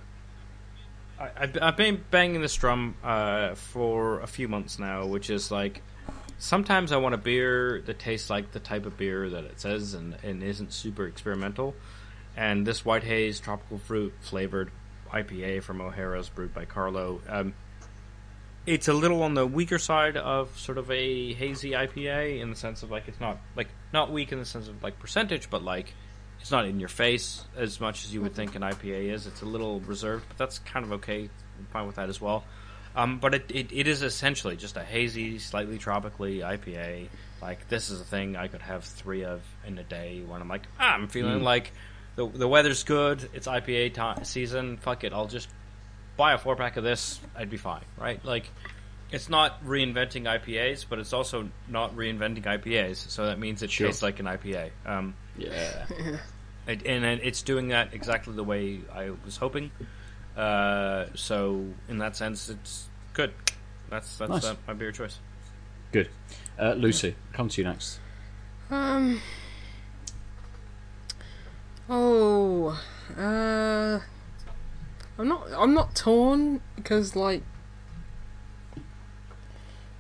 I, I've, I've been banging this drum uh, for a few months now, which is like sometimes I want a beer that tastes like the type of beer that it says and, and isn't super experimental. And this white haze tropical fruit flavored IPA from O'Hara's, brewed by Carlow. Um, it's a little on the weaker side of sort of a hazy IPA in the sense of like it's not like not weak in the sense of like percentage, but like it's not in your face as much as you would think an IPA is. It's a little reserved, but that's kind of okay. I'm fine with that as well. Um, but it, it, it is essentially just a hazy, slightly tropically IPA. Like this is a thing I could have three of in a day when I'm like, ah, I'm feeling like the the weather's good. It's IPA time, season. Fuck it, I'll just buy a four pack of this. I'd be fine, right? Like it's not reinventing IPAs, but it's also not reinventing IPAs. So that means it Sure. tastes like an IPA. Um, Yeah. it, and it's doing that exactly the way I was hoping. Uh, so in that sense, it's good. That's that's Nice. uh, my beer choice. Good. Uh, Lucy, come to you next. Um. Oh, uh, I'm not. I'm not torn because like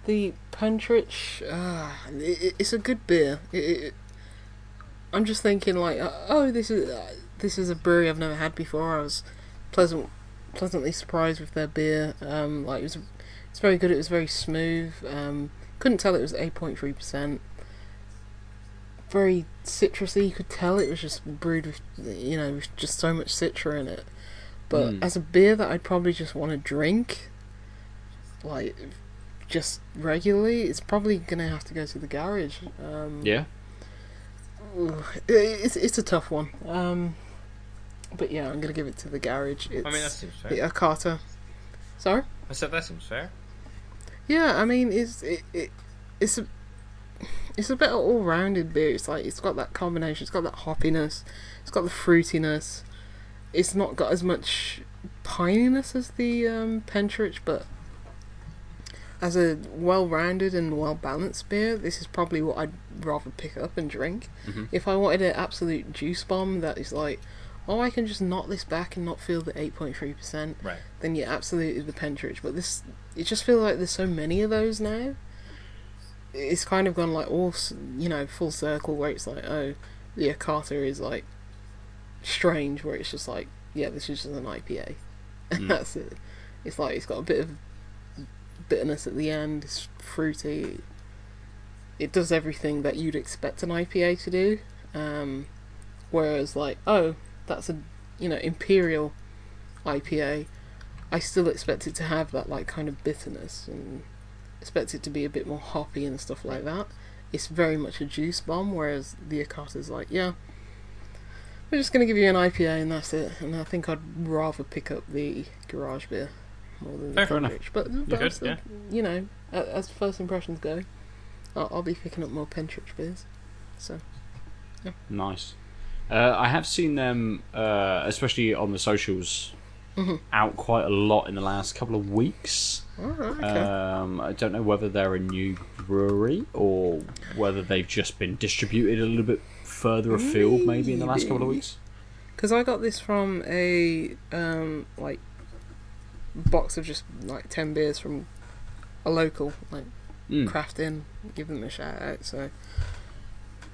the Pentrich. Uh, it, it's a good beer. It, it, I'm just thinking like, uh, oh, this is uh, this is a brewery I've never had before. I was pleasant, pleasantly surprised with their beer. Um, like it was, it's very good. It was very smooth. Um, couldn't tell it was eight point three percent very citrusy. You could tell it was just brewed with, you know, with just so much citra in it. But Mm. as a beer that I'd probably just want to drink, like, just regularly, it's probably gonna have to go to the garage. Um, Yeah. it's it's a tough one. Um, but yeah, I'm gonna give it to the garage. It's I mean, that seems fair. the Ocata. Sorry. I said that seems fair. Yeah, I mean, it's it, it it's a it's a bit all-rounded beer. It's like it's got that combination. It's got that hoppiness. It's got the fruitiness. It's not got as much pininess as the um, Pentrich, but as a well-rounded and well-balanced beer, this is probably what I'd rather pick up and drink. Mhm. If I wanted an absolute juice bomb that is like, oh, I can just knock this back and not feel the eight point three percent Right. then you're absolutely the Pentrich. But this, it just feels like there's so many of those now. It's kind of gone like all, you know, full circle where it's like, oh, the Ocata is like strange, where it's just like, yeah, this is just an IPA, and Mm. that's it. It's like it's got a bit of bitterness at the end. It's fruity. It does everything that you'd expect an IPA to do. Um, whereas like, oh, that's a you know imperial IPA. I still expect it to have that like kind of bitterness and expect it to be a bit more hoppy and stuff like that. It's very much a juice bomb, whereas the Ocata's like, yeah, we're just gonna give you an IPA and that's it. And I think I'd rather pick up the garage beer more than the Fair enough. Pentrich. But, but good, still, uh, yeah. you know, as first impressions go, I'll, I'll be picking up more Pentrich beers. So Nice. Uh, I have seen them, uh, especially on the socials, Mhm. out quite a lot in the last couple of weeks. alright, okay. Um, I don't know whether they're a new brewery or whether they've just been distributed a little bit further afield, maybe in the last couple of weeks. Because I got this from a um, like box of just like ten beers from a local like Mm. craft inn. Give them a shout out. So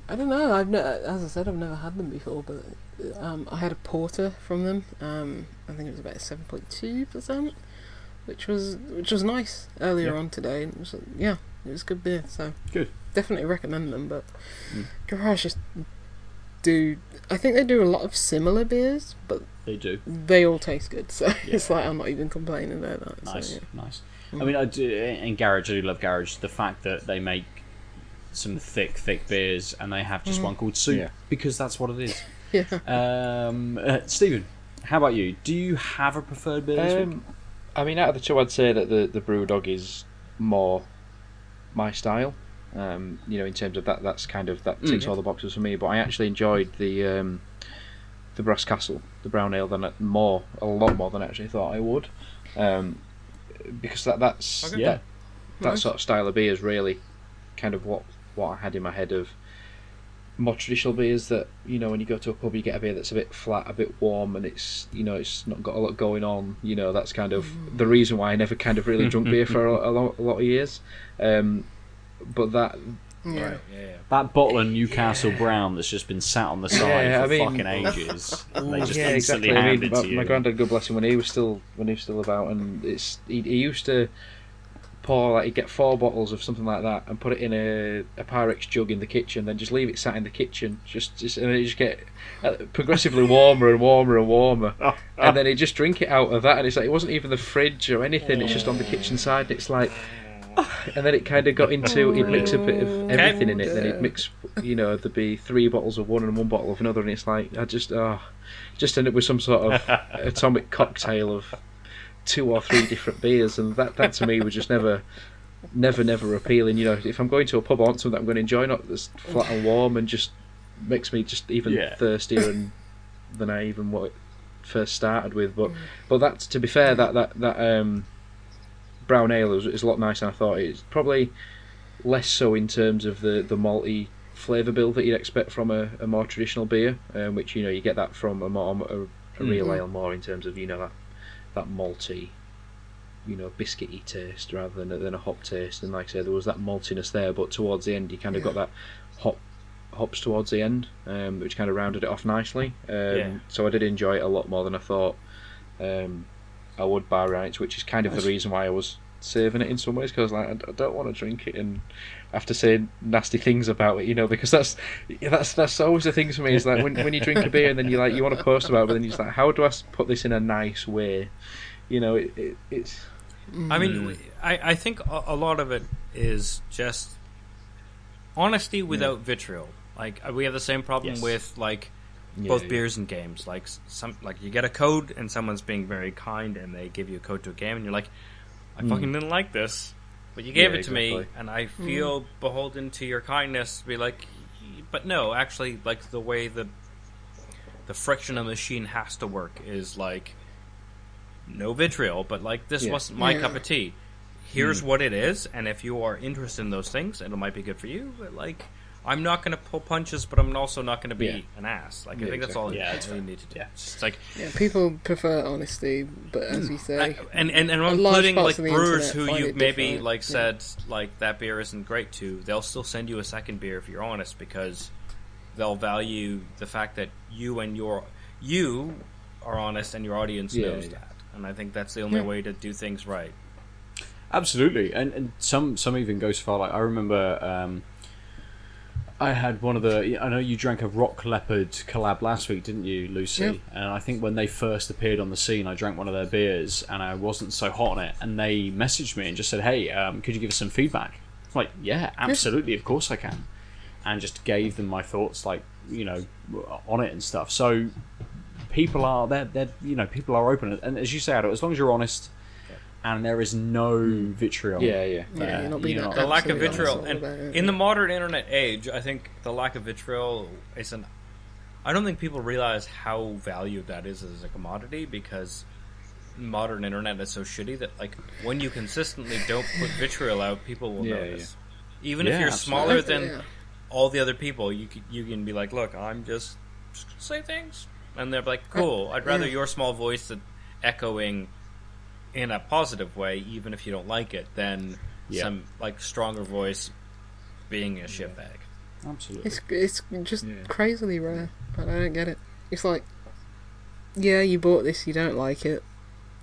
I don't know. I've ne- as I said, I've never had them before, but um, I had a porter from them. Um, I think it was about seven point two percent, which was which was nice earlier Yeah. on today. And it was, yeah, it was good beer. So Good. definitely recommend them. But Mm. Garage just do. I think they do a lot of similar beers, but They do. they all taste good. So it's like I'm not even complaining about that. Nice, So, yeah. nice. I mean, I do in Garage. I do love Garage. The fact that they make some thick, thick beers and they have just one called Soup Yeah. because that's what it is. Yeah. Um, uh, Stephen, how about you? Do you have a preferred beer this week? Um, I mean, out of the two, I'd say that the the brew dog is more my style. Um, you know, in terms of that, that's kind of that ticks Mm. all the boxes for me. But I actually enjoyed the um, the Brass Castle, the brown ale, than more, a lot more than I actually thought I would. Um, because that that's Okay. Yeah. that, that Nice. sort of style of beer is really kind of what what I had in my head of more traditional beers that you know when you go to a pub you get a beer that's a bit flat a bit warm and it's you know it's not got a lot going on you know that's kind of the reason why I never kind of really drunk beer for a, a, lot, a lot of years um, but that Yeah. Right. Yeah. yeah. That bottle of Newcastle Brown that's just been sat on the side Yeah, for I mean- fucking ages. they just yeah, instantly exactly. I mean, it my, you. my granddad, God bless him, when he was still when he was still about, and it's he, he used to pour like he'd get four bottles of something like that and put it in a, a Pyrex jug in the kitchen, then just leave it sat in the kitchen, just just and it just get uh, progressively warmer and warmer and warmer, ah, and ah. then he just drink it out of that, and it's like it wasn't even the fridge or anything; it's just on the kitchen side. It's like. And then it kind of got into he'd mix a bit of oh. everything in it. Then he'd mix, you know, there'd be three bottles of one and one bottle of another, and it's like I just, oh, just end up with some sort of atomic cocktail of two or three different beers, and that that to me was just never, never, never appealing. You know, if I'm going to a pub, I want something that I'm going to enjoy, not that's flat and warm, and just makes me just even Yeah. thirstier and than I even what it first started with. But but that's to be fair, that that that um, brown ale is, is a lot nicer than I thought. It's probably less so in terms of the the malty flavour build that you'd expect from a, a more traditional beer, um, which you know you get that from a more a, a real ale more in terms of you know that that malty, you know biscuity taste rather than a, than a hop taste. And like I said, there was that maltiness there, but towards the end you kind of got that hop hops towards the end, um, which kind of rounded it off nicely. Um, Yeah. So I did enjoy it a lot more than I thought um, I would by rights, which is kind of Nice. the reason why I was saving it in some ways because like I d- I don't want to drink it and have to say nasty things about it, you know, because that's that's that's always the thing for me. Is like when when you drink a beer and then you like you want to post about it, but then you're just like, how do I put this in a nice way? You know, it, it, it's I mean, I, I think a, a lot of it is just honesty without vitriol. Like uh, we have the same problem Yes. with like Yeah, both yeah. beers and games. Like some like you get a code and someone's being very kind and they give you a code to a game and you're like, I fucking didn't like this, but you gave Yeah, it to me and I mm-hmm. feel beholden to your kindness to be like, but no, actually, like the way the the friction of the machine has to work is like no vitriol, but like this Yeah. wasn't my Yeah. cup of tea. Here's mm. what it is, and if you are interested in those things, it might be good for you. But like, I'm not going to pull punches, but I'm also not going to be Yeah. an ass. Like, Yeah, I think that's all. Yeah, you that's really need to do. Yeah. It's just like, Yeah, people prefer honesty, but as you say, I- and and, and including like brewers who you've maybe different, like yeah. said like that beer isn't great to. They'll still send you a second beer if you're honest because they'll value the fact that you and your you are honest and your audience Yeah, knows yeah. that. And I think that's the only Yeah. way to do things right. Absolutely, and, and some some even go so far. Like I remember, um, I had one of the. I know you drank a Rock Leopard collab last week, didn't you, Lucy? And I think when they first appeared on the scene, I drank one of their beers, and I wasn't so hot on it. And they messaged me and just said, "Hey, um, could you give us some feedback?" I'm like, yeah, absolutely, of course I can, and just gave them my thoughts, like you know, on it and stuff. So people are they're, they're you know people are open, and as you say, Adam, as long as you're honest. And there is no hmm. vitriol. yeah, yeah. yeah, you're not being you know, the lack of absolutely vitriol honest and about it. in the modern internet age i think the lack of vitriol is an i don't think people realize how valued that is as a commodity because modern internet is so shitty that like when you consistently don't put vitriol out people will Yeah, notice even Yeah, if you're absolutely. smaller than Yeah. all the other people you can, you can be like look i'm just, just say things and they're like cool i'd rather yeah. your small voice that echoing in a positive way even if you don't like it than Yeah. some like stronger voice being a shitbag. Absolutely. It's it's just Yeah. crazily rare. But I don't get it. It's like, yeah, you bought this, you don't like it.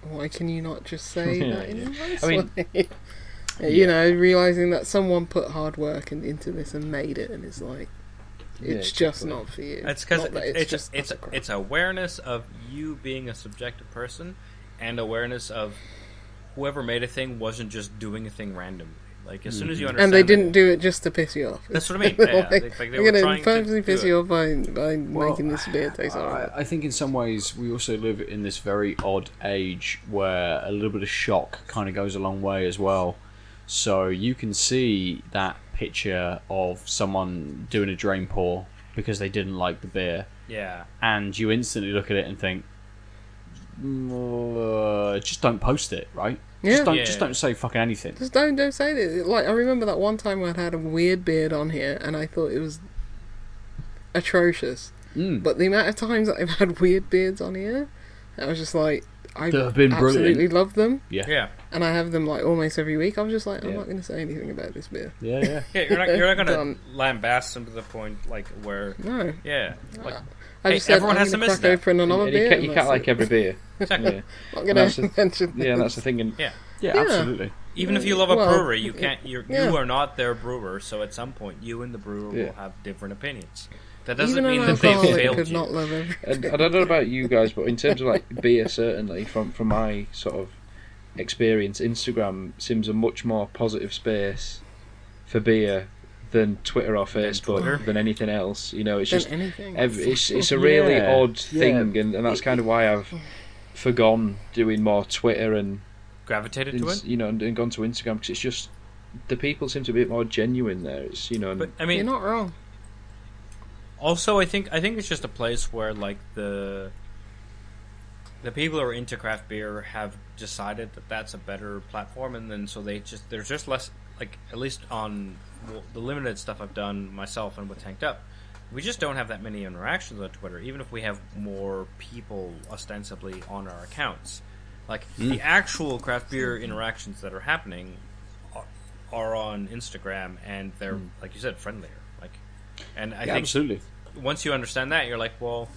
Why can you not just say Yeah, that in yeah. a nice I mean- way? Yeah, You know, realizing that someone put hard work in, into this and made it, and it's like, It's Yeah, just exactly. not for you. It's because Not that it's it's just it's, it's awareness of you being a subjective person, and awareness of whoever made a thing wasn't just doing a thing randomly. Like as soon as you understand, and they didn't do it just to piss you off. That's what I mean. Yeah, like, they- like they they're were gonna trying to purposely piss you off by, by Well, making this beer taste alright. I, I think in some ways we also live in this very odd age where a little bit of shock kind of goes a long way as well. So you can see that picture of someone doing a drain pour because they didn't like the beer, Yeah, and you instantly look at it and think, "Mm, uh, just don't post it, right? Yeah. Just don't, Yeah. just don't say fucking anything. Just don't don't say this. Like I remember that one time when I had a weird beard on here, and I thought it was atrocious. Mm. But the amount of times that I've had weird beards on here, I was just like, I have been absolutely brilliant. love them, yeah, yeah. and I have them like almost every week. I was just like, I'm Yeah. not going to say anything about this beer. Yeah, yeah. yeah. You're not you're not gonna Done. lambast them to the point like where No, yeah, like I Hey, just said everyone I'm has to going to miss crack that. open another And you can't, and you that's can't like it. every beer. exactly. Yeah, Not going that's to the- mention. yeah, that's the thing. And Yeah. Yeah, Yeah. absolutely. Even if you love a Well, brewery, you can't. You're, yeah. You are not their brewer, so at some point, you and the brewer Yeah. will have different opinions. That doesn't Even mean that they've alcoholic failed could you. not love every. And I don't know about you guys, but in terms of like beer, certainly from from my sort of experience, Instagram seems a much more positive space for beer than Twitter or Facebook Twitter? than anything else. You know, it's than just anything. ev- it's it's a really Yeah, odd yeah. thing, and, and that's kind of why I've forgone doing more Twitter and Gravitated to it. you know and, and gone to Instagram because it's just the people seem to be a bit more genuine there. It's you know, and But I mean, You're not wrong. also I think I think it's just a place where like the the people who are into craft beer have decided that that's a better platform, and then so they just there's just less like at least on well, the limited stuff I've done myself and with Tanked Up. We just don't have that many interactions on Twitter, even if we have more people ostensibly on our accounts. Like the hmm. actual craft beer interactions that are happening are, are on Instagram, and they're hmm. like you said, friendlier. Like, and I Yeah, think absolutely. once you understand that, you're like, well,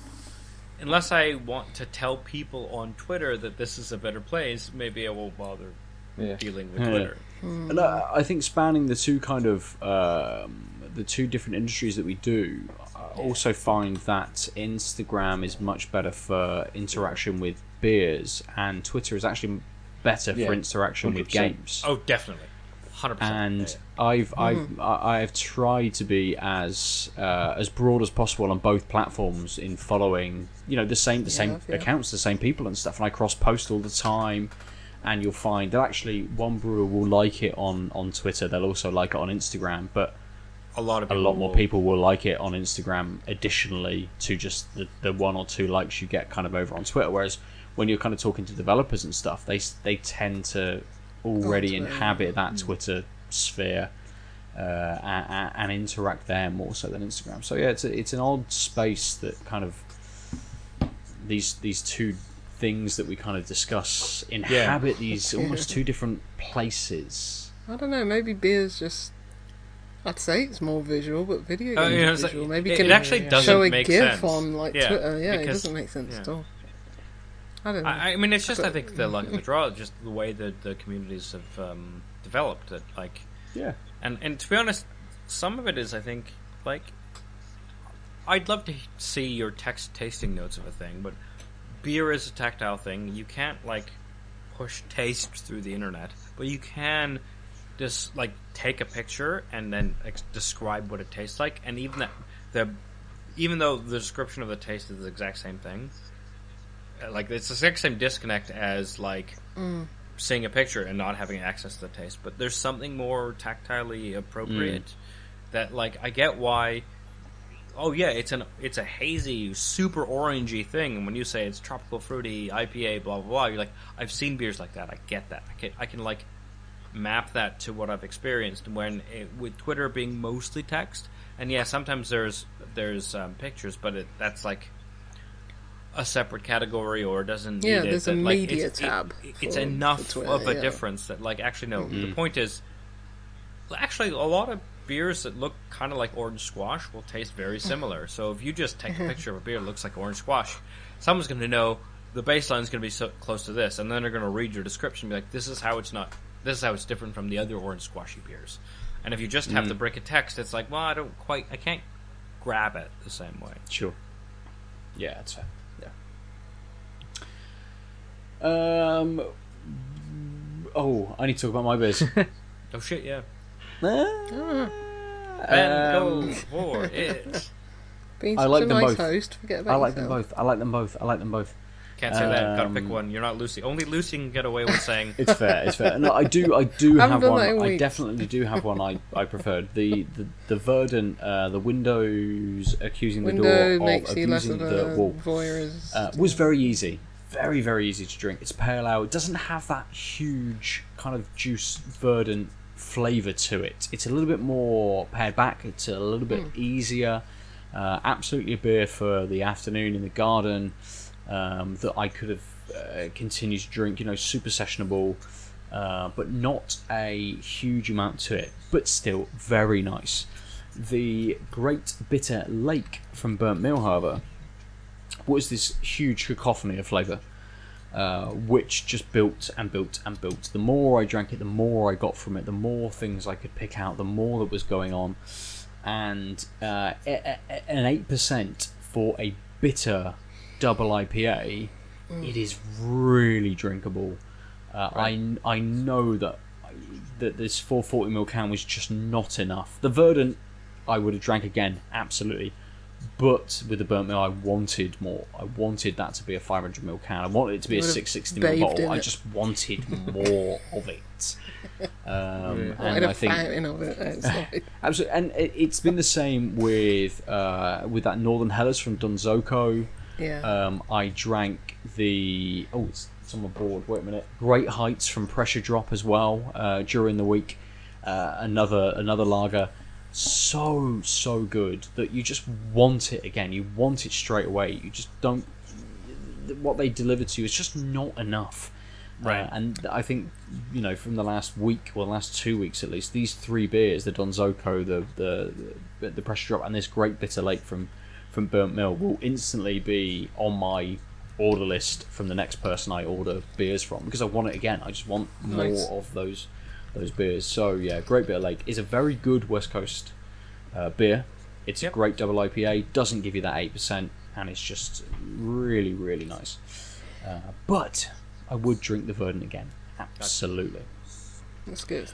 unless I want to tell people on Twitter that this is a better place, maybe I won't bother yeah. dealing with Yeah. Twitter. And I, I think spanning the two kind of um, the two different industries that we do, I also find that Instagram is much better for interaction with beers, and Twitter is actually better Yeah, for interaction with 100%. games. Oh, definitely, hundred and percent. And I've I've I- I've tried to be as uh, as broad as possible on both platforms in following you know the same the same yeah. accounts, the same people and stuff, and I cross post all the time. And you'll find that actually one brewer will like it on, on Twitter. They'll also like it on Instagram, but A lot of a lot more will- people will like it on Instagram. Additionally to just the, the one or two likes you get kind of over on Twitter. Whereas when you're kind of talking to developers and stuff, they they tend to already Twitter. inhabit that Twitter sphere uh, and, and interact there more so than Instagram. So yeah, it's a, it's an odd space that kind of these these two things that we kind of discuss inhabit these almost two different places. I don't know. Maybe beer's just. I'd say it's more visual, but video Uh, games you know, are like- visual. Maybe it, can it actually doesn't show a make GIF sense on like Yeah, Twitter. Yeah, it doesn't make sense yeah. at all. I don't know. I, I mean, it's just I think the luck of the draw, just the way that the communities have um, developed. That like Yeah. and and to be honest, some of it is I think like I'd love to see your text tasting notes of a thing, but beer is a tactile thing. You can't like push taste through the internet, but you can just like take a picture and then ex- describe what it tastes like, and even that the even though the description of the taste is the exact same thing, uh, like it's the exact same disconnect as like seeing a picture and not having access to the taste. But there's something more tactilely appropriate that like I get why. Oh yeah, it's an it's a hazy, super orangey thing. And when you say it's tropical fruity IPA, blah blah blah, you're like, I've seen beers like that. I get that. I can I can like map that to what I've experienced. When it, with Twitter being mostly text, and yeah, sometimes there's there's um, pictures, but it, that's like a separate category or doesn't Yeah, need it. there's a that, like, media it's, it- tab it's enough for Twitter, of a yeah. difference that like actually no. The point is actually a lot of beers that look kind of like orange squash will taste very similar. So if you just take a picture of a beer that looks like orange squash, someone's going to know the baseline is going to be so close to this, and then they're going to read your description and be like, "This is how it's not. This is how it's different from the other orange squashy beers." And if you just have the brick of text, it's like, well, I don't quite, I can't grab it the same way. Sure. Yeah, that's fair. Yeah. Um. Oh, I need to talk about my beers. Oh shit, yeah. Um, And go for it. Being I such like a them nice both. host, forget about I like them yourself. both. I like them both. I like them both. Can't say that. Gotta pick Um, one. You're not Lucy. Only Lucy can get away with saying. It's fair. It's fair. No, I do. I do Haven't have done one. that in I weeks. definitely do have one. I, I preferred the the the Verdant. Uh, the windows accusing the Window door makes of you less abusing of a the wall. voyeurist. uh, was very easy. Very, very easy to drink. It's pale ale. It doesn't have that huge kind of juice verdant flavour to it. It's a little bit more pared back. It's a little bit easier. Uh, absolutely a beer for the afternoon in the garden um, that I could have uh, continued to drink. You know, super sessionable, uh, but not a huge amount to it. But still very nice. The Great Bitter Lake from Burnt Mill, however, was this huge cacophony of flavour, uh, which just built and built and built. The more I drank it, the more I got from it, the more things I could pick out, the more that was going on. And uh, an 8% for a bitter double IPA, it is really drinkable. Uh, I, I know that that this 440ml can was just not enough. The Verdant, I would have drank again, absolutely. But with the burnt mill, I wanted more. I wanted that to be a 500 ml can. I wanted it to be a 660 ml bottle. I just wanted more of it. Um, and a I think of it outside. absolutely, and it, it's been the same with uh, with that Northern Helles from Donzoko. yeah. Um, I drank the oh, it's, it's on my board. Wait a minute. Great Heights from Pressure Drop as well uh, during the week. Uh, another another lager, so so good that you just want it again. You want it straight away. You just don't. What they deliver to you is just not enough. Right. Uh, and I think you know from the last week, or the last two weeks at least, these three beers, the Donzoko, the the the, the Pressure Drop, and this Great Bitter Lake from from Burnt Mill, will instantly be on my order list from the next person I order beers from because I want it again. I just want more Nice. of those those beers. So yeah, Great Bitter Lake is a very good West Coast uh, beer. It's Yep. a great double IPA. Doesn't give you that eight percent, and it's just really really nice. Uh, but I would drink the Verdant again. Absolutely. That's good.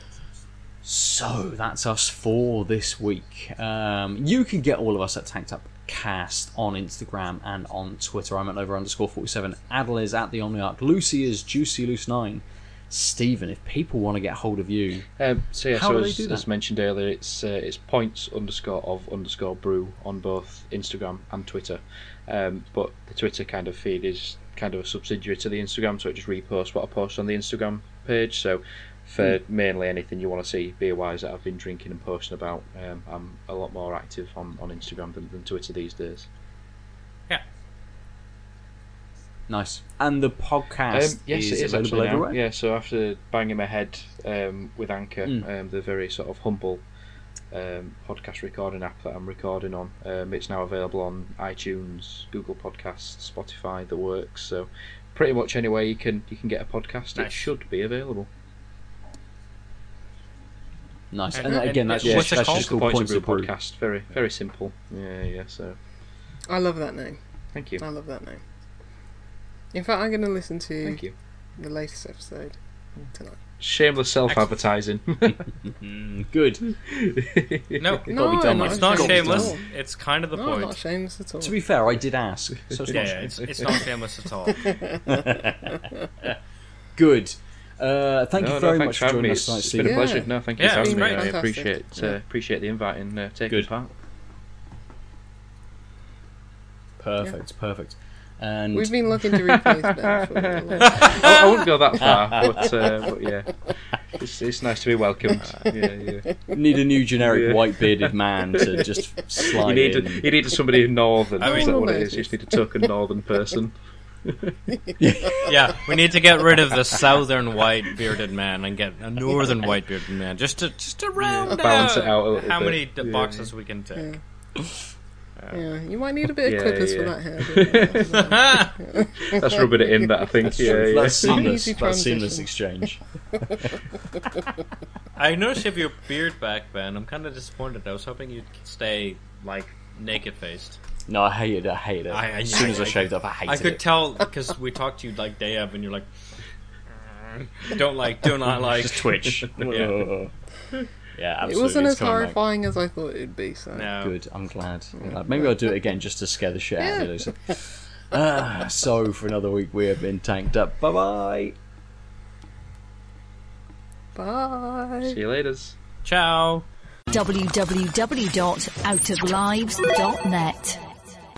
So that's us for this week. Um, you can get all of us at Tanked Up Cast on Instagram and on Twitter. I'm at over underscore 47. Aadil is at the Omniarch. Lucy is Juicy Loose 9. Stephen, if people want to get hold of you, Um, so yeah, How so do they as, do that? as mentioned earlier, it's uh, it's points underscore of underscore brew on both Instagram and Twitter. Um, but the Twitter kind of feed is kind of a subsidiary to the Instagram, so it just reposts what I post on the Instagram page. So for Hmm. mainly anything you want to see beer wise that I've been drinking and posting about, um, I'm a lot more active on, on Instagram than, than Twitter these days. Yeah. Nice. And the podcast Um, yes, is, it is available actually now. everywhere. Yeah, so after banging my head um, with Anchor, Mm. um, the very sort of humble um, podcast recording app that I'm recording on, um, it's now available on iTunes, Google Podcasts, Spotify, the works. So pretty much anywhere you can you can get a podcast, it should be available. Nice. And- And, and- again, that's, yeah, just, that's called? just the called Points Points of of Brew Brew. podcast. Very very simple. Yeah, yeah. So I love that name. thank you, I love that name. In fact, I'm going to listen to thank you. the latest episode tonight. Shameless self advertising. Mm, good. No, Gotta be No, done, not mate. it's not Gotta be shameless. It's kind of the no, point. not shameless at all. To be fair, I did ask, so it's yeah, not yeah, it's, it's not shameless at all. good. Uh, thank no, you very no, much thanks for for having joining me. us It's, tonight, it's Stephen. been a Yeah. pleasure. No, thank you Yeah, for it's having me. been I fantastic. appreciate uh, Yeah. appreciate the invite and uh, taking Good. part. Perfect, perfect. And We've been looking to replace Ben for a long time. I, I wouldn't go that far, but, uh, but yeah, it's, it's nice to be welcomed. Yeah, yeah. need a new generic Yeah. white bearded man to just slide You need in. you need somebody northern. I is that mean- what it is? You just need to tuck a token northern person. Yeah, we need to get rid of the southern white bearded man and get a northern white bearded man just to just to round balance it out a little how bit. many d- Yeah. boxes we can take. Yeah, you might need a bit of Yeah, clippers yeah. for that hair. but, That's rubbing it in. That I think. Yeah, yeah. That's seamless. That's seamless exchange. I noticed you have your beard back, Ben. I'm kind of disappointed. I was hoping you'd stay like naked faced. No, I hated it. I hated it. I- I- as soon as I I- shaved up, I hated it. I could it. tell because we talked to you like day of, and you're like, mm, don't like, do not like. Just twitch. Yeah. Yeah, absolutely. It wasn't it's as coming back. horrifying as I thought it'd be. So No. Good. I'm glad. I'm glad. Maybe I'll do it again just to scare the shit out of you. Lucy. Ah, so for another week we have been tanked up. Bye bye. bye. See you later. Ciao. www.outoflives.net.